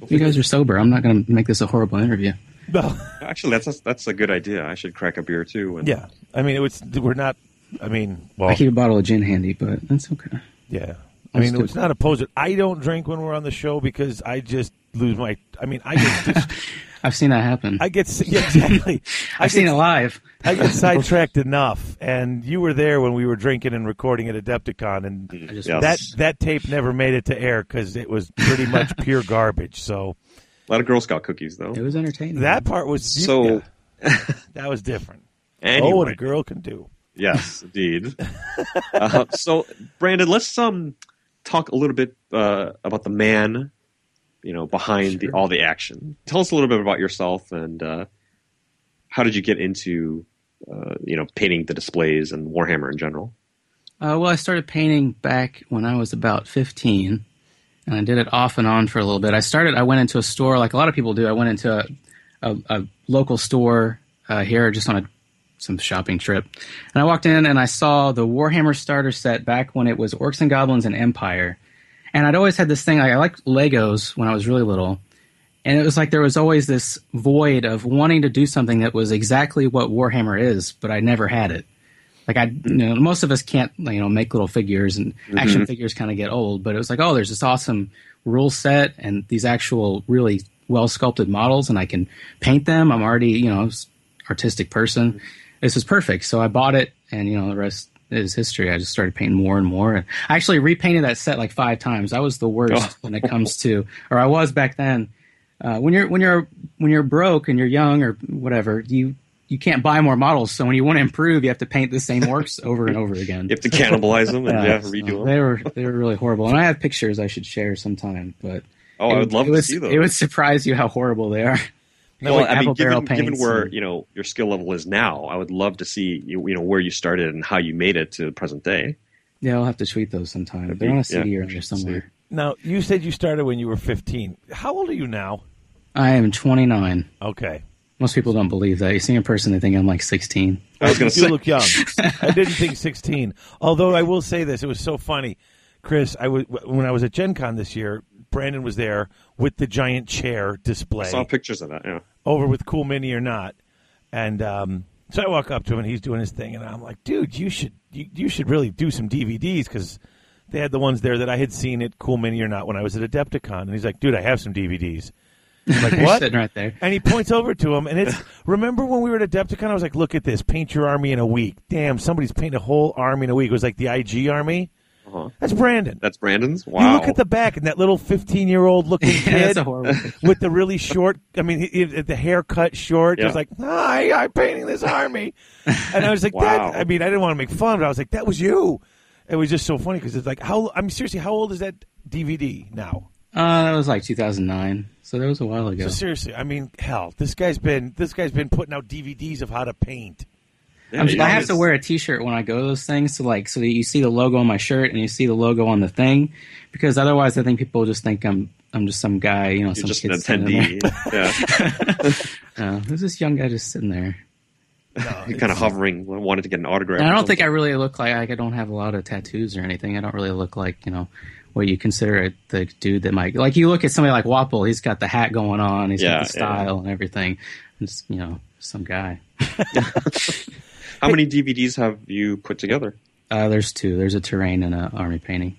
you guys are sober. I'm not gonna make this a horrible interview. Well, Actually, that's a, that's a good idea. I should crack a beer too. And yeah. I mean, it was. We're not. I mean, well, I keep a bottle of gin handy, but that's okay. yeah. I mean, it's not opposed. to- I don't drink when we're on the show because I just lose my. I mean, I get. Just, I've seen that happen. I get. Yeah, exactly. I I've seen it live. I get sidetracked enough, and you were there when we were drinking and recording at Adepticon, and I just Yes. that that tape never made it to air because it was pretty much pure garbage. So a lot of Girl Scout cookies, though. It was entertaining. that part was So- yeah, that was different. Anyway, Oh, what a girl can do. yes, indeed. uh, so, Brandon, let's um talk a little bit uh, about the man, you know, behind the all the action. Tell us a little bit about yourself and uh, how did you get into, uh, you know, painting the displays and Warhammer in general. Uh, well, I started painting back when I was about 15, and I did it off and on for a little bit. I started, I went into a store like a lot of people do. I went into a, a, a local store uh, here just on a some shopping trip, and I walked in and I saw the Warhammer starter set back when it was Orcs and Goblins and Empire, and I'd always had this thing. I, I liked Legos when I was really little, and it was like there was always this void of wanting to do something that was exactly what Warhammer is, but I never had it like I, you know, most of us can't, you know, make little figures and mm-hmm. action figures kind of get old. But it was like, oh, there's this awesome rule set and these actual really well sculpted models, and I can paint them. I'm already, you know, artistic person. Mm-hmm. This is perfect. So I bought it, and you know, the rest is history. I just started painting more and more. And I actually repainted that set like five times. I was the worst when it comes to, or I was back then. Uh, when you're when you're when you're broke and you're young or whatever, you you can't buy more models. So when you want to improve, you have to paint the same works over and over again. You have to cannibalize them and yeah, so redo them. They were they were really horrible, and I have pictures I should share sometime. But Oh, it I would love to would, see those. It would surprise you how horrible they are. They're well, like I mean, given, given where and- you know your skill level is now, I would love to see you, you know where you started and how you made it to the present day. yeah, I'll have to tweet those sometime. That'd They're be- on a yeah, CD or interesting somewhere. Now, you said you started when you were 15. How old are you now? I am 29. Okay. Most people don't believe that. You see me in person, they think I'm like 16. I was going to you look young. I didn't think 16. Although I will say this, it was so funny, Chris. I was when I was at Gen Con this year. Brandon was there with the giant chair display. I display saw pictures of that. Yeah, over with Cool Mini or not, and um, So I walk up to him and he's doing his thing, and I'm like, dude, you should you, you should really do some DVDs because they had the ones there that I had seen at Cool Mini or not when I was at Adepticon, and he's like, dude, I have some DVDs. I'm like what? Sitting right there. And he points over to him, and it's remember when we were at Adepticon? I was like, look at this, paint your army in a week. Damn, somebody's painting a whole army in a week. It was like the IG army. Uh-huh. That's Brandon. That's Brandon's. Wow. You look at the back and that little 15 year old looking Yeah, kid that's a horrible picture. with the really short, I mean, he, he- the haircut short. Yeah. Just like, hi, I'm painting this army. And I was like, Wow. that, I mean, I didn't want to make fun, but I was like, that was you. It was just so funny because it's like, how, I mean, seriously, how old is that DVD now? Uh, that was like 2009, so that was a while ago. So seriously, I mean, hell, this guy's been, this guy's been putting out DVDs of how to paint. Yeah, I'm- you I have to wear a T-shirt when I go to those things, so like, so that you see the logo on my shirt and you see the logo on the thing, because otherwise, I think people just think I'm I'm just some guy, you know, You're some just an kid sitting attendee. yeah. Uh, there's this young guy just sitting there. You're kind of hovering, wanted to get an autograph. I don't think I really look like, like I don't have a lot of tattoos or anything. I don't really look like you know what you consider a, the dude that might like. You look at somebody like Wapple, he's got the hat going on, he's Yeah, got the yeah. style and everything. I'm just you know some guy. How many DVDs have you put together? Uh, there's two. There's a terrain and an army painting.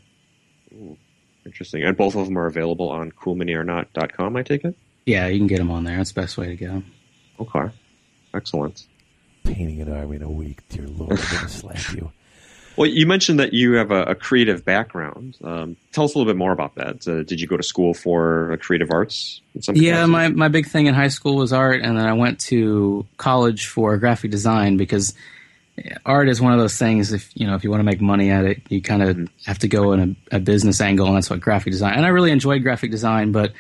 Interesting. And both of them are available on coolminiornot.com, I take it? Yeah, you can get them on there. That's the best way to get them. Okay. Excellent. Painting an army in a week, dear Lord, I'm going to slap you. Well, you mentioned that you have a, a creative background. Um, tell us a little bit more about that. Uh, did you go to school for creative arts? Yeah, my, my big thing in high school was art, and then I went to college for graphic design because art is one of those things. If you know, if you want to make money at it, you kind of have to go in a, a business angle, and that's what graphic design. And I really enjoyed graphic design, but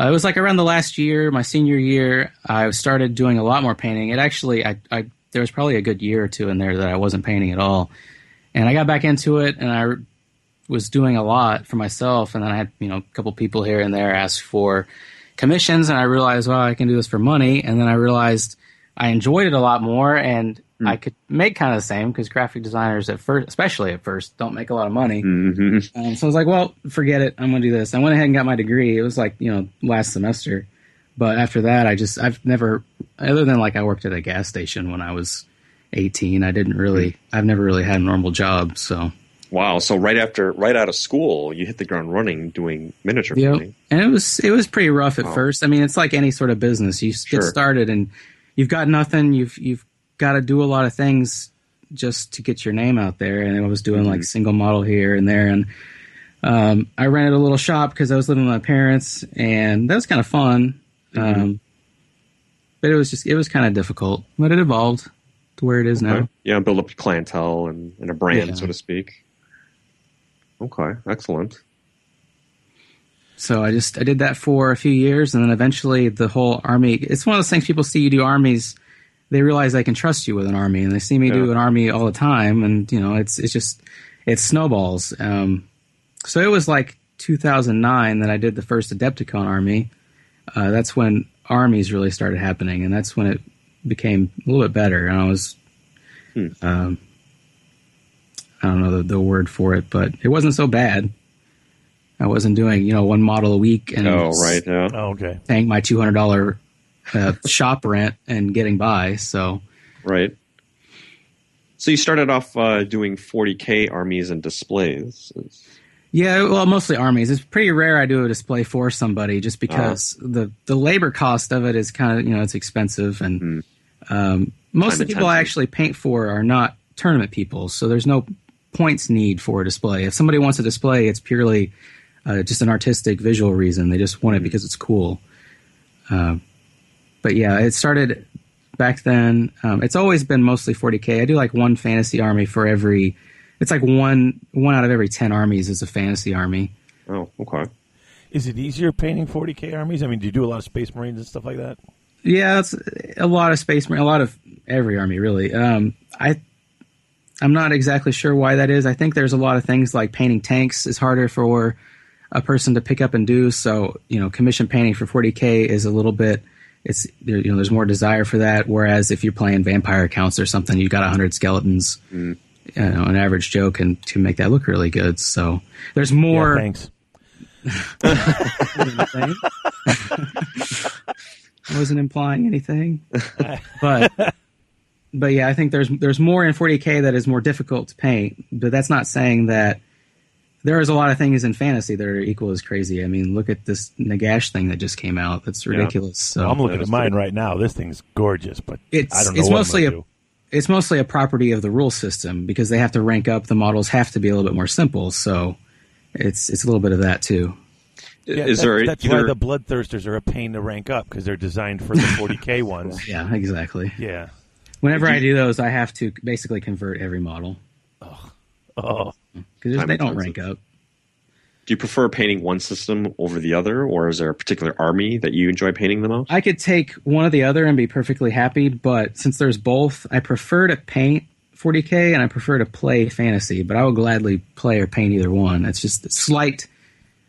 uh, it was like around the last year, my senior year, I started doing a lot more painting. It actually, I, I there was probably a good year or two in there that I wasn't painting at all, and I got back into it, and I was doing a lot for myself, and then I had you know a couple people here and there ask for commissions, and I realized, well, I can do this for money, and then I realized I enjoyed it a lot more, and I could make kind of the same because graphic designers at first, especially at first, don't make a lot of money. hmm Um, so I was like, well, forget it. I'm going to do this. I went ahead and got my degree. It was like, you know, last semester. But after that, I just, I've never, other than like I worked at a gas station when I was 18, I didn't really, I've never really had a normal job. So, Wow. So right after, right out of school, you hit the ground running doing miniature Yep. And it was, it was pretty rough at Wow. first. I mean, it's like any sort of business. You s- get started and you've got nothing. You've, you've got to do a lot of things just to get your name out there. And I was doing like single model here and there. And, um, I rented a little shop because I was living with my parents, and that was kind of fun. Um, but it was just it was kind of difficult, but it evolved to where it is now. Okay. Yeah, build up clientele and, and a brand, Yeah. so to speak. Okay, excellent. So I just I did that for a few years, and then eventually the whole army. It's one of those things people see you do armies. They realize they can trust you with an army, and they see me do an army all the time, and you know it's it's just it snowballs. Um, so it was like 2009 that I did the first Adepticon army. Uh, that's when armies really started happening, and that's when it became a little bit better. And I was, Hmm. um, I don't know the, the word for it, but it wasn't so bad. I wasn't doing you know one model a week and Oh, right. Yeah. Oh, okay. paying my two hundred dollar uh, shop rent and getting by. So Right. So you started off uh, doing 40k armies and displays. yeah, well, mostly armies. It's pretty rare I do a display for somebody just because the the labor cost of it is kind of you know it's expensive and um, most of the people I actually paint for are not tournament people, so there's no points need for a display. If somebody wants a display, it's purely uh, just an artistic visual reason. They just want it because it's cool. Uh, but yeah, it started back then. Um, it's always been mostly 40k. I do like one fantasy army for every. It's like one one out of every ten armies is a fantasy army. Oh, okay. Is it easier painting 40k armies? I mean, do you do a lot of Space Marines and stuff like that? Yeah, it's a lot of space marine, a lot of every army really. Um, I I'm not exactly sure why that is. I think there's a lot of things like painting tanks is harder for a person to pick up and do. So you know, commission painting for 40k is a little bit. It's you know, there's more desire for that. Whereas if you're playing vampire counts or something, you've got 100 skeletons. You know, an average Joe can to make that look really good. So there's more. yeah, thanks. I wasn't implying anything, but but yeah, I think there's there's more in 40k that is more difficult to paint. But that's not saying that there is a lot of things in fantasy that are equal as crazy. I mean, look at this Nagash thing that just came out. That's ridiculous. So Well, I'm looking at mine cool. right now. This thing's gorgeous, but it's I don't know it's what I'm mostly a do. it's mostly a property of the rule system because they have to rank up. The models have to be a little bit more simple. So it's it's a little bit of that too. Yeah, is that- there that's either why the bloodthirsters are a pain to rank up because they're designed for the 40k ones. Yeah, exactly. Yeah. Whenever I do those, I have to basically convert every model Oh, oh, because Time they don't rank up. Do you prefer painting one system over the other, or is there a particular army that you enjoy painting the most? I could take one or the other and be perfectly happy, but since there's both, I prefer to paint 40k and I prefer to play fantasy, but I will gladly play or paint either one. It's just a slight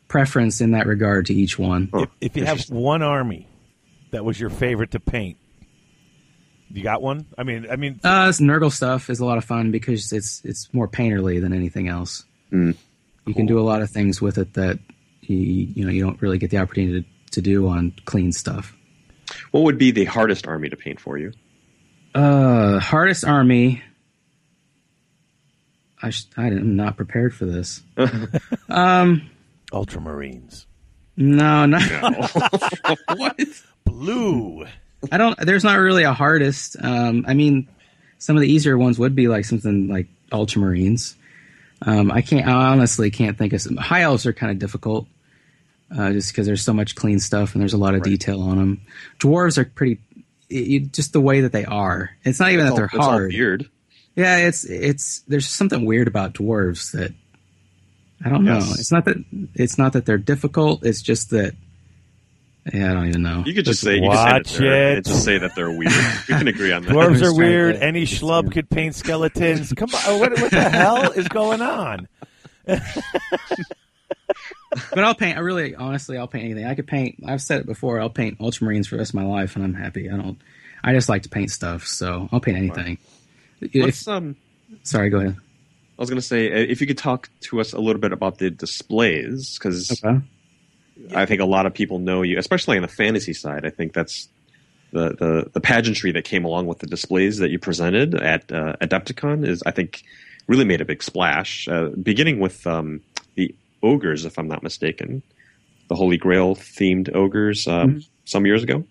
preference in that regard to each one. If, if you have one army that was your favorite to paint, you got one? I mean, I mean, Uh, this Nurgle stuff is a lot of fun because it's it's more painterly than anything else. Mm, You can do a lot of things with it that you, you know you don't really get the opportunity to, to do on clean stuff. what would be the hardest army to paint for you? Uh, hardest army. I sh- I am not prepared for this. um, Ultramarines. no, not. what? Blue. I don't. There's not really a hardest. Um, I mean, some of the easier ones would be like something like Ultramarines. Um, I can't. I honestly can't think of some. High elves are kind of difficult, uh, just because there's so much clean stuff and there's a lot of detail on them. Dwarves are pretty. It, you, just the way that they are. It's not even that they're It's all hard. weird. Yeah, it's it's there's something weird about dwarves that I don't know. It's not that it's not that they're difficult. It's just that yeah, I don't even know. You could just Just say you could say watch it. just say that they're weird. we can agree on that. Dwarves are weird. Any schlub could paint skeletons. Come on, what, what the hell is going on? But I'll paint. I really, honestly, I'll paint anything. I could paint. I've said it before. I'll paint Ultramarines for the rest of my life, and I'm happy. I don't. I just like to paint stuff, so I'll paint anything. If- um, sorry, go ahead. I was going to say, uh, if you could talk to us a little bit about the displays, because Okay. I think a lot of people know you, especially on the fantasy side. I think that's the, the, the pageantry that came along with the displays that you presented at uh, Adepticon is, I think, really made a big splash. Uh, beginning with um, the ogres, if I'm not mistaken, the Holy Grail themed ogres uh, some years ago.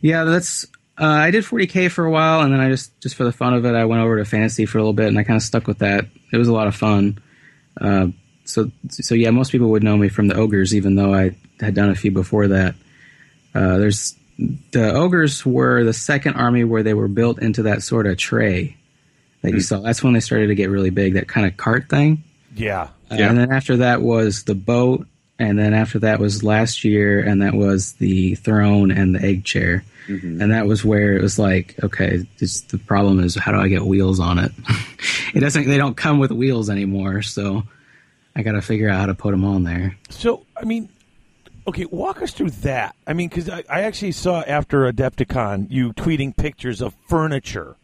Yeah, that's. Uh, I did 40k for a while, and then I just, just for the fun of it, I went over to fantasy for a little bit, and I kind of stuck with that. It was a lot of fun. Uh, so, so yeah, most people would know me from the ogres, even though I had done a few before that. Uh, there's the ogres were the second army where they were built into that sort of tray that you saw. That's when they started to get really big, that kind of cart thing. Yeah. Yeah. And then after that was the boat, and then after that was last year, and that was the throne and the egg chair. Mm-hmm. And that was where it was like, okay, this, the problem is how do I get wheels on it? it doesn't. They don't come with wheels anymore, so I got to figure out how to put them on there. So, I mean, okay, walk us through that. I mean, because I, I actually saw after Adepticon you tweeting pictures of furniture.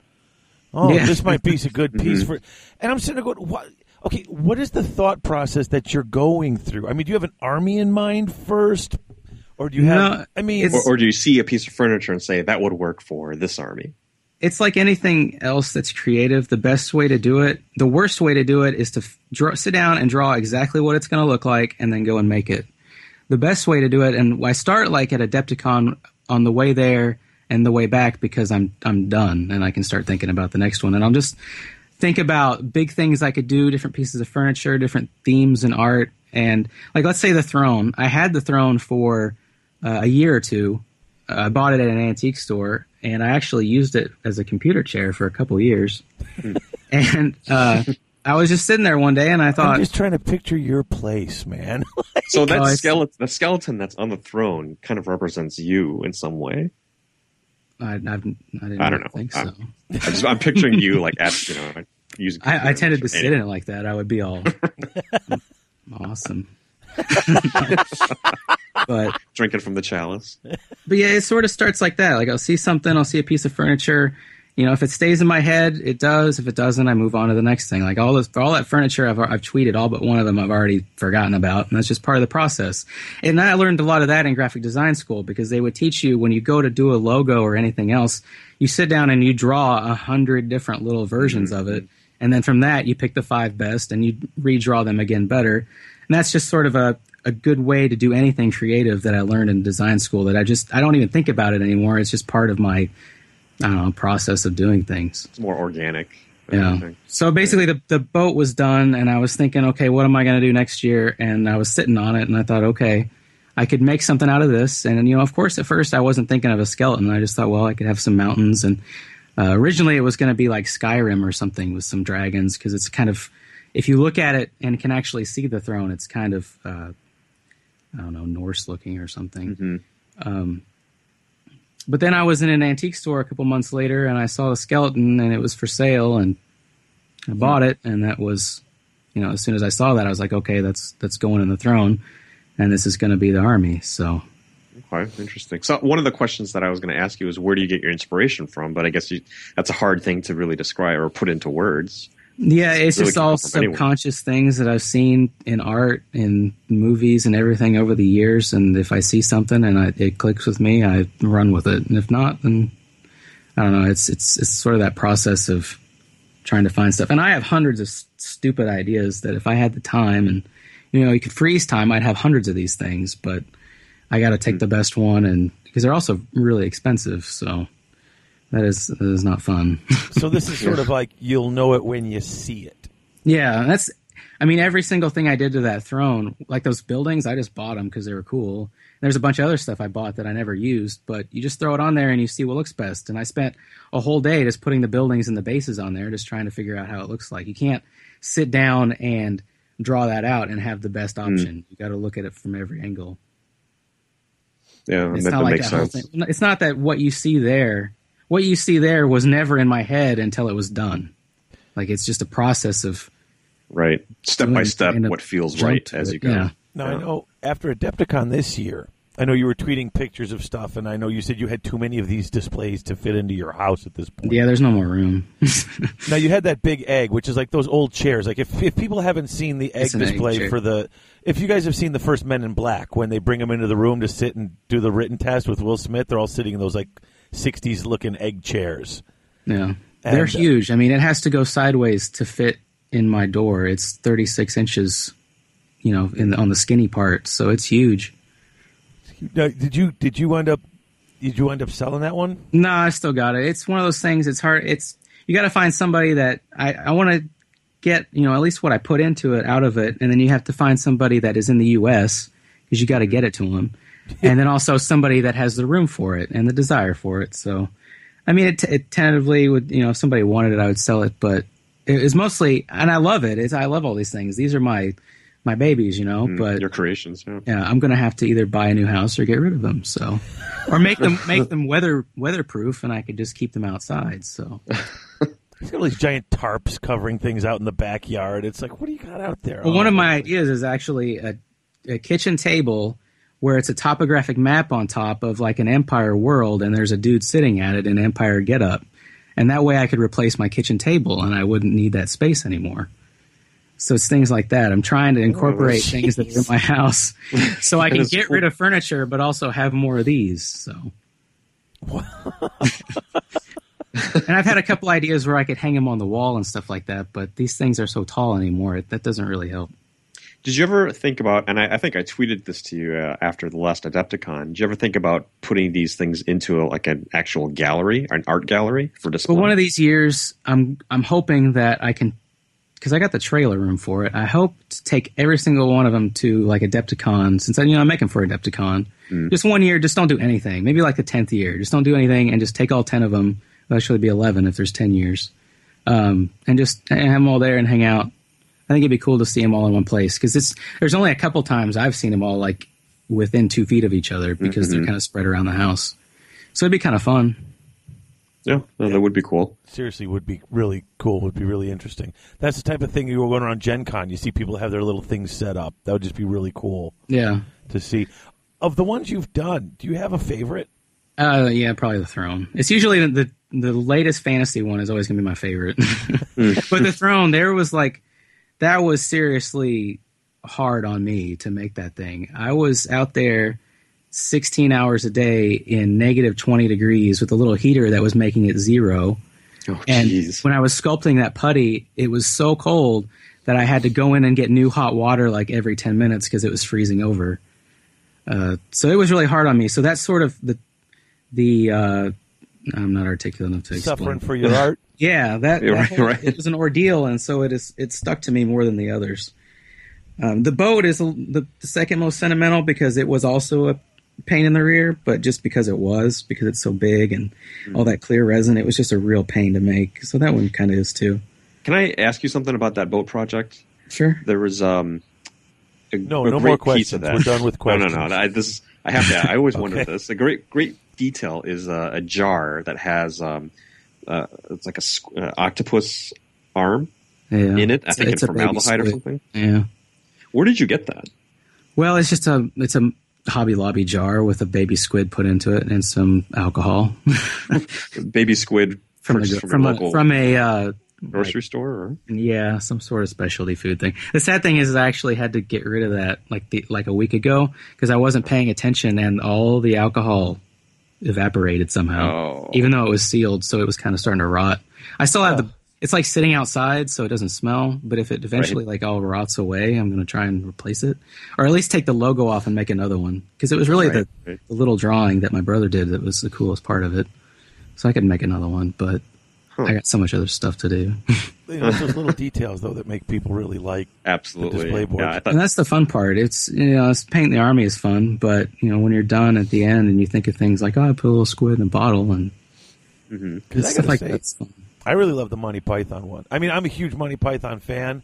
Oh, Yeah. this might be a good piece mm-hmm. for. And I'm sitting there going, what? Okay, what is the thought process that you're going through? I mean, do you have an army in mind first, or do you have? No, I mean, it's- Or, or do you see a piece of furniture and say that would work for this army? it's like anything else that's creative. The best way to do it, the worst way to do it, is to f- draw, sit down and draw exactly what it's going to look like, and then go and make it. The best way to do it, and I start like at Adepticon on the way there and the way back because I'm I'm done and I can start thinking about the next one, and I'm just think about big things I could do, different pieces of furniture, different themes and art, and like let's say the throne. I had the throne for uh, a year or two. Uh, I bought it at an antique store, and I actually used it as a computer chair for a couple years. and uh, I was just sitting there one day, and I thought, I'm just trying to picture your place, man. So that Oh, skeleton, the skeleton that's on the throne, kind of represents you in some way. I, I've, I didn't I don't know. think so. I'm- I just, I'm picturing you like at you know using. I, I tended to sit in it like that. I would be all awesome. but drinking from the chalice. but yeah, it sort of starts like that. Like I'll see something, I'll see a piece of furniture, you know, if it stays in my head, it does. If it doesn't, I move on to the next thing. Like all this, all that furniture, I've, I've tweeted all but one of them I've already forgotten about, and that's just part of the process. And I learned a lot of that in graphic design school because they would teach you when you go to do a logo or anything else, you sit down and you draw a hundred different little versions mm-hmm. of it, and then from that you pick the five best and you redraw them again better. And that's just sort of a a good way to do anything creative that I learned in design school that I just I don't even think about it anymore. It's just part of my I don't know process of doing things. It's more organic. Yeah. So basically, the the boat was done, and I was thinking, okay, what am I going to do next year? And I was sitting on it, and I thought, okay, I could make something out of this. And you know, of course, at first I wasn't thinking of a skeleton. I just thought, well, I could have some mountains, and uh, originally it was going to be like Skyrim or something with some dragons because it's kind of if you look at it and can actually see the throne, it's kind of uh, I don't know Norse looking or something. Mm-hmm. Um, but then I was in an antique store a couple months later and I saw a skeleton and it was for sale and I bought it and that was you know as soon as I saw that I was like okay that's that's going in the throne and this is going to be the army so. Okay interesting. So one of the questions that I was going to ask you is where do you get your inspiration from? But I guess you, that's a hard thing to really describe or put into words yeah, it's really just all subconscious things that I've seen in art, in movies, and everything over the years. And if I see something and I, it clicks with me, I run with it. And if not, then I don't know. It's it's it's sort of that process of trying to find stuff. And I have hundreds of stupid ideas that if I had the time and you know you could freeze time, I'd have hundreds of these things. But I got to take mm. the best one, and because they're also really expensive, so that is that is not fun. so this is sort of like you'll know it when you see it. Yeah, that's. I mean, every single thing I did to that throne, like those buildings, I just bought them because they were cool. There's a bunch of other stuff I bought that I never used, but you just throw it on there and you see what looks best. And I spent a whole day just putting the buildings and the bases on there, just trying to figure out how it looks like. You can't sit down and draw that out and have the best hmm. option. Mm. You got to look at it from every angle. Yeah, it's that, not that like makes that sense. It's not that what you see there what you see there was never in my head until it was done. Like it's just a process of right step by step what feels right as you go. Yeah. Now yeah. I know after Adepticon this year, I know you were tweeting pictures of stuff, and I know you said you had too many of these displays to fit into your house at this point. Yeah, there's no more room. now you had that big egg, which is like those old chairs. Like if if people haven't seen the egg display egg for the, if you guys have seen the first Men in Black when they bring them into the room to sit and do the written test with Will Smith, they're all sitting in those like 60s looking egg chairs. Yeah. And, They're uh, huge. I mean, it has to go sideways to fit in my door. It's 36 inches, you know, in the, on the skinny part, so it's huge. did you did you end up did you end up selling that one? No, I still got it. It's one of those things. It's hard. It's you got to find somebody that I I want to get you know at least what I put into it out of it, and then you have to find somebody that is in the U.S. because you got to get it to them and then also somebody that has the room for it and the desire for it. So, I mean, it, it tentatively would, you know, if somebody wanted it, I would sell it, but it was mostly, and I love it. It's, I love all these things. These are my, my babies, you know, mm, but your creations. Yeah. yeah, I'm going to have to either buy a new house or get rid of them. So, or make them, make them weather, weatherproof and I could just keep them outside. So. He's got all these giant tarps covering things out in the backyard. It's like, what do you got out there? Well, oh, one of my ideas is actually a, a kitchen table where it's a topographic map on top of like an Empire world, and there's a dude sitting at it in Empire getup, and that way I could replace my kitchen table, and I wouldn't need that space anymore. So it's things like that. I'm trying to incorporate oh, things that are in my house, so I can get cool. rid of furniture, but also have more of these. So. and I've had a couple ideas where I could hang them on the wall and stuff like that, but these things are so tall anymore, that doesn't really help. Did you ever think about, and I, I think I tweeted this to you uh, after the last Adepticon, did you ever think about putting these things into a, like an actual gallery, an art gallery for display? But one of these years, I'm, I'm hoping that I can, because I got the trailer room for it, I hope to take every single one of them to like Adepticon, since I, you know, I'm making for Adepticon. Mm. Just one year, just don't do anything. Maybe like the 10th year, just don't do anything and just take all 10 of them. It'll actually be 11 if there's 10 years. Um, and just have them all there and hang out think it'd be cool to see them all in one place because it's there's only a couple times I've seen them all like within two feet of each other because mm-hmm. they're kind of spread around the house. So it'd be kind of fun. Yeah, no, that would be cool. Seriously, would be really cool. Would be really interesting. That's the type of thing you go going around Gen Con. You see people have their little things set up. That would just be really cool. Yeah, to see. Of the ones you've done, do you have a favorite? Uh, yeah, probably the throne. It's usually the the, the latest fantasy one is always going to be my favorite. but the throne, there was like that was seriously hard on me to make that thing. I was out there 16 hours a day in negative 20 degrees with a little heater that was making it zero. Oh, And when I was sculpting that putty, it was so cold that I had to go in and get new hot water like every 10 minutes because it was freezing over. Uh, so it was really hard on me. So that's sort of the the uh, I'm not articulate enough to explain. Suffering for your art. Yeah, that, that right, whole- right. it was an ordeal, and so it is. It stuck to me more than the others. Um, the boat is the, the second most sentimental because it was also a pain in the rear, but just because it was because it's so big and Hmm. all that clear resin, it was just a real pain to make. So that one kind of is too. Can I ask you something about that boat project? Sure. There was um. A, No, a no great more piece of questions. that. We're done with questions. No, no, no. I, this is, I have to. I always wondered this. A great, great detail is uh, a jar that has um, uh, it's like a uh, octopus arm Yeah. in it. I It's a- think it's in a formaldehyde or something. Yeah. Where did you get that? Well, it's just a it's a Hobby Lobby jar with a baby squid put into it and some alcohol Baby squid from a, from, from a a from a uh, grocery store. Or? Yeah, some sort of specialty food thing. The sad thing is, I actually had to get rid of that like the, like a week ago because I wasn't paying attention, and all the alcohol evaporated somehow, Oh. even though it was sealed. So it was kind of starting to rot. I still have the. Oh. It's like sitting outside, so it doesn't smell. But if it eventually like all rots away, I'm going to try and replace it, or at least take the logo off and make another one because it was really Right, the, the little drawing that my brother did that was the coolest part of it. So I could make another one, but I got so much other stuff to do. You know, it's those little details though that make people really like. Absolutely. display boards. Yeah, thought and that's the fun part. It's you know, it's painting the army is fun, but you know, when you're done at the end and you think of things like, oh, I put a little squid in a bottle and mm-hmm. Because I stuff like say, that's fun. I really love the Monty Python one. I mean, I'm a huge Monty Python fan,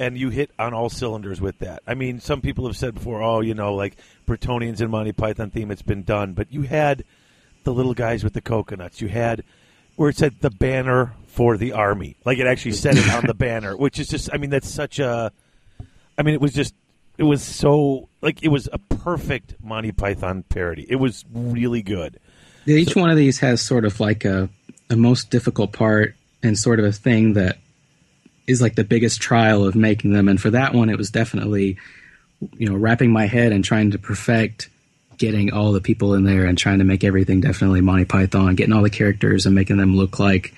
and you hit on all cylinders with that. I mean, some people have said before, oh, you know, like Bretonnians and Monty Python theme, it's been done. But you had the little guys with the coconuts. You had where it said the banner for the army. Like it actually said it on the banner, which is just, I mean, that's such a, I mean, it was just, it was so, like, it was a perfect Monty Python parody. It was really good. Yeah, each one of these has sort of like a a most difficult part and sort of a thing that is like the biggest trial of making them. And for that one, it was definitely you know wrapping my head and trying to perfect getting all the people in there and trying to make everything definitely Monty Python, getting all the characters and making them look like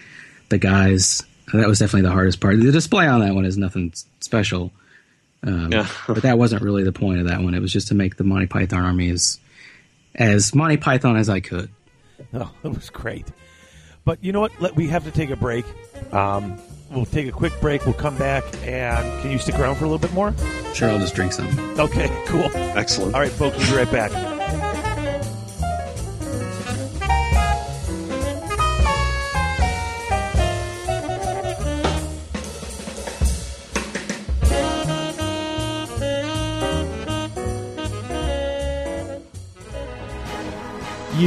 the guys. That was definitely the hardest part. The display on that one is nothing special. Um, Yeah. but that wasn't really the point of that one. It was just to make the Monty Python army as, as Monty Python as I could. Oh, it was great. But you know what? Let, we have to take a break. Um, we'll take a quick break. We'll come back. And can you stick around for a little bit more? Sure, I'll just drink some. Okay, cool. excellent. All right, folks, we'll be right back.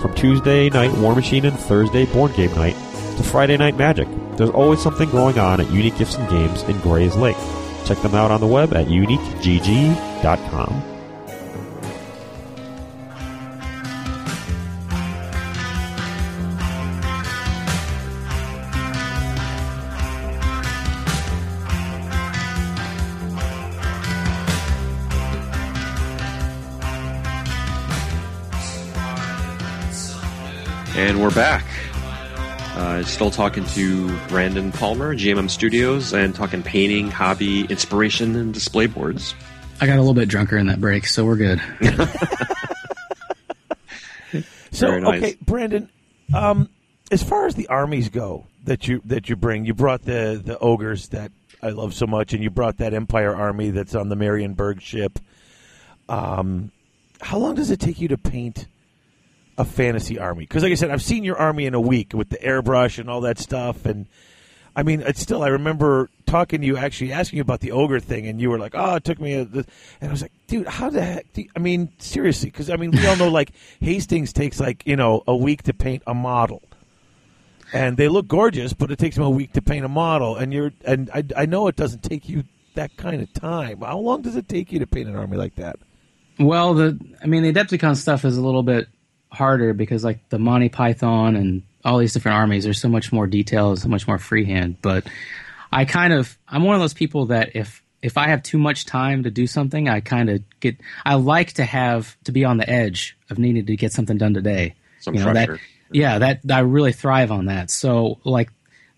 From Tuesday night Warmachine and Thursday Board Game Night to Friday Night Magic, there's always something going on at Unique Gifts and Games in Grayslake. Check them out on the web at uniquegg.com. And we're back. Uh, still talking to Brandon Palmer, GMM Studios, and talking painting, hobby, inspiration, and display boards. I got a little bit drunker in that break, so we're good. So, Very nice. okay, Brandon, um, as far as the armies go that you that you bring, you brought the the ogres that I love so much, and you brought that Empire army that's on the Marienburg ship. Um, how long does it take you to paint a fantasy army? Because, like I said, I've seen your army in a week with the airbrush and all that stuff, and I mean, it's still. I remember talking to you, actually asking you about the ogre thing, and you were like, "Oh, it took me," a, and I was like, "Dude, how the heck?" You, I mean, seriously, because I mean, we all know like Hastings takes like you know a week to paint a model, and they look gorgeous, but it takes them a week to paint a model, and you're and I, I know it doesn't take you that kind of time. How long does it take you to paint an army like that? Well, the I mean, the Adepticon stuff is a little bit harder because like the Monty Python and all these different armies, there's so much more detail, so much more freehand. But I kind of I'm one of those people that if if I have too much time to do something, I kind of get I like to have to be on the edge of needing to get something done today. Some you know, pressure. That, yeah, that I really thrive on that. So like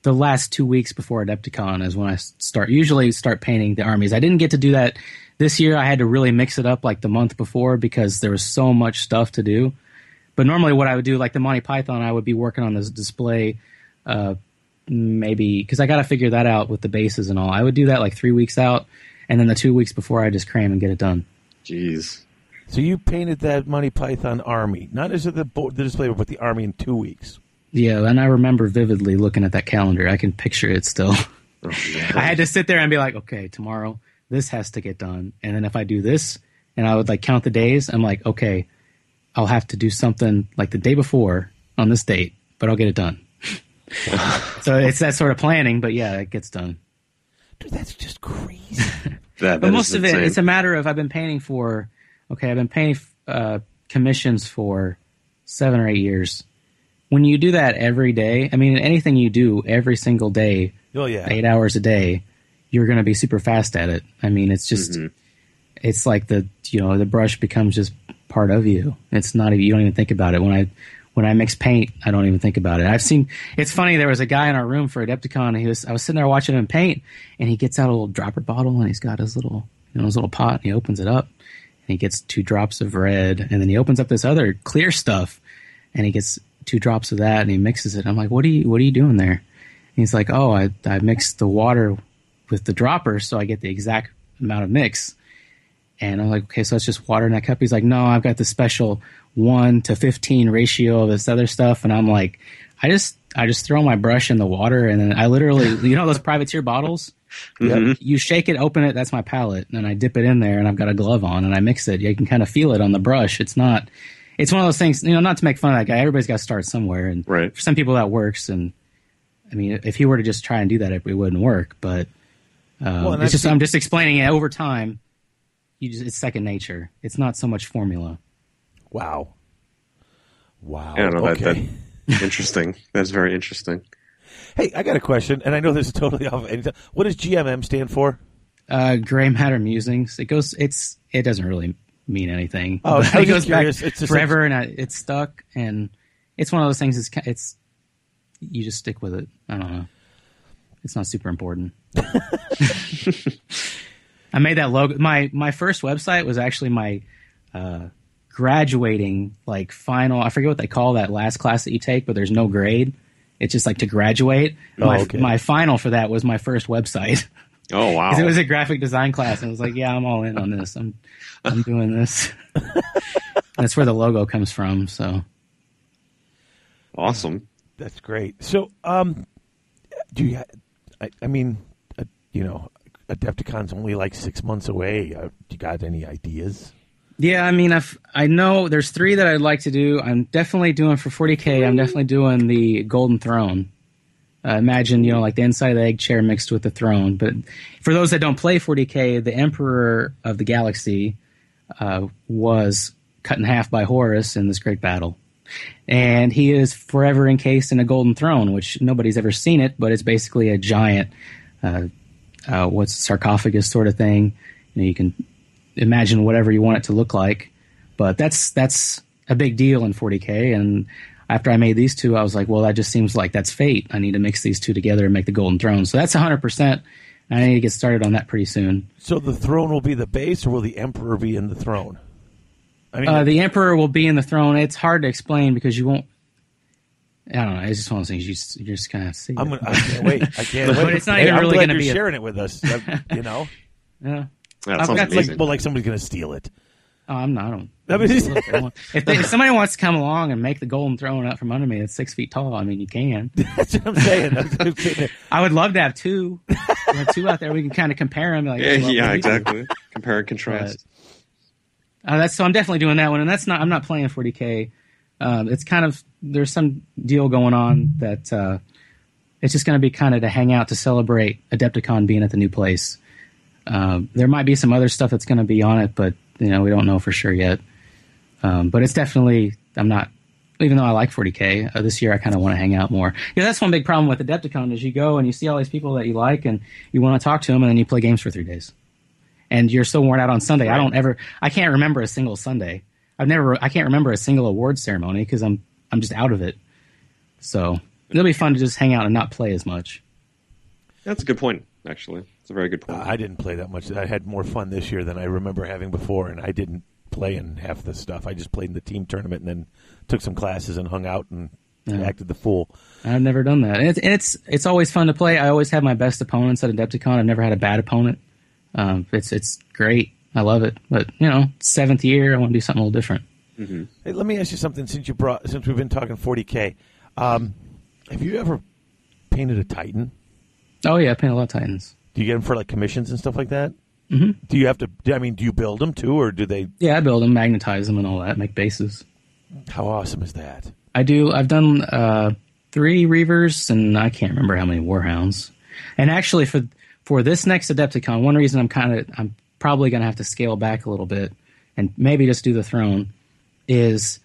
the last two weeks before Adepticon is when I start usually start painting the armies. I didn't get to do that this year. I had to really mix it up like the month before because there was so much stuff to do. But normally, what I would do, like the Monty Python, I would be working on this display, uh, maybe because I got to figure that out with the bases and all. I would do that like three weeks out, and then the two weeks before, I just cram and get it done. Jeez. So you painted that Monty Python army, not just the bo- the display, but the army in two weeks. Yeah, and I remember vividly looking at that calendar. I can picture it still. Oh, I had to sit there and be like, okay, tomorrow this has to get done, and then if I do this, and I would like count the days. I'm like, okay, I'll have to do something like the day before on this date, but I'll get it done. so it's that sort of planning, but yeah, it gets done. Dude, that's just crazy. That, But most is of it, it's a matter of I've been painting for, okay, I've been painting uh, commissions for seven or eight years. When you do that every day, I mean, anything you do every single day, oh yeah, eight hours a day, you're going to be super fast at it. I mean, it's just, Mm-hmm. it's like the, you know, the brush becomes just part of you. It's not, you don't even think about it. When I, when I mix paint, I don't even think about it. I've seen, it's funny, there was a guy in our room for Adepticon, he was, I was sitting there watching him paint, and he gets out a little dropper bottle, and he's got his little, you know, his little pot, and he opens it up, and he gets two drops of red, and then he opens up this other clear stuff, and he gets two drops of that, and he mixes it. I'm like, what are you, what are you doing there? And he's like, oh, I, I mixed the water with the dropper, so I get the exact amount of mix. And I'm like, okay, so it's just water in that cup. He's like, no, I've got the special one to fifteen ratio of this other stuff. And I'm like, I just I just throw my brush in the water and then I literally you know those privateer bottles? Mhm. You shake it, open it, that's my palette, and then I dip it in there and I've got a glove on and I mix it. You can kind of feel it on the brush. It's not it's one of those things, you know, not to make fun of that guy. Everybody's got to start somewhere, and Right. for some people that works. And I mean, if he were to just try and do that, it, it wouldn't work. But um, Well, it's I've just seen- I'm just explaining it over time. You just it's second nature. It's not so much formula. Wow. Wow. I don't know okay. that interesting. That's very interesting. Hey, I got a question, and I know this is totally off. Anything. What does GMM stand for? Uh, Gray Matter Musings. It goes. It's. It doesn't really mean anything. Oh, But I was it goes curious. back It's forever, and I, it's stuck. And it's one of those things. It's. It's. You just stick with it. I don't know. It's not super important. I made that logo. My my first website was actually my uh, graduating like final. I forget what they call that last class that you take, but there's no grade. It's just like to graduate. Oh, my okay. my final for that was my first website. Oh wow! it was a graphic design class, and I was like, "Yeah, I'm all in on this. I'm, I'm doing this." That's where the logo comes from. So, awesome. That's great. So, um, do you? I, I mean, uh, you know, Adepticon's only like six months away. Uh, do you got any ideas? yeah, I mean, I've, I know there's three that I'd like to do. I'm definitely doing for 40k. I'm definitely doing the Golden Throne. Uh, imagine, you know, like the inside of the egg chair mixed with the throne. But for those that don't play 40k, the Emperor of the Galaxy uh, was cut in half by Horus in this great battle. And he is forever encased in a golden throne, which nobody's ever seen it, but it's basically a giant, uh, uh, what's sarcophagus sort of thing. You know, you can imagine whatever you want it to look like, but that's that's a big deal in 40k. And after I made these two, I was like, well, that just seems like that's fate. I need to mix these two together and make the golden throne. So that's 100. percent I need to get started on that pretty soon. So the throne will be the base, or will the emperor be in the throne? I mean, Uh, the emperor will be in the throne. It's hard to explain because you won't. I don't know. It's just one of those things you just, you're just kind of see. I'm gonna, I can't wait. I can't But wait. it's not Hey, even I'm really gonna you're be a- sharing it with us. uh, you know, yeah. That got like, well, like somebody's gonna steal it. Oh, I'm not. I don't. I mean, if, they, if somebody wants to come along and make the golden throne out from under me, it's six feet tall. I mean, you can. That's what I'm saying. I'm. I would love to have two, You know, two out there. We can kind of compare them. Like, Yeah, yeah, exactly. Compare and contrast. Uh, that's so I'm definitely doing that one, and that's not I'm not playing 40k. Um, it's kind of there's some deal going on that uh, it's just going to be kind of to hang out to celebrate Adepticon being at the new place. Um, there might be some other stuff that's going to be on it, but you know we don't know for sure yet. Um, but it's definitely I'm not even though I like 40k uh, this year I kind of want to hang out more. Yeah, that's one big problem with Adepticon is you go and you see all these people that you like and you want to talk to them and then you play games for three days and you're so worn out on Sunday. I don't ever, I can't remember a single Sunday. I've never, I can't remember a single award ceremony because I'm, I'm just out of it. So it'll be fun to just hang out and not play as much. That's a good point, actually. It's a very good point. I didn't play that much. I had more fun this year than I remember having before, and I didn't play in half the stuff. I just played in the team tournament and then took some classes and hung out and Yeah. acted the fool. I've never done that. It's, it's, it's always fun to play. I always have my best opponents at Adepticon. I've never had a bad opponent. Um, it's, it's great. I love it. But you know, seventh year, I want to do something a little different. Hey, let me ask you something. Since you brought, since we've been talking 40k, um, have you ever painted a Titan? Oh yeah, I paint a lot of Titans. Do you get them for like commissions and stuff like that? Mhm. Do you have to? I mean, do you build them too, or do they? Yeah, I build them, magnetize them, and all that. Make bases. How awesome is that? I do. I've done uh, three Reavers, and I can't remember how many Warhounds. And actually, for for this next Adepticon, one reason I'm kind of I'm probably going to have to scale back a little bit and maybe just do the throne is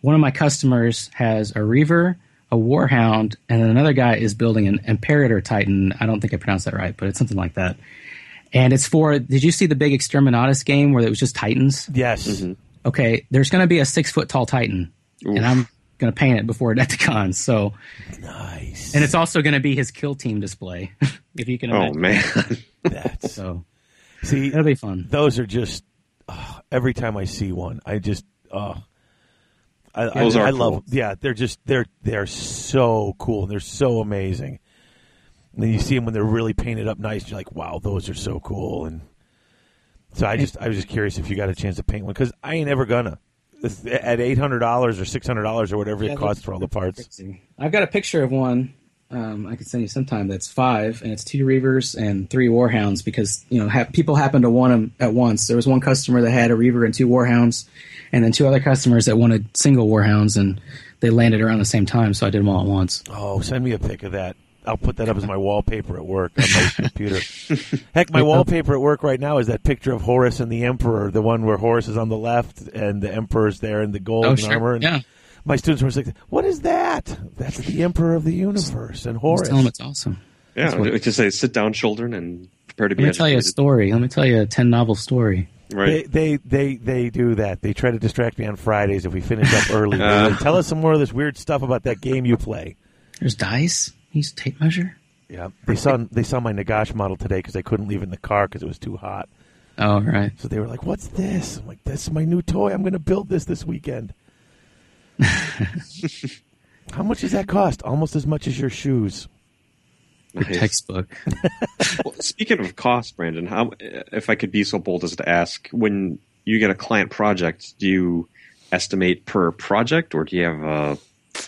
one of my customers has a Reaver, a Warhound, and then another guy is building an Imperator Titan. I don't think I pronounced that right, but it's something like that. And it's for. Did you see the big Exterminatus game where it was just Titans? Yes. Mm-hmm. Okay, there's going to be a six foot tall Titan, and I'm going to paint it before Adepticon. So nice. And it's also going to be his kill team display, if you can. Oh, man. That's so. See, it'll be fun. Those are just oh, every time I see one, I just oh, I, Those I, are I love. cool. Yeah, they're just they're they're so cool. And they're so amazing. And then you see them when they're really painted up nice. You're like, wow, those are so cool. And so I just I was just curious if you got a chance to paint one because I ain't ever gonna. At eight hundred dollars or six hundred dollars or whatever Yeah, it costs for all the parts. I've got a picture of one. Um, I can send you sometime. That's five, and it's two Reavers and three Warhounds because you know ha- people happen to want them at once. There was one customer that had a Reaver and two Warhounds, and then two other customers that wanted single Warhounds, and they landed around the same time. So I did them all at once. Oh, send me a pic of that. I'll put that up as my wallpaper at work on my computer. Heck, my wallpaper at work right now is that picture of Horus and the Emperor, the one where Horus is on the left and the Emperor's there in the gold Oh, sure. armor. And Yeah. My students were like, "What is that?" That's the Emperor of the universe and Horus. Just tell them it's awesome. Yeah, That's what- just say, sit down, children, and prepare to be Let me tell you a story. Let me tell you a ten novel story. Right. They, they they they do that. They try to distract me on Fridays if we finish up early. Uh. like, Tell us some more of this weird stuff about that game you play. There's dice. Use tape measure. Yeah, they saw they saw my Nagash model today because I couldn't leave it in the car because it was too hot. Oh right. So they were like, "What's this?" I'm like, "This is my new toy. I'm going to build this this weekend." How much does that cost? Almost as much as your shoes. Your textbook. well, speaking of cost, Brandon, how if I could be so bold as to ask, when you get a client project, do you estimate per project, or do you have a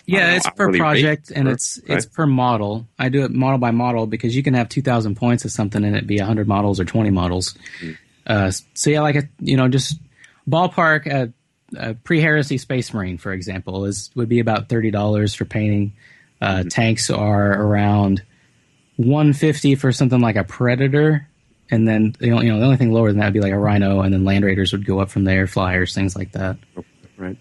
Yeah, I don't it's per project and for- it's right? it's per model. I do it model by model because you can have two thousand points of something and it be hundred models or twenty models. Hmm. Uh, so yeah, like a you know just ballpark a, a pre heresy space marine for example is would be about thirty dollars for painting. Uh, Tanks are around one fifty for something like a predator. And then you know, you know the only thing lower than that would be like a rhino, and then land raiders would go up from there, flyers, things like that. right?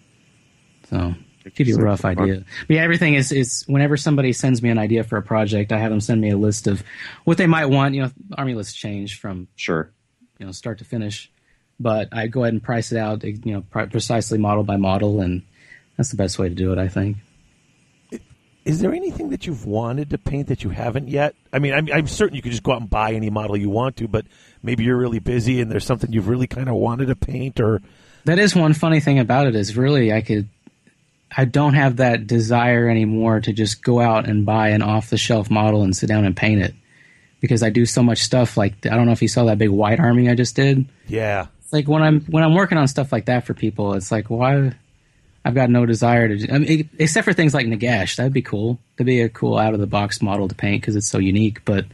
So give you a rough idea. But yeah, everything is is whenever somebody sends me an idea for a project, I have them send me a list of what they might want. You know, army lists change from sure, you know, start to finish. But I go ahead and price it out, you know, pre- precisely model by model, and that's the best way to do it, I think. Is there anything that you've wanted to paint that you haven't yet? I mean, I'm, I'm certain you could just go out and buy any model you want to, but maybe you're really busy and there's something you've really kind of wanted to paint, or That is one funny thing about it is really I could I don't have that desire anymore to just go out and buy an off the shelf model and sit down and paint it because I do so much stuff like I don't know if you saw that big white army I just did. yeah, like when I'm when I'm working on stuff like that for people, it's like why I've got no desire to, I mean, except for things like Nagash. That'd be cool. To be a cool out of the box model to paint because it's so unique. But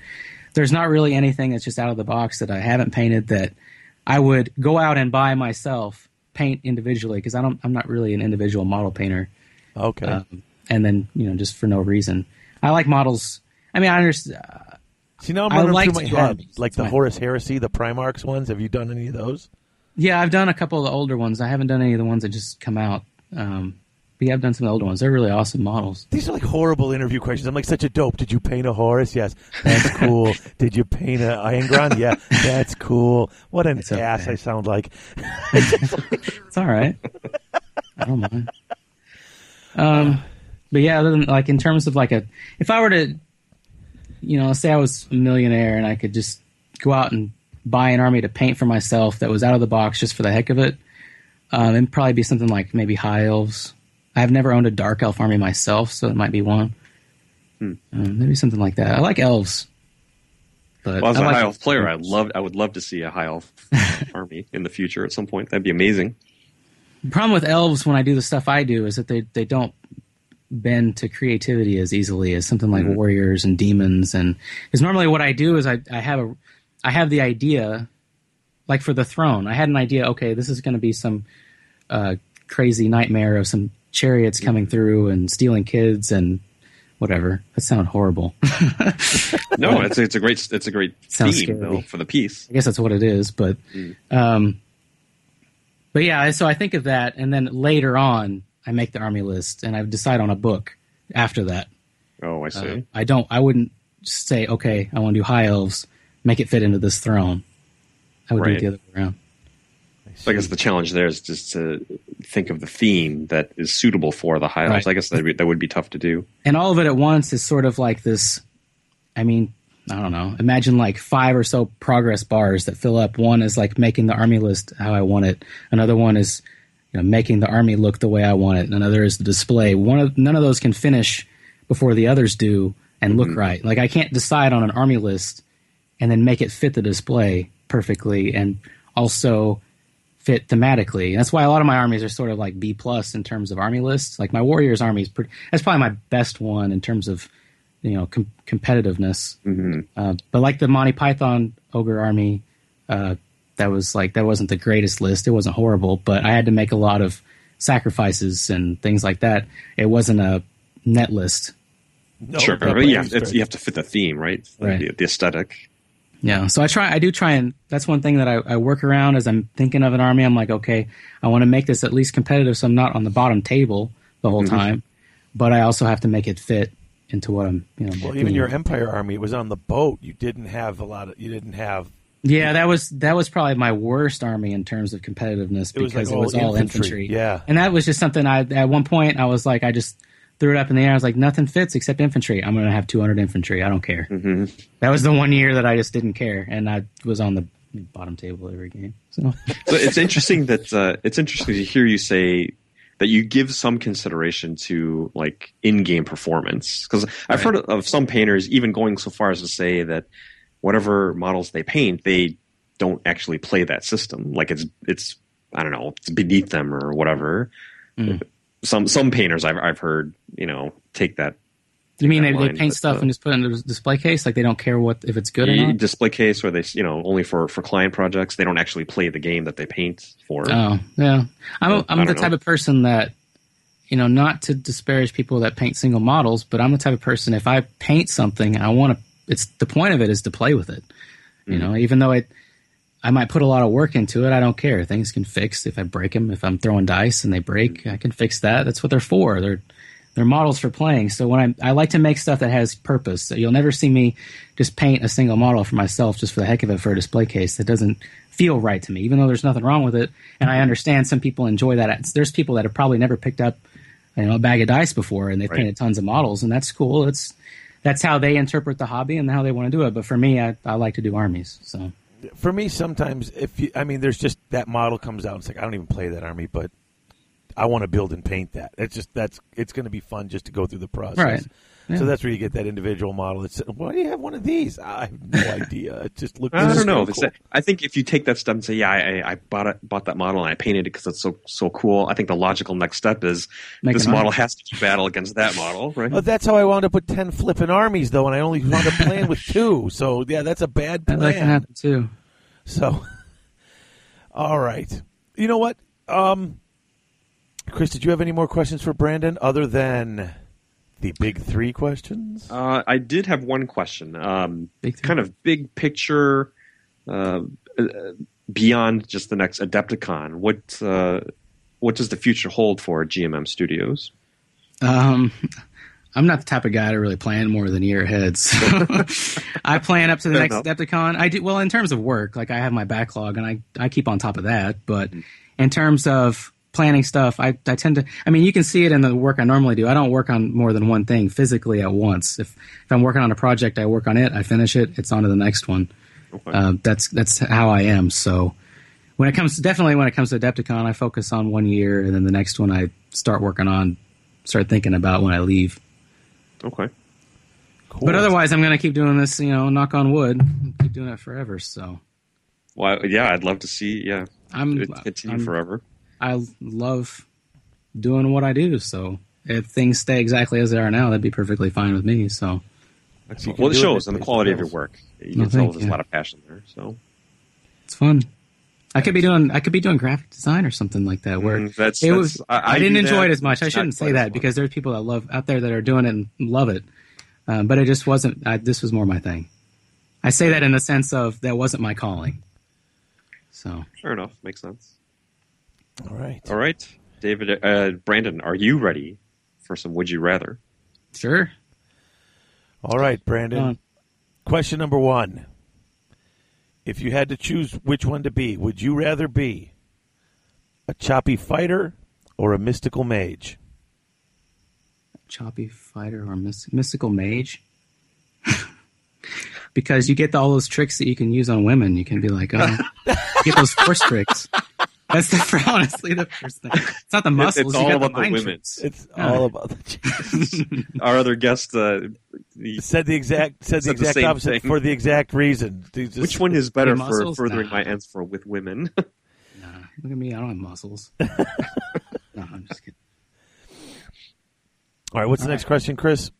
there's not really anything that's just out of the box that I haven't painted that I would go out and buy myself, paint individually because I don't. I'm not really an individual model painter. Okay. Um, and then you know just for no reason. I like models. I mean, I understand. Uh, See, now I'm I running through my head, like That's the Horus Heresy, the Primarchs ones. Have you done any of those? Yeah, I've done a couple of the older ones. I haven't done any of the ones that just come out. Um, but yeah, I've done some of the older ones. They're really awesome models. These are like horrible interview questions. I'm like such a dope. Did you paint a Horus? Yes, that's cool. Did you paint a Iron Yeah, that's cool. What an ass I sound like. It's all right. I don't mind. Um, but yeah, other than like in terms of like a, if I were to, you know, say I was a millionaire and I could just go out and buy an army to paint for myself that was out of the box just for the heck of it, um, it'd probably be something like maybe high elves. I've never owned a dark elf army myself, so it might be one. Um, maybe something like that. I like elves. But Well, as I a like- high elf player, I love. I would love to see a high elf army in the future at some point. That'd be amazing. The problem with elves when I do the stuff I do is that they, they don't bend to creativity as easily as something like warriors and demons and because normally what I do is I, I have a I have the idea like for the throne I had an idea okay this is going to be some uh, crazy nightmare of some chariots coming through and stealing kids and whatever that sounds horrible No, it's it's a great it's a great Sounds theme though for the piece. I guess that's what it is, but um, but yeah. So I think of that, and then later on, I make the army list, and I decide on a book after that. Oh, I see. Uh, I don't. I wouldn't say, okay, I want to do high elves, make it fit into this throne. I would do it the other way around. So I guess the challenge there is just to think of the theme that is suitable for the high elves. Right. I guess that would, that would be tough to do. and all of it at once is sort of like this i mean i don't know imagine like five or so progress bars that fill up one is like making the army list how i want it another one is you know making the army look the way i want it and another is the display one of none of those can finish before the others do and look mm-hmm. right like i can't decide on an army list and then make it fit the display perfectly and also fit thematically. And that's why a lot of my armies are sort of like B plus in terms of army lists. Like my Warriors army is pretty. That's probably my best one in terms of you know com- competitiveness. Mm-hmm. Uh, but like the Monty Python ogre army, uh, that was like that wasn't the greatest list. It wasn't horrible, but I had to make a lot of sacrifices and things like that. It wasn't a net list. No, sure, but yeah, brain's it's, you have to fit the theme, right? Right. The, the aesthetic. Yeah, so I try. I do try and that's one thing that I, I work around as I'm thinking of an army. I'm like, okay, I want to make this at least competitive, so I'm not on the bottom table the whole mm-hmm. time, but I also have to make it fit into what I'm. You know, Well, doing. even your Empire army, it was on the boat. You didn't have a lot of. You didn't have. yeah, that was that was probably my worst army in terms of competitiveness It was because like it was all all infantry, infantry. yeah. and that was just something I at one point I was like, I just threw it up in the air. I was like, nothing fits except infantry. I'm going to have 200 infantry. I don't care. Mm-hmm. That was the one year that I just didn't care, and I was on the bottom table every game. So. So it's interesting that uh, it's interesting to hear you say that you give some consideration to like in-game performance because I've heard of some painters even going so far as to say that whatever models they paint, they don't actually play that system. Like it's it's I don't know, it's beneath them or whatever. Some some painters I've I've heard you know take that You mean that they, they paint but, stuff uh, and just put it in the display case? Like they don't care what if it's good or not? display case or they you know only for for client projects they don't actually play the game that they paint for. Oh, yeah. I'm I I'm the don't type know. of person that you know, not to disparage people that paint single models, but I'm the type of person if I paint something, I want to. It's the point of it is to play with it. You Mm-hmm. know, even though it, I might put a lot of work into it. I don't care. Things can fix if I break them. If I'm throwing dice and they break, Mm-hmm. I can fix that. That's what they're for. They're they're models for playing. So when I I like to make stuff that has purpose. So you'll never see me just paint a single model for myself just for the heck of it for a display case. That doesn't feel right to me, even though there's nothing wrong with it. And I understand some people enjoy that. There's people that have probably never picked up you know a bag of dice before and they've Right. painted tons of models and that's cool. It's that's how they interpret the hobby and how they want to do it. But for me, I, I like to do armies. So For me, sometimes if you, I mean, there's just that model comes out. And it's like I don't even play that army, but I want to build and paint that. It's just that's it's going to be fun just to go through the process. Right. Yeah. So that's where you get that individual model. It's why do you have one of these? I have no idea. It just looked. I don't know. kinda cool. I think if you take that step and say, "Yeah, I, I bought it, bought that model, and I painted it because it's so so cool," I think the logical next step is Make this model army. has to battle against that model, right? Oh, that's how I wound up with ten flipping armies, though, and I only wound up playing with two. So yeah, that's a bad That, that can plan. happen too. So, all right. You know what, um, Chris? Did you have any more questions for Brandon other than the big three questions? Uh, I did have one question. Um, Big kind of big picture, uh, uh, beyond just the next Adepticon. What uh, what does the future hold for GMM Studios? Um, I'm not the type of guy to really plan more than a year ahead. So I plan up to the Fair next enough. Adepticon. I do well in terms of work. Like I have my backlog, and I I keep on top of that. But in terms of planning stuff, I I tend to. I mean, you can see it in the work I normally do. I don't work on more than one thing physically at once. If if I'm working on a project, I work on it. I finish it. It's on to the next one. Okay. Uh, that's that's how I am. So when it comes definitely when it comes to Adepticon, I focus on one year, and then the next one I start working on, start thinking about when I leave. okay. Cool. But otherwise, I'm going to keep doing this. You know, knock on wood, keep doing it forever. So Well, yeah, I'd love to see. Yeah, I'm, continue I'm forever. I love doing what I do. So if things stay exactly as they are now, that'd be perfectly fine with me. So Excellent. can Well, it shows it in the quality of your work. You No, can tell there's you. a lot of passion there. So it's fun. I could be doing I could be doing graphic design or something like that. Where Mm, that's- it that's- was I- I I, didn't enjoy that. it as much. I shouldn't say that because there's people that love out there that are doing it and love it. Um, but it just wasn't. I, this was more my thing. I say that in the sense of that wasn't my calling. So fair enough. Makes sense. All right. All right, David, uh, Brandon, are you ready for some Would You Rather? sure. All right, Brandon. Uh, Question number one. If you had to choose which one to be, would you rather be a choppy fighter or a mystical mage? choppy fighter or mys- mystical mage. because you get all those tricks that you can use on women. You can be like, oh, get those force tricks. That's the, honestly the first thing. It's not the muscles. it's you all about the the women. It's Yeah. all about the Our other guest, uh, the, said the exact said the Said the exact same opposite thing. for the exact reason. Just- which one is better for furthering Nah. my ends for with women? Nah, look at me. I don't have muscles. no, I'm just kidding. All right, what's the next question, Chris?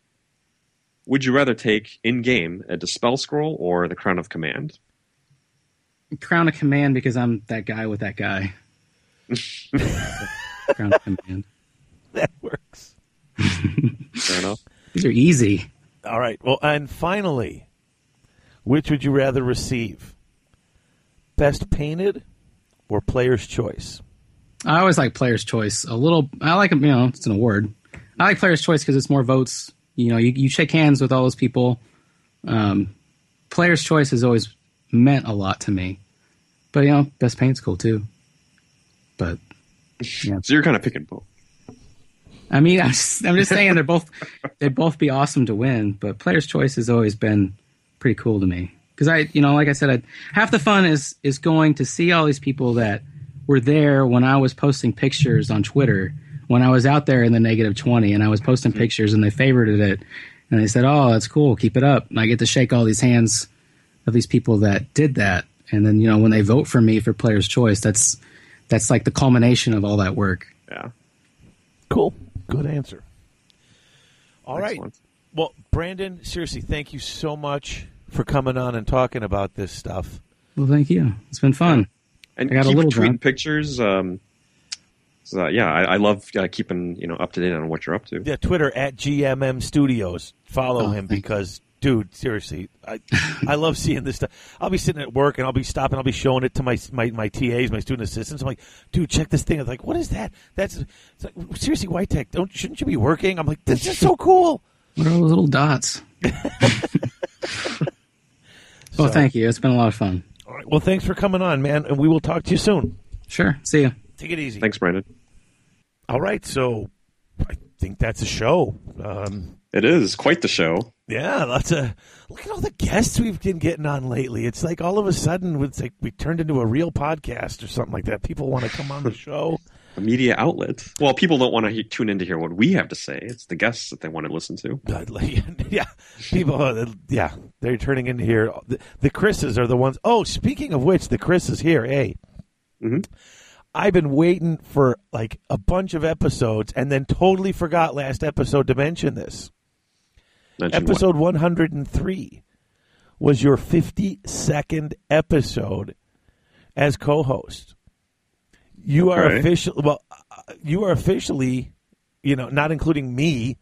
Would you rather take in game a Dispel Scroll or the Crown of Command? Crown of Command because I'm that guy with that guy. Crown of Command. That works. Fair enough. These are easy. All right. Well, and finally, which would you rather receive? Best painted or player's choice? I always like Player's Choice. A little, I like you know, it's an award. I like Player's Choice because it's more votes. You know, you, you shake hands with all those people. Um, Player's Choice is always meant a lot to me. But you know, Best Paint's cool too. But yeah. So you're kind of picking both. I mean, I'm just, I'm just saying they're both they'd both be awesome to win. But Player's Choice has always been pretty cool to me because I, you know, like I said, I, half the fun is is going to see all these people that were there when I was posting pictures on Twitter when I was out there in the negative twenty and I was posting mm-hmm. pictures and they favorited it and they said, "Oh, that's cool, keep it up." And I get to shake all these hands of these people that did that, and then you know when they vote for me for Player's Choice, that's that's like the culmination of all that work. Yeah. Cool. Good answer. All right. Excellent. Well, Brandon, seriously, thank you so much for coming on and talking about this stuff. Well, thank you. It's been fun. And I got a little tweeting drunk. pictures. Um, so, yeah, I, I love uh, keeping you know up to date on what you're up to. Yeah, Twitter at GMM Studios. Follow Oh, him because, dude, seriously, I I love seeing this stuff. I'll be sitting at work and I'll be stopping. I'll be showing it to my my, my TAs, my student assistants. I'm like, dude, check this thing. I'm like, what is that? That's it's like, seriously, White Tech. Don't shouldn't you be working? I'm like, this is so cool. What are those little dots? well, So- thank you. It's been a lot of fun. All right. Well, thanks for coming on, man, and we will talk to you soon. Sure. See you. Take it easy. Thanks, Brandon. All right, so I think that's a show. Um, It is quite the show. Yeah, lots of look at all the guests we've been getting on lately. It's like all of a sudden it's like we turned into a real podcast or something like that. People want to come on the show. a media outlet. Well, people don't want to he- tune in to hear what we have to say. It's the guests that they want to listen to. Like, yeah, people, uh, yeah, they're turning in here. The, the Chris's are the ones. Oh, speaking of which, the Chris is here. Hey, Mhm. I've been waiting for like a bunch of episodes, and then totally forgot last episode to mention this. Mention episode 103 was your 52nd episode as co-host. You are Okay. official. Well, uh, you are officially, you know, not including me,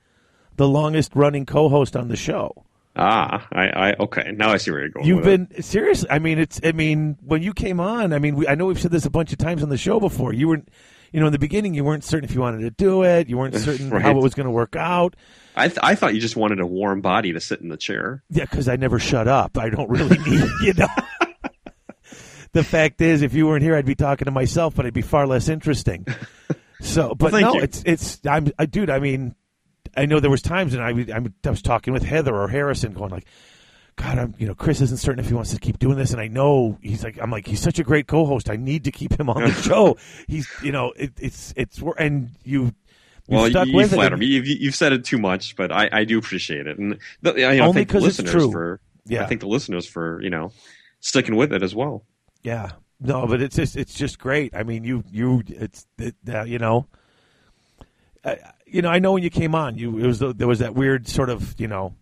the longest running co-host on the show. Ah, I, I okay. Now I see where you're going. You've with it. been seriously. I mean, it's. I mean, when you came on, I mean, we, I know we've said this a bunch of times on the show before. You weren't, you know, in the beginning, you weren't certain if you wanted to do it. You weren't certain how it was going to work out. I th- I thought you just wanted a warm body to sit in the chair. Yeah, because I never shut up. I don't really need, you know. the fact is, if you weren't here, I'd be talking to myself, but it'd be far less interesting. So, but thank no, you. it's it's. I'm, I, dude. I mean, I know there was times, and I, would- I, would- I was talking with Heather or Harrison, going like, God, I'm, you know, Chris isn't certain if he wants to keep doing this, and I know he's like, I'm like, he's such a great co-host. I need to keep him on the show. He's, you know, it, it's it's and you. Well, stuck you, you flatter me. You've, you've said it too much, but I, I do appreciate it, and the, I you know, Only thank the 'cause it's true. for. Yeah. I think the listeners for you know sticking with it as well. Yeah. No, but it's just it's just great. I mean, you you it's it, uh, you know, uh, you know. I know when you came on, you it was there was that weird sort of you know,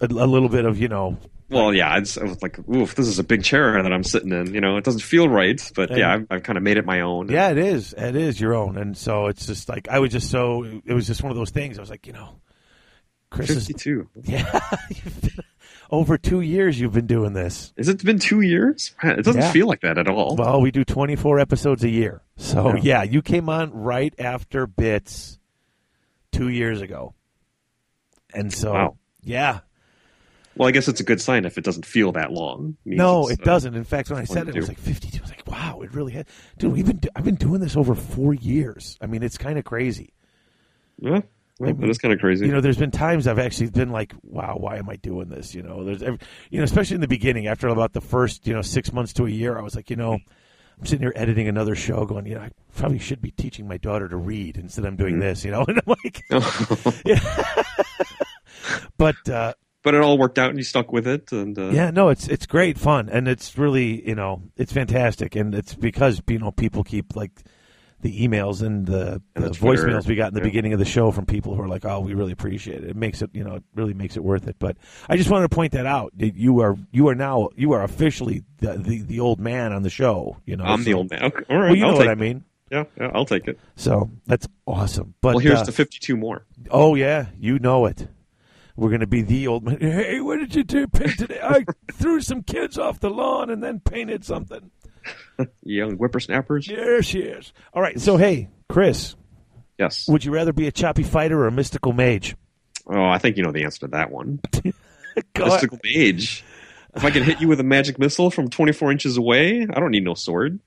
a, a little bit of you know. Well, yeah, it's, I was like, oof, this is a big chair that I'm sitting in. You know, it doesn't feel right, but yeah, I've, I've kind of made it my own. Yeah, it is. It is your own, and so it's just like I was just so. It was just one of those things. I was like, you know, Chris is fifty-two. yeah. over two years, you've been doing this. Has it been two years? It doesn't Yeah. feel like that at all. Well, we do 24 episodes a year. So, Yeah. yeah, you came on right after Bits two years ago. And so, Wow. yeah. Well, I guess it's a good sign if it doesn't feel that long. It No, it doesn't. In fact, when I said it, it was like 52. I was like, wow, it really had. Dude, we've been, do- I've been doing this over four years. I mean, it's kind of crazy. Yeah, well, I mean, that is kind of crazy. You know, there's been times I've actually been like, wow, why am I doing this? You know, there's, every, you know, especially in the beginning, after about the first, you know, six months to a year, I was like, you know, I'm sitting here editing another show, going, you know, I probably should be teaching my daughter to read instead of doing Mm-hmm. this, you know, and I'm like, yeah. but uh, but it all worked out, and you stuck with it. And uh, yeah, no, it's it's great fun, and it's really, you know, it's fantastic, and it's because you know people keep like the emails and the, And the the voicemails we got in the yeah. beginning of the show from people who are like, "Oh, we really appreciate it. It makes it, you know, it really makes it worth it." But I just wanted to point that out. You are you are now you are officially the the, the old man on the show. You know, I'm the old man. Okay, all right, Well, you I'll know what take I mean. Yeah, yeah, I'll take it. So that's awesome. But well, here's uh, the 52 more. Oh yeah, you know it. We're going to be the old man. Hey, what did you do paint today? I threw some kids off the lawn and then painted something. Young whippersnappers. Yes, yes. All right. So hey, Chris, Yes. would you rather be a choppy fighter or a mystical mage? Oh, I think you know the answer to that one. Mystical mage. If I can hit you with a magic missile from 24 inches away, I don't need no sword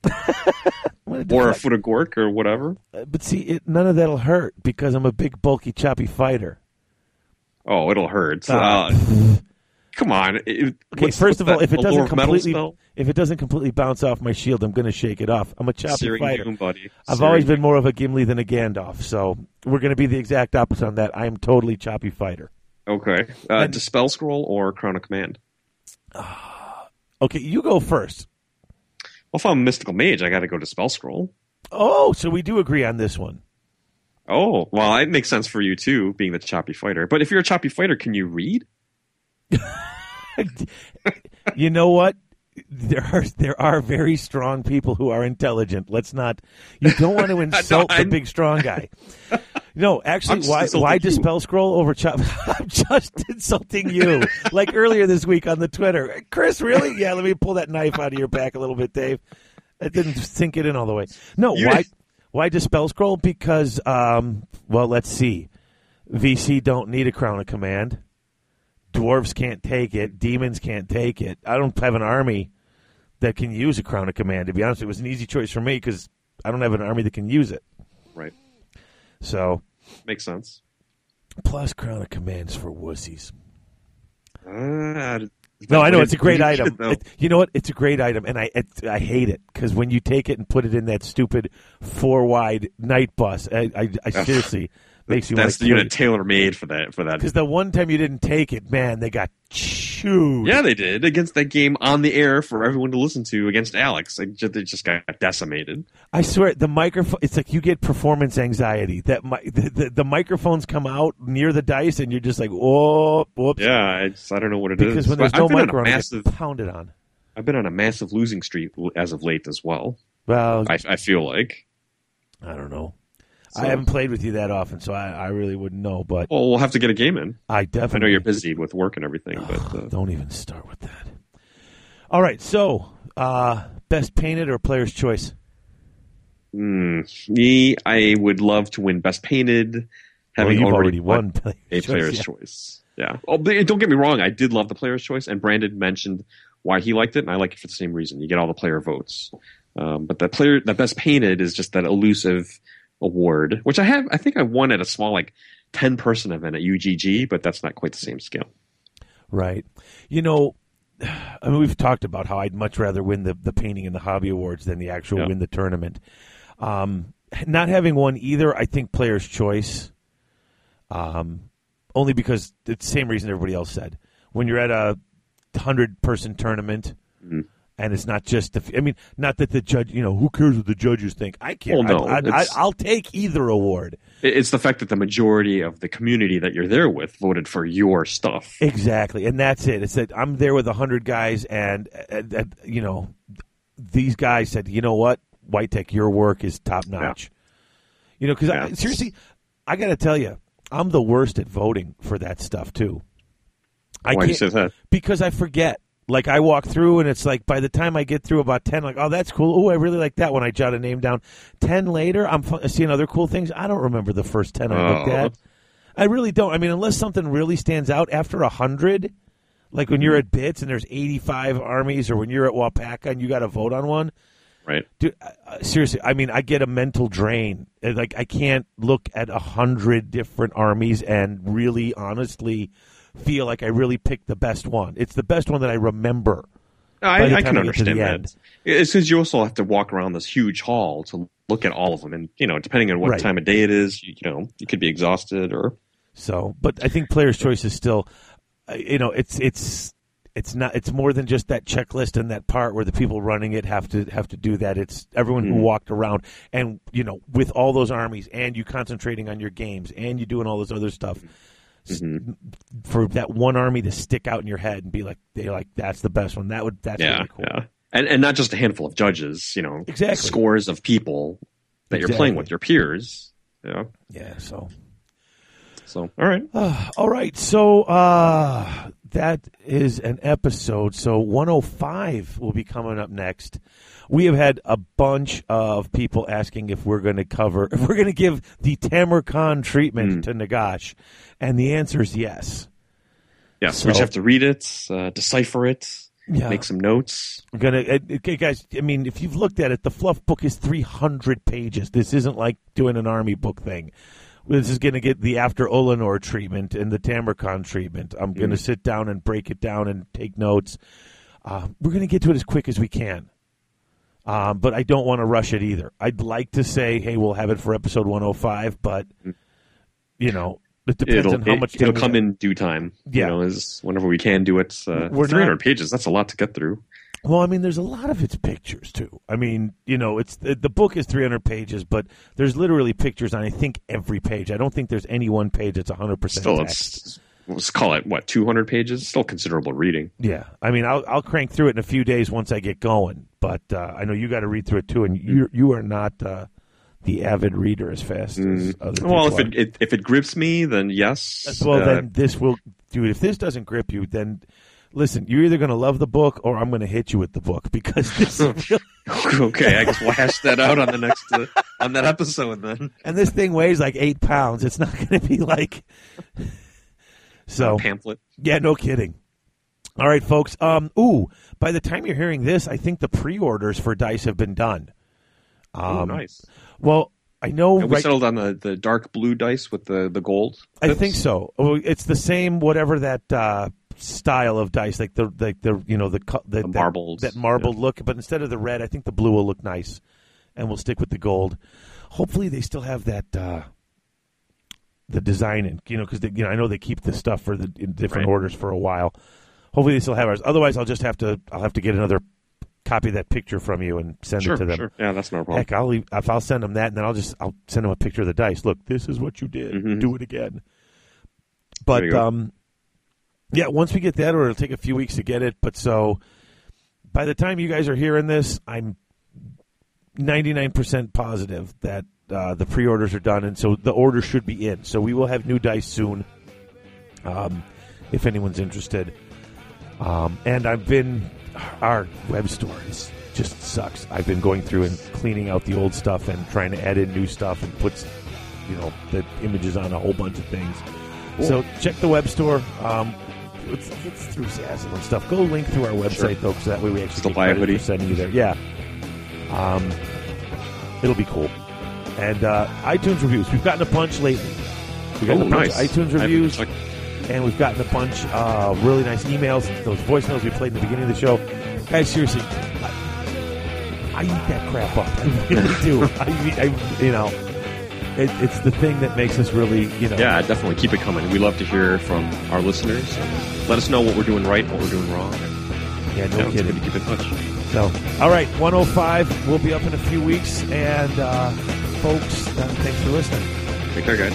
or a foot of gork or whatever. But see, it, none of that'll hurt because I'm a big, bulky, choppy fighter. Oh, it'll hurt. Ah. Uh, come on. It, Okay, first of all, if it doesn't Lore of Metal completely, if it doesn't completely bounce off my shield, I'm going to shake it off. I'm a choppy Searing fighter. Doom, buddy. I've Searing always been more of a Gimli than a Gandalf, so we're going to be the exact opposite on that. I am totally choppy fighter. Okay. Uh, And- Dispel Scroll or Crown of Command? Okay, you go first. Well, if I'm a mystical mage, I got to go to Spell Scroll. Oh, so we do agree on this one. Oh, well, it makes sense for you too, being the choppy fighter. But if you're a choppy fighter, can you read? you know what? There are there are very strong people who are intelligent. Let's not. You don't want to insult the big strong guy. No, actually, why why you. dispel scroll over chop? I'm just insulting you. like earlier this week on the Twitter, Chris. Really? Yeah. Let me pull that knife out of your back a little bit, Dave. I didn't sink it in all the way. No, You- why why dispel scroll? Because um, well, let's see. VC don't need a crown of command. Dwarves can't take it. Demons can't take it. I don't have an army that can use a crown of command. To be honest, it was an easy choice for me because I don't have an army that can use it. Right. So Makes sense. plus crown of commands for wussies. Uh, No, I know it's a great item. It- you know what? It's a great item, and I it, I hate it because when you take it and put it in that stupid four wide knight bus, I, I, I seriously makes you That's the unit tailor made for that. For that. Because the one time you didn't take it, man, they got chewed. Yeah, they did against that game on the air for everyone to listen to against Alex. It just, it just got decimated. I swear, the microphone. It's like you get performance anxiety. That mi- the, the, the microphones come out near the dice, and you're just like, oh, whoops. Yeah, I don't know what it is. because when there's But no I've been on a microphone, massive, pounded on. I've been on a massive losing streak as of late as well. Well, I, I feel like. I don't know. So- I haven't played with you that often, so I, I really wouldn't know. But Well, we'll have to get a game in. I I definitely know you're busy with work and everything, but uh, Don't even start with that. All right, so uh, best painted or player's choice? mm, me, I would love to win best painted. Having you've already, already won won player's a choice, player's yeah. choice. Yeah. Oh, don't get me wrong. I did love the player's choice, and Brandon mentioned why he liked it, and I like it for the same reason. You get all the player votes. Um, but the player, the best painted is just that elusive award, which I have. I think I won at a small like ten person event at UGG, but that's not quite the same scale. Right. You know, I mean, we've talked about how I'd much rather win the, the painting and the hobby awards than the actual Yeah. win the tournament. Um, not having one either, I think player's choice. Um, only because it's the same reason everybody else said. When you're at a hundred person tournament. Mm-hmm. And it's not just the. I mean, not that the judge. You know, who cares what the judges think? I care. Well, no, I, I, I, I'll take either award. It's the fact that the majority of the community that you're there with voted for your stuff. Exactly, and that's it. It's that I'm there with a hundred guys, and, and, and, you know, these guys said, you know what, White Tech, your work is top notch. You know, because Yeah. seriously, I got to tell you, I'm the worst at voting for that stuff too. I Why do you say that? Because I forget. Like I walk through, and it's like by the time I get through about ten, like, oh, that's cool. Oh, I really like that when I jot a name down. Ten later, I'm seeing other cool things. I don't remember the first ten I looked Oh. at. I really don't. I mean, unless something really stands out after a hundred, like when you're at Bits and there's 85 armies, or when you're at Wapaka and you got to vote on one. Right. Dude, uh, seriously, I mean, I get a mental drain. Uh, Like, I can't look at a hundred different armies and really, honestly, feel like I really picked the best one. It's the best one that I remember. I, I can understand that. end. It's because you also have to walk around this huge hall to look at all of them, and you know, depending on what Right. time of day it is, you, you know, you could be exhausted or So, but I think player's choice is still, uh, you know, it's it's it's not it's more than just that checklist and that part where the people running it have to have to do that. It's everyone who Mhm. walked around and you know with all those armies and you concentrating on your games and you doing all this other stuff. Mm-hmm. For that one army to stick out in your head and be like, they like that's the best one. That would that's yeah, really cool. yeah, and and not just a handful of judges, you know, Exactly. scores of people that you're playing with, your peers. Yeah. Yeah. So. So all right. all right. So uh, that is an episode. So 105 will be coming up next. We have had a bunch of people asking if we're going to cover, if we're going to give the Tamurkhan treatment Hmm. to Nagash, and the answer is yes. Yes, So- we just have to read it, uh, decipher it, Yeah. make some notes. I'm gonna, uh, okay, guys. I mean, if you've looked at it, the fluff book is 300 pages. This isn't like doing an army book thing. This is going to get the after Olenor treatment and the Tamurkhan treatment. I'm going to sit down and break it down and take notes. Uh, we're going to get to it as quick as we can. Um, but I don't want to rush it either. I'd like to say, hey, we'll have it for episode 105, but you know, it depends it'll on how it- much. it'll come have. in due time. Yeah. you know, is whenever we can do it. Uh, We're 300 not- pages. That's a lot to get through. Well, I mean, there's a lot of its pictures too. I mean, you know, it's the, the book is 300 pages, but there's literally pictures on I think every page. I don't think there's any one page that's 100 percent Still, text. let's call it what 200 pages. Still considerable reading. Yeah, I mean, I'll I'll crank through it in a few days once I get going. But uh, I know you got to read through it too, and you you are not uh, the avid reader as fast as other Mm. Well, if it, it if it grips me, then yes. well, Uh, then this will, dude. If this doesn't grip you, then listen, you're either going to love the book or I'm going to hit you with the book because this really okay, I guess we'll hash that out on the next uh, on that episode then. and this thing weighs like eight pounds. It's not going to be like so. pamphlet. Yeah, no kidding. All right, folks. Um, ooh, by the time you're hearing this, I think the pre-orders for dice have been done. oh, Um, nice. Well, I know. And we right, settled on the, the dark blue dice with the, the gold. I think so. Oh, It's the same whatever that uh, style of dice, like the like the you know the, the, The marbled, that, that marbled yeah. look. But instead of the red, I think the blue will look nice, and we'll stick with the gold. Hopefully, they still have that. Uh, the design and you know because you know I know they keep the stuff for the in different Right. orders for a while. Hopefully they still have ours. Otherwise, I'll just have to I'll have to get another copy of that picture from you and send Sure, it to them. sure. Yeah, that's no problem. Heck, I'll leave, if I'll send them that, and then I'll just I'll send them a picture of the dice. Look, this is what you did. Mhm. Do it again. But There you go. um, yeah, once we get that, or it'll take a few weeks to get it. But so by the time you guys are hearing this, I'm 99% positive that uh, the pre-orders are done, and so the order should be in. So we will have new dice soon. Um, if anyone's interested. Um, and I've been our web store is just sucks. I've been going through and cleaning out the old stuff and trying to add in new stuff and put you know the images on a whole bunch of things. So check the web store. Um, it's, it's through Zazzle and stuff. Go link through our website though, so that way we actually Still get buy a credit hoodie. for sending you there. Yeah, um, it'll be cool. And uh, iTunes reviews. We've gotten a bunch lately. We've gotten Oh, a bunch nice. of iTunes reviews and we've gotten a bunch of really nice emails. Those voicemails we played in the beginning of the show, guys. Seriously, I, I eat that crap up. I really do. I, I you know, it, it's the thing that makes us really, you know. Yeah, definitely keep it coming. We love to hear from our listeners. And let us know what we're doing right, what we're doing wrong. Yeah, no kidding. keep in touch. So, all right, 105. We'll be up in a few weeks, and uh, folks, uh, thanks for listening. Take care, guys.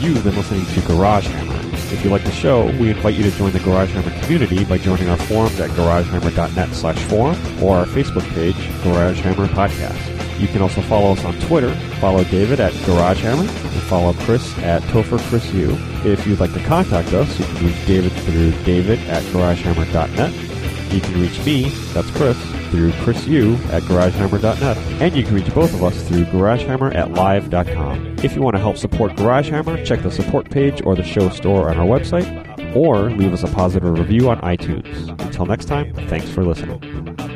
You've been listening to Garage Hammer. If you like the show, we invite you to join the Garage Hammer community by joining our forums at garagehammer.net slash forum or our Facebook page, Garage Hammer Podcast. You can also follow us on Twitter. Follow David at Garage Hammer and follow Chris at Topher Chris U. If you'd like to contact us, you can reach David through david at garagehammer.net. You can reach me, that's Chris, through chrisu at garagehammer.net. And you can reach both of us through garagehammer at live.com. If you want to help support GarageHammer, check the support page or the show store on our website, or leave us a positive review on iTunes. Until next time, thanks for listening.